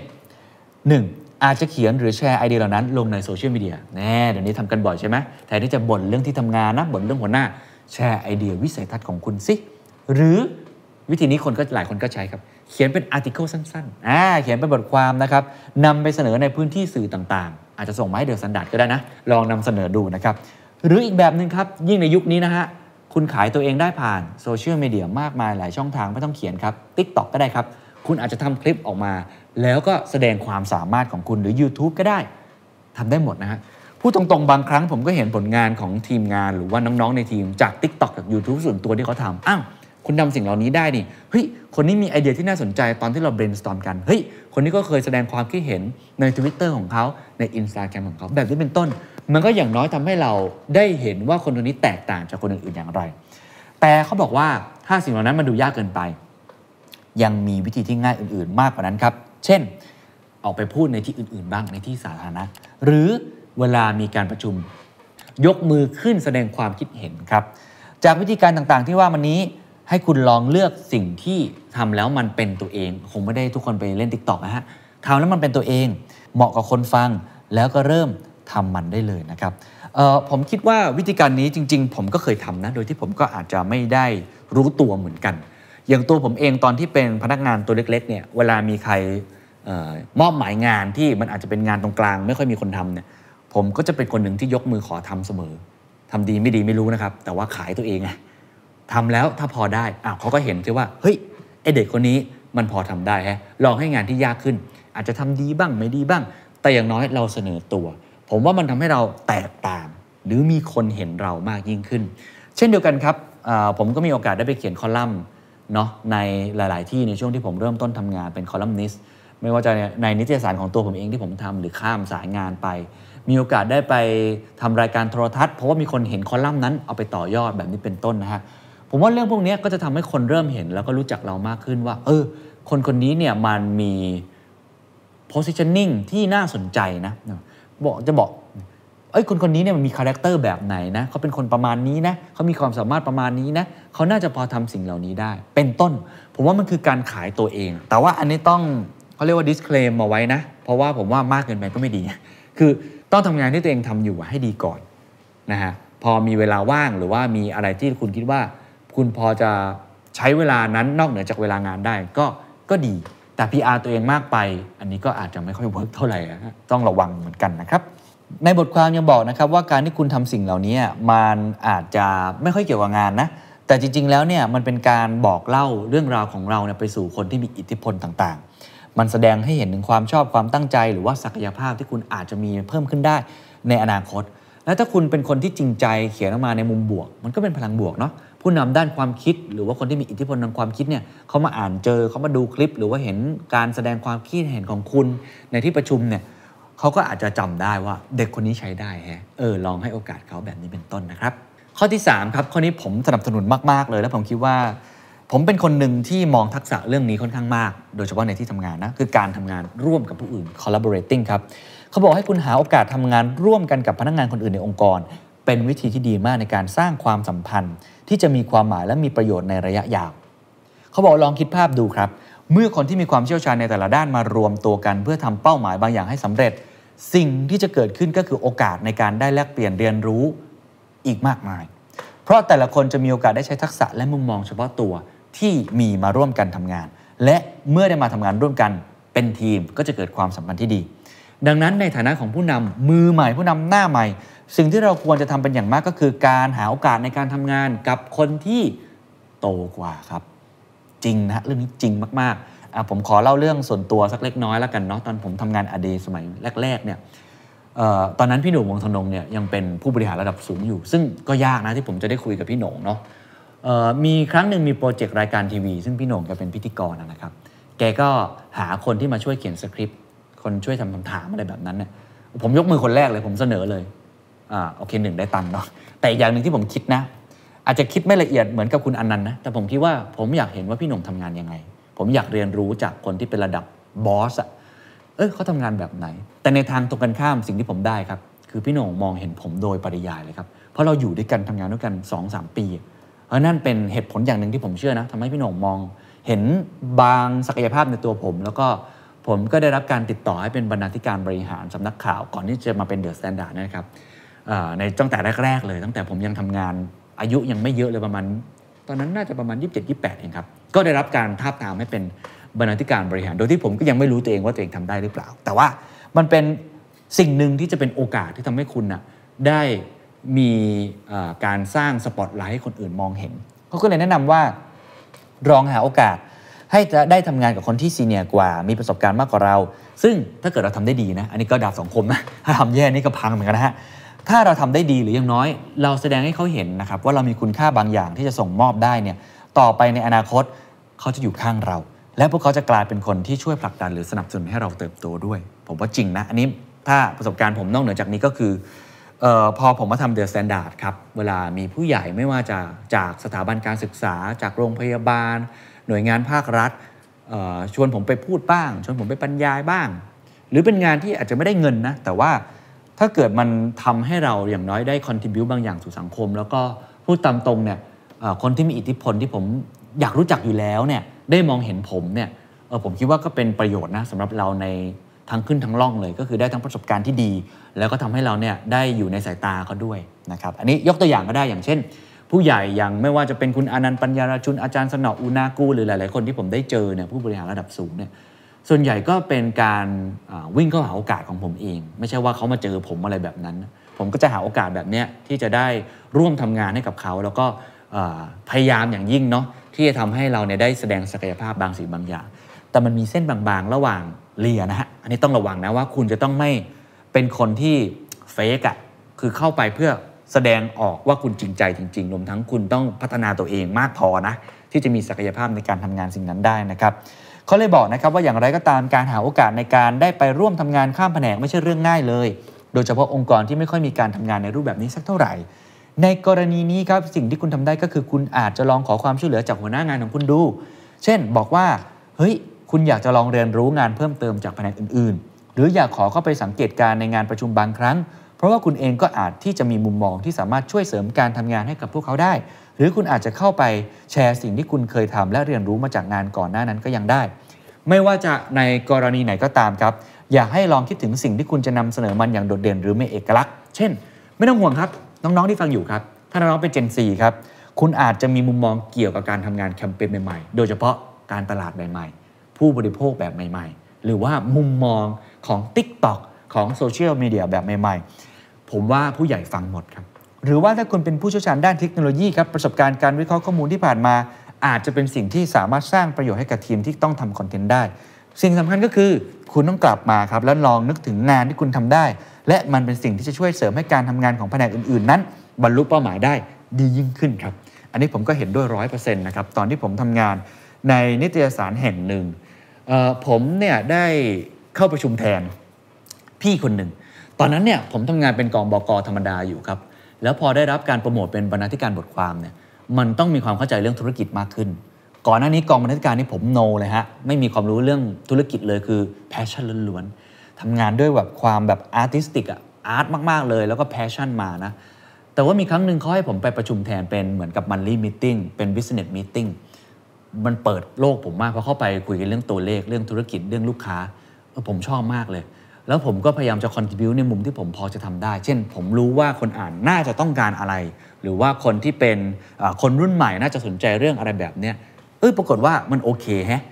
1. อาจจะเขียนหรือแชร์ไอเดียเหล่านั้นลงในโซเชียลมีเดียแน่เดี๋ยวนี้ทำกันบ่อยใช่ไหมแทนที่จะบ่นเรื่องที่ทำงานนะบ่นเรื่องหัวหน้า แชร์ไอเดียวิสัยทัศน์ของคุณสิ หรือวิธีนี้คนก็หลายคนก็ใช้ครับ เขียนเป็น article สั้นๆอ่าเขียนเป็นบทความนะครับนำไปเสนอในพื้นที่สื่อต่างๆ อาจจะส่งมาให้ THE STANDARD ก็ได้นะ ลองนำเสนอดูนะครับ หรืออีกแบบหนึ่งครับ ยิ่งในยุคนี้นะฮะคุณขายตัวเองได้ผ่านโซเชียลมีเดียมากมายหลายช่องทางไม่ต้องเขียนครับ TikTok ก็ได้ครับ คุณอาจจะทำคลิปออกมา แล้วก็แสดงความสามารถของคุณหรือ YouTube ก็ได้ทำได้หมดนะฮะพูดตรงๆ บางครั้งผมก็เห็นผลงานของทีมงานหรือว่าน้องๆในทีมจาก TikTok จาก YouTube ส่วนตัวที่เขาทำอ้าวคุณทำสิ่งเหล่านี้ได้นี่เฮ้ยคนนี้มีไอเดียที่น่าสนใจตอนที่เรา brainstorm กันเฮ้ยคนนี้ก็เคยแสดงความคิดเห็นใน Twitter ของเขาใน Instagram ของเขาแบบนี้เป็นต้น มันก็อย่างน้อยทำให้เราได้เห็นว่าคนคนนี้แตกต่างจากคนอื่นๆอย่างไร แต่เขาบอกว่าถ้าสิ่งเหล่านั้นมันดูยากเกินไป ยังมีวิธีที่ง่ายอื่น ๆ มากกว่านั้นครับ เช่น ออกไปพูดในที่อื่น ๆ บ้างในที่สาธารณะ หรือเวลามีการประชุมยกมือขึ้นแสดงความคิดเห็นครับ จากวิธีการต่างๆ ที่ว่ามันนี้ให้คุณลองเลือกสิ่งที่ทำแล้วมันเป็นตัวเอง คงไม่ได้ทุกคนไปเล่น t ิ k t o k นะฮะทำแล้วมันเป็นตัวเอง เหมาะกับคนฟังแล้วก็เริ่มทำมันได้เลยนะครับผมคิดว่าวิธีการนี้จริง ๆ ผมก็เคยทำนะ โดยที่ผมก็อาจจะไม่ได้รู้ตัวเหมือนกัน อย่างตัวผมเองตอนที่เป็นพนักงานตัวเล็กๆเนี่ยเวลามีใครออมอบหมายงานที่มันอาจจะเป็นงานตรงกลาง ไม่ค่อยมีคนทำเนี่ยผมก็จะเป็นคนหนึ่งที่ยกมือขอทำเสมอทำดีไม่ดีไม่รู้นะครับ แต่ว่าขายตัวเองไงทำแล้วถ้าพอได้อ้าวเขาก็เห็นใช่ว่าเฮ้ยไอเด็กคนนี้มันพอทำได้ฮะลองให้งานที่ยากขึ้น อาจจะทำดีบ้างไม่ดีบ้าง แต่อย่างน้อยเราเสนอตัว ผมว่ามันทำให้เราแตกต่าง หรือมีคนเห็นเรามากยิ่งขึ้น เช่นเดียวกันครับผมก็มีโอกาสได้ไปเขียนคอลัมน์ เนาะในหลาย ๆ ที่ในช่วงที่ผมเริ่มต้นทำงานเป็นคอลัมนิสต์ไม่ว่าจะในนิตยสารของตัวผมเองที่ผมทำหรือข้ามสายงานไป มีโอกาสได้ไปทำรายการโทรทัศน์เพราะว่ามีคนเห็นคอลัมน์นั้นเอาไปต่อยอดแบบนี้เป็นต้นนะฮะผมว่าเรื่องพวกนี้ก็จะทำให้คนเริ่มเห็นแล้วก็รู้จักเรามากขึ้นว่า เออ คนคนนี้เนี่ยมันมี positioning ที่น่าสนใจนะบอกจะบอก เอ้ยคนคนนี้เนี่ยมันมีคาแรคเตอร์แบบไหนนะเขาเป็นคนประมาณนี้นะเขามีความสามารถประมาณนี้นะเขาน่าจะพอทำสิ่งเหล่านี้ได้ เป็นต้น ผมว่ามันคือการขายตัวเอง แต่ว่าอันนี้ต้องเขาเรียกว่า disclaim มาไว้นะ เพราะว่าผมว่ามากเกินไปก็ไม่ดี คือต้องทำงานที่ตัวเองทำอยู่ให้ดีก่อนนะฮะพอมีเวลาว่างหรือว่ามีอะไรที่คุณคิดว่า คุณพอจะใช้เวลานั้นนอกเหนือจากเวลางานได้ก็ก็ดี แต่ PR ตัวเองมากไป อันนี้ก็อาจจะไม่ค่อย work เท่าไหร่ต้องระวังเหมือนกันนะครับ ในบทความยังบอกนะครับว่าการที่คุณทำสิ่งเหล่านี้มันอาจจะไม่ค่อยเกี่ยวกับงานนะแต่จริง ๆ แล้วเนี่ยมันเป็นการบอกเล่าเรื่องราวของเราเนี่ยไปสู่คนที่มีอิทธิพลต่างๆ มันแสดงให้เห็นถึงความชอบความตั้งใจ หรือว่าศักยภาพที่คุณอาจจะมีเพิ่มขึ้นได้ในอนาคต และถ้าคุณเป็นคนที่จริงใจเขียนออกมาในมุมบวก มันก็เป็นพลังบวกเนาะผู้นำด้านความคิด หรือว่าคนที่มีอิทธิพลทางความคิดเนี่ยเขามาอ่านเจอเขามาดูคลิป หรือว่าเห็นการแสดงความคิดเห็นของคุณในที่ประชุมเนี่ย เขาก็อาจจะจำได้ว่าเด็กคนนี้ใช้ได้แฮะเออลองให้โอกาสเขาแบบนี้เป็นต้นนะครับ ข้อที่ 3 ครับข้อนี้ผมสนับสนุนมาก ๆ เลย แล้วผมคิดว่า ผมเป็นคนหนึ่งที่มองทักษะเรื่องนี้ค่อนข้างมาก โดยเฉพาะในที่ทำงานนะคือการทำงานร่วมกับผู้อื่น collaborating ครับเขาบอกให้คุณหาโอกาสทำงานร่วมกันกับพนักงานคนอื่นในองค์กร เป็นวิธีที่ดีมากในการสร้างความสัมพันธ์ ที่จะมีความหมายและมีประโยชน์ในระยะยาวเขาบอกลองคิดภาพดูครับ เมื่อคนที่มีความเชี่ยวชาญในแต่ละด้านมารวมตัวกัน เพื่อทำเป้าหมายบางอย่างให้สำเร็จ สิ่งที่จะเกิดขึ้นก็คือโอกาสในการได้แลกเปลี่ยนเรียนรู้อีกมากมาย เพราะแต่ละคนจะมีโอกาสได้ใช้ทักษะและมุมมองเฉพาะตัวที่มีมาร่วมกันทำงาน และเมื่อได้มาทำงานร่วมกันเป็นทีมก็จะเกิดความสัมพันธ์ที่ดี ดังนั้นในฐานะของผู้นำมือใหม่ผู้นำหน้าใหม่ สิ่งที่เราควรจะทำเป็นอย่างมากก็คือ การหาโอกาสในการทำงานกับคนที่โตกว่าครับ จริงนะเรื่องนี้จริงมากๆอะผมขอเล่าเรื่องส่วนตัวสักเล็กน้อยแล้วกันเนาะตอนผมทำงานอเดสมัยแรกๆเนี่ยเอ่อตอนนั้นพี่หนุ่มวงธนงเนี่ยยังเป็นผู้บริหารระดับสูงอยู่ ซึ่งก็ยากนะที่ผมจะได้คุยกับพี่หนงเนาะเอ่อมีครั้งหนึ่งมีโปรเจกต์รายการทีวี ซึ่งพี่หนงแกเป็นพิธีกรนะครับ แกก็หาคนที่มาช่วยเขียนสคริปต์คนช่วยทำคำถามอะไรแบบนั้นเนี่ยผมยกมือคนแรกเลยผมเสนอเลยอ่าโอเคหนึ่งได้ตังค์เนาะแต่อีกอย่างหนึ่งที่ผมคิดนะ อาจจะคิดไม่ละเอียดเหมือนกับคุณอนันต์นะแต่ผมคิดว่าผมอยากเห็นว่าพี่หนุ่มทำงานยังไง ผมอยากเรียนรู้จากคนที่เป็นระดับ boss อะเอ้ยเขาทำงานแบบไหน แต่ในทางตรงกันข้ามสิ่งที่ผมได้ครับ คือพี่หนุ่มมองเห็นผมโดยปริยายเลยครับเพราะเราอยู่ด้วยกันทำงานด้วยกัน2อสปีเพราะนั่นเป็นเหตุผลอย่างหนึ่งที่ผมเชื่อนะทำให้พี่หนุ่มมองเห็นบางศักยภาพในตัวผม แล้วก็ผมก็ได้รับการติดต่อให้เป็นบรรณาธิการบริหารสำนักข่าว ก่อนที่จะมาเป็น THE STANDARD นะครับในตั้งแต่แรก ๆ เลย ตั้งแต่ผมยังทำงาน อายุยังไม่เยอะเลยประมาณ ตอนนั้นน่าจะประมาณ 27 28เองครับก็ได้รับการทาบทามให้เป็นบรรณาธิการบริหาร โดยที่ผมก็ยังไม่รู้ตัวเองว่าตัวเองทำได้หรือเปล่า แต่ว่ามันเป็นสิ่งหนึ่งที่จะเป็นโอกาสที่ทำให้คุณนะได้มีการสร้างสปอตไลท์ให้คนอื่นมองเห็นเขาก็เลยแนะนำว่าลองหาโอกาสให้จะได้ทำงานกับคนที่ซีเนียร์กว่า มีประสบการณ์มากกว่าเรา ซึ่งถ้าเกิดเราทำได้ดีนะ อันนี้ก็ดาบสองคมนะ ถ้าทำแย่นี่ก็พังเหมือนกันนะฮะ ถ้าเราทำได้ดีหรืออย่างน้อย เราแสดงให้เขาเห็นนะครับว่าเรามีคุณค่าบางอย่างที่จะส่งมอบได้เนี่ยต่อไปในอนาคตเขาจะอยู่ข้างเรา และพวกเขาจะกลายเป็นคนที่ช่วยผลักดันหรือสนับสนุนให้เราเติบโตด้วย ผมว่าจริงนะ อันนี้ถ้าประสบการณ์ผมนอกเหนือจากนี้ก็คือออพอผมมาทำ THE STANDARD ครับเวลามีผู้ใหญ่ไม่ว่าจะจากสถาบันการศึกษา จากโรงพยาบาล หน่วยงานภาครัฐชวนผมไปพูดบ้าง ชวนผมไปบรรยายบ้าง หรือเป็นงานที่อาจจะไม่ได้เงินนะแต่ว่า ถ้าเกิดมันทำให้เราอย่างน้อยได้คอนทิบิวบางอย่างสู่สังคม แล้วก็พูดตามตรงเนี่ยคนที่มีอิทธิพลที่ผมอยากรู้จักอยู่แล้วเนี่ยได้มองเห็นผมเนี่ยเออผมคิดว่าก็เป็นประโยชน์นะสำหรับเราในทั้งขึ้นทั้งล่องเลย ก็คือได้ทั้งประสบการณ์ที่ดี แล้วก็ทำให้เราเนี่ยได้อยู่ในสายตาเขาด้วยนะครับอันนี้ยกตัวอย่างก็ได้อย่างเช่น ผู้ใหญ่อย่างไม่ว่าจะเป็นคุณอนันต์ปัญญาราชุนอาจารย์สนออุนากูหรือหลาย ๆ คนที่ผมได้เจอเนี่ยผู้บริหารระดับสูงเนี่ย ส่วนใหญ่ก็เป็นการวิ่งเข้าหาโอกาสของผมเอง ไม่ใช่ว่าเขามาเจอผมอะไรแบบนั้น ผมก็จะหาโอกาสแบบนี้ที่จะได้ร่วมทำงานให้กับเขา แล้วก็พยายามอย่างยิ่งเนาะที่จะทำให้เราเนี่ยได้แสดงศักยภาพบางสิ่งบางอย่าง แต่มันมีเส้นบางๆ ระหว่างเรียนนะฮะอันนี้ต้องระวังนะว่าคุณจะต้องไม่เป็นคนที่เฟกอะคือเข้าไปเพื่อแสดงออกว่าคุณจริงใจจริงๆรวมทั้งคุณต้องพัฒนาตัวเองมากพอนะที่จะมีศักยภาพในการทำงานสิ่งนั้นได้นะครับ เขาเลยบอกนะครับว่าอย่างไรก็ตามการหาโอกาสในการได้ไปร่วมทำงานข้ามแผนกไม่ใช่เรื่องง่ายเลย โดยเฉพาะองค์กรที่ไม่ค่อยมีการทำงานในรูปแบบนี้สักเท่าไหร่ ในกรณีนี้ครับสิ่งที่คุณทำได้ก็คือคุณอาจจะลองขอความช่วยเหลือจากหัวหน้างานของคุณดู เช่น บอกว่าเฮ้ยคุณอยากจะลองเรียนรู้งานเพิ่มเติมจากแผนกอื่น ๆ หรืออยากขอเข้าไปสังเกตการณ์ในงานประชุมบางครั้ง เพราะว่าคุณเองก็อาจที่จะมีมุมมองที่สามารถช่วยเสริมการทำงานให้กับพวกเขาได้ หรือคุณอาจจะเข้าไปแชร์สิ่งที่คุณเคยทำและเรียนรู้มาจากงานก่อนหน้านั้นก็ยังได้ ไม่ว่าจะในกรณีไหนก็ตามครับ อยากให้ลองคิดถึงสิ่งที่คุณจะนำเสนอมันอย่างโดดเด่นหรือมีเอกลักษณ์ เช่น ไม่ต้องห่วงครับ น้องๆที่ฟังอยู่ครับ ถ้าน้องๆเป็น Gen 4ครับคุณอาจจะมีมุมมองเกี่ยวกับการทำงานแคมเปญใหม่ๆ โดยเฉพาะการตลาดใหม่ๆ ผู้บริโภคแบบใหม่ๆ หรือว่ามุมมองของ TikTok ของโซเชียลมีเดียแบบใหม่ๆ ผมว่าผู้ใหญ่ฟังหมดครับ หรือว่าถ้าคุณเป็นผู้เชี่ยวชาญด้านเทคโนโลยีครับประสบการณ์การวิเคราะห์ข้อมูลที่ผ่านมา อาจจะเป็นสิ่งที่สามารถสร้างประโยชน์ให้กับทีมที่ต้องทำคอนเทนต์ได้ สิ่งสำคัญก็คือคุณต้องกลับมาครับแล้วลองนึกถึงงานที่คุณทำได้ และมันเป็นสิ่งที่จะช่วยเสริมให้การทำงานของแผนกอื่นๆ นั้น บรรลุเป้าหมายได้ดียิ่งขึ้นครับ อันนี้ผมก็เห็นด้วยร้อยเปอร์เซ็นต์นะครับตอนที่ผมทำงานในนิตยสารแห่งหนึ่งผมเนี่ยได้เข้าประชุมแทนพี่คนหนึ่งตอนนั้นเนี่ยผมทำงานเป็นกองบก.ธรรมดาอยู่ครับ แล้วพอได้รับการโปรโมทเป็นบรรณาธิการบทความเนี่ยมันต้องมีความเข้าใจเรื่องธุรกิจมากขึ้น ก่อนหน้านี้กองบรรณาธิการนี่ผม no เลยฮะไม่มีความรู้เรื่องธุรกิจเลยคือ passion ล้วนๆทำงานด้วยแบบความแบบ artistic อะ art มากๆเลยแล้วก็ passion มานะแต่ว่ามีครั้งหนึ่งเขาให้ผมไปประชุมแทนเป็นเหมือนกับ monthly meeting เป็น business meeting มันเปิดโลกผมมากเพราะเข้าไปคุยกันเรื่องตัวเลขเรื่องธุรกิจเรื่องลูกค้าผมชอบมากเลย แล้วผมก็พยายามจะ contribute ในมุมที่ผมพอจะทำได้ เช่น ผมรู้ว่าคนอ่านน่าจะต้องการอะไร หรือว่าคนที่เป็นคนรุ่นใหม่น่าจะสนใจเรื่องอะไรแบบเนี้ยเออปรากฏว่ามันโอเคแฮะ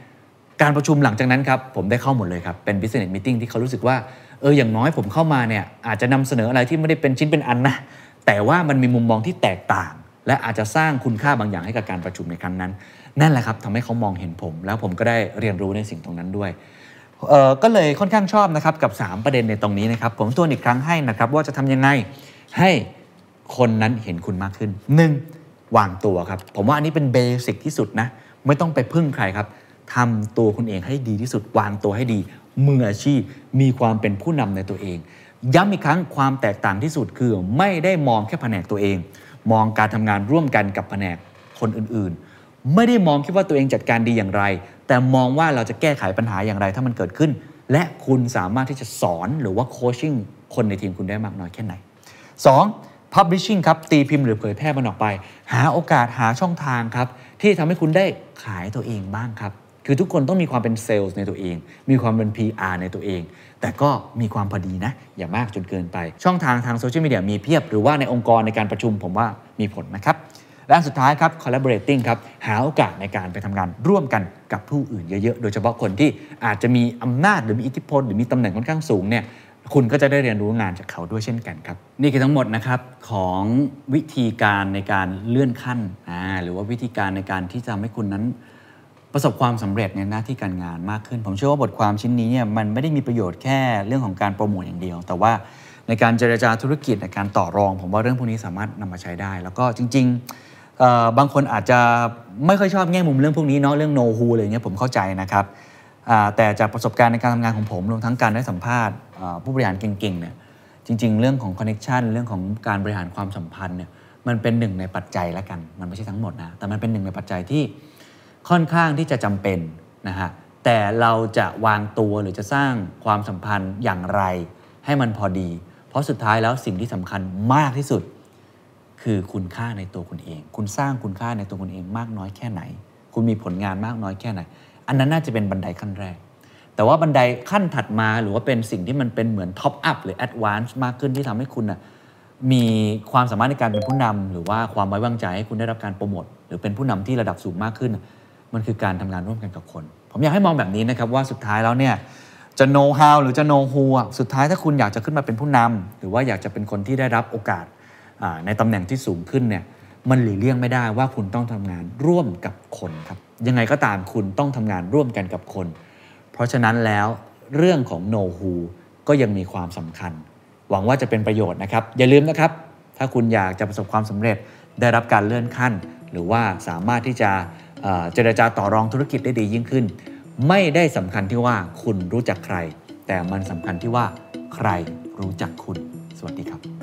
การประชุมหลังจากนั้นครับ ผมได้เข้าหมดเลยครับ เป็น business meeting ที่เขารู้สึกว่า เอออย่างน้อยผมเข้ามาเนี่ยอาจจะนำเสนออะไรที่ไม่ได้เป็นชิ้นเป็นอันนะ แต่ว่ามันมีมุมมองที่แตกต่าง และอาจจะสร้างคุณค่าบางอย่างให้กับการประชุมในครั้งนั้น นั่นแหละครับทำให้เขามองเห็นผม แล้วผมก็ได้เรียนรู้ในสิ่งตรงนั้นด้วย ก็เลยค่อนข้างชอบนะครับกับ 3 ประเด็นในตรงนี้นะครับ ผมทวนอีกครั้งให้นะครับ ว่าจะทำยังไงให้คนนั้นเห็นคุณมากขึ้น 1. วางตัวครับ ผมว่าอันนี้เป็นเบสิกที่สุดนะ ไม่ต้องไปพึ่งใครครับทำตัวคุณเองให้ดีที่สุด วางตัวให้ดี มืออาชีพมีความเป็นผู้นำในตัวเอง ย้ำอีกครั้งความแตกต่างที่สุดคือไม่ได้มองแค่แผนกตัวเอง มองการทำงานร่วมกันกับแผนกคนอื่นๆ ไม่ได้มองคิดว่าตัวเองจัดการดีอย่างไร แต่มองว่าเราจะแก้ไขปัญหาอย่างไรถ้ามันเกิดขึ้น และคุณสามารถที่จะสอนหรือว่าโคชชิ่งคนในทีมคุณได้มากน้อยแค่ไหน 2. Publishing ครับ ตีพิมพ์หรือเผยแพร่มันออกไป หาโอกาสหาช่องทางครับ ที่ทำให้คุณได้ขายตัวเองบ้างครับ คือทุกคนต้องมีความเป็นเซลล์ในตัวเอง มีความเป็น PR ในตัวเอง แต่ก็มีความพอดีนะ อย่ามากจนเกินไป ช่องทางทางโซเชียลมีเดียมีเพียบ หรือว่าในองค์กรในการประชุมผมว่ามีผลนะครับ และสุดท้ายครับ collaborating ครับหาโอกาสในการไปทำงานร่วมกันกับผู้อื่นเยอะๆ โดยเฉพาะคนที่อาจจะมีอำนาจหรือมีอิทธิพล หรือมีตำแหน่งค่อนข้างสูงเนี่ยคุณก็จะได้เรียนรู้งานจากเขาด้วยเช่นกันครับ นี่คือทั้งหมดนะครับของวิธีการในการเลื่อนขั้นอ่าหรือว่าวิธีการในการที่จะทำให้คุณนั้นประสบความสำเร็จในหน้าที่การงานมากขึ้น ผมเชื่อว่าบทความชิ้นนี้เนี่ยมันไม่ได้มีประโยชน์แค่เรื่องของการโปรโมทอย่างเดียว แต่ว่าในการเจรจาธุรกิจในการต่อรอง ผมว่าเรื่องพวกนี้สามารถนำมาใช้ได้ แล้วก็จริง ๆ บางคนอาจจะไม่ค่อยชอบแง่มุมเรื่องพวกนี้เนาะเรื่อง no who อะไรเงี้ยผมเข้าใจนะครับแต่จากประสบการณ์ในการทำงานของผมรวมทั้งการได้สัมภาษณ์ผู้บริหารเก่งๆเนี่ยจริง ๆ เรื่องของ connection เรื่องของการบริหารความสัมพันธ์เนี่ยมันเป็นหนึ่งในปัจจัยละกัน มันไม่ใช่ทั้งหมดนะแต่มันเป็นหนึ่งในปัจจัยที่ค่อนข้างที่จะจำเป็นนะฮะแต่เราจะวางตัวหรือจะสร้างความสัมพันธ์อย่างไรให้มันพอดี เพราะสุดท้ายแล้วสิ่งที่สำคัญมากที่สุด คือคุณค่าในตัวคุณเอง คุณสร้างคุณค่าในตัวคุณเองมากน้อยแค่ไหน คุณมีผลงานมากน้อยแค่ไหน อันนั้นน่าจะเป็นบันไดขั้นแรก แต่ว่าบันไดขั้นถัดมาหรือว่าเป็นสิ่งที่มันเป็นเหมือน top up หรือ advance มากขึ้นที่ทำให้คุณน่ะมีความสามารถในการเป็นผู้นำหรือว่าความไว้วางใจให้คุณได้รับการโปรโมทหรือเป็นผู้นำที่ระดับสูงมากขึ้น มันคือการทำงานร่วมกันกับคน ผมอยากให้มองแบบนี้นะครับว่าสุดท้ายแล้วเนี่ยจะ know how หรือจะ know who สุดท้ายถ้าคุณอยากจะขึ้นมาเป็นผู้นำหรือว่าอยากจะเป็นคนที่ได้รับโอกาส ในตำแหน่งที่สูงขึ้นเนี่ยมันหลีกเลี่ยงไม่ได้ว่าคุณต้องทำงานร่วมกับคนครับยังไงก็ตามคุณต้องทำงานร่วมกันกับคน เพราะฉะนั้นแล้วเรื่องของ know who ก็ยังมีความสำคัญ หวังว่าจะเป็นประโยชน์นะครับ อย่าลืมนะครับ ถ้าคุณอยากจะประสบความสำเร็จได้รับการเลื่อนขั้น หรือว่าสามารถที่จะเอ่อเจรจาต่อรองธุรกิจได้ดียิ่งขึ้น ไม่ได้สำคัญที่ว่าคุณรู้จักใคร แต่มันสำคัญที่ว่าใครรู้จักคุณ สวัสดีครับ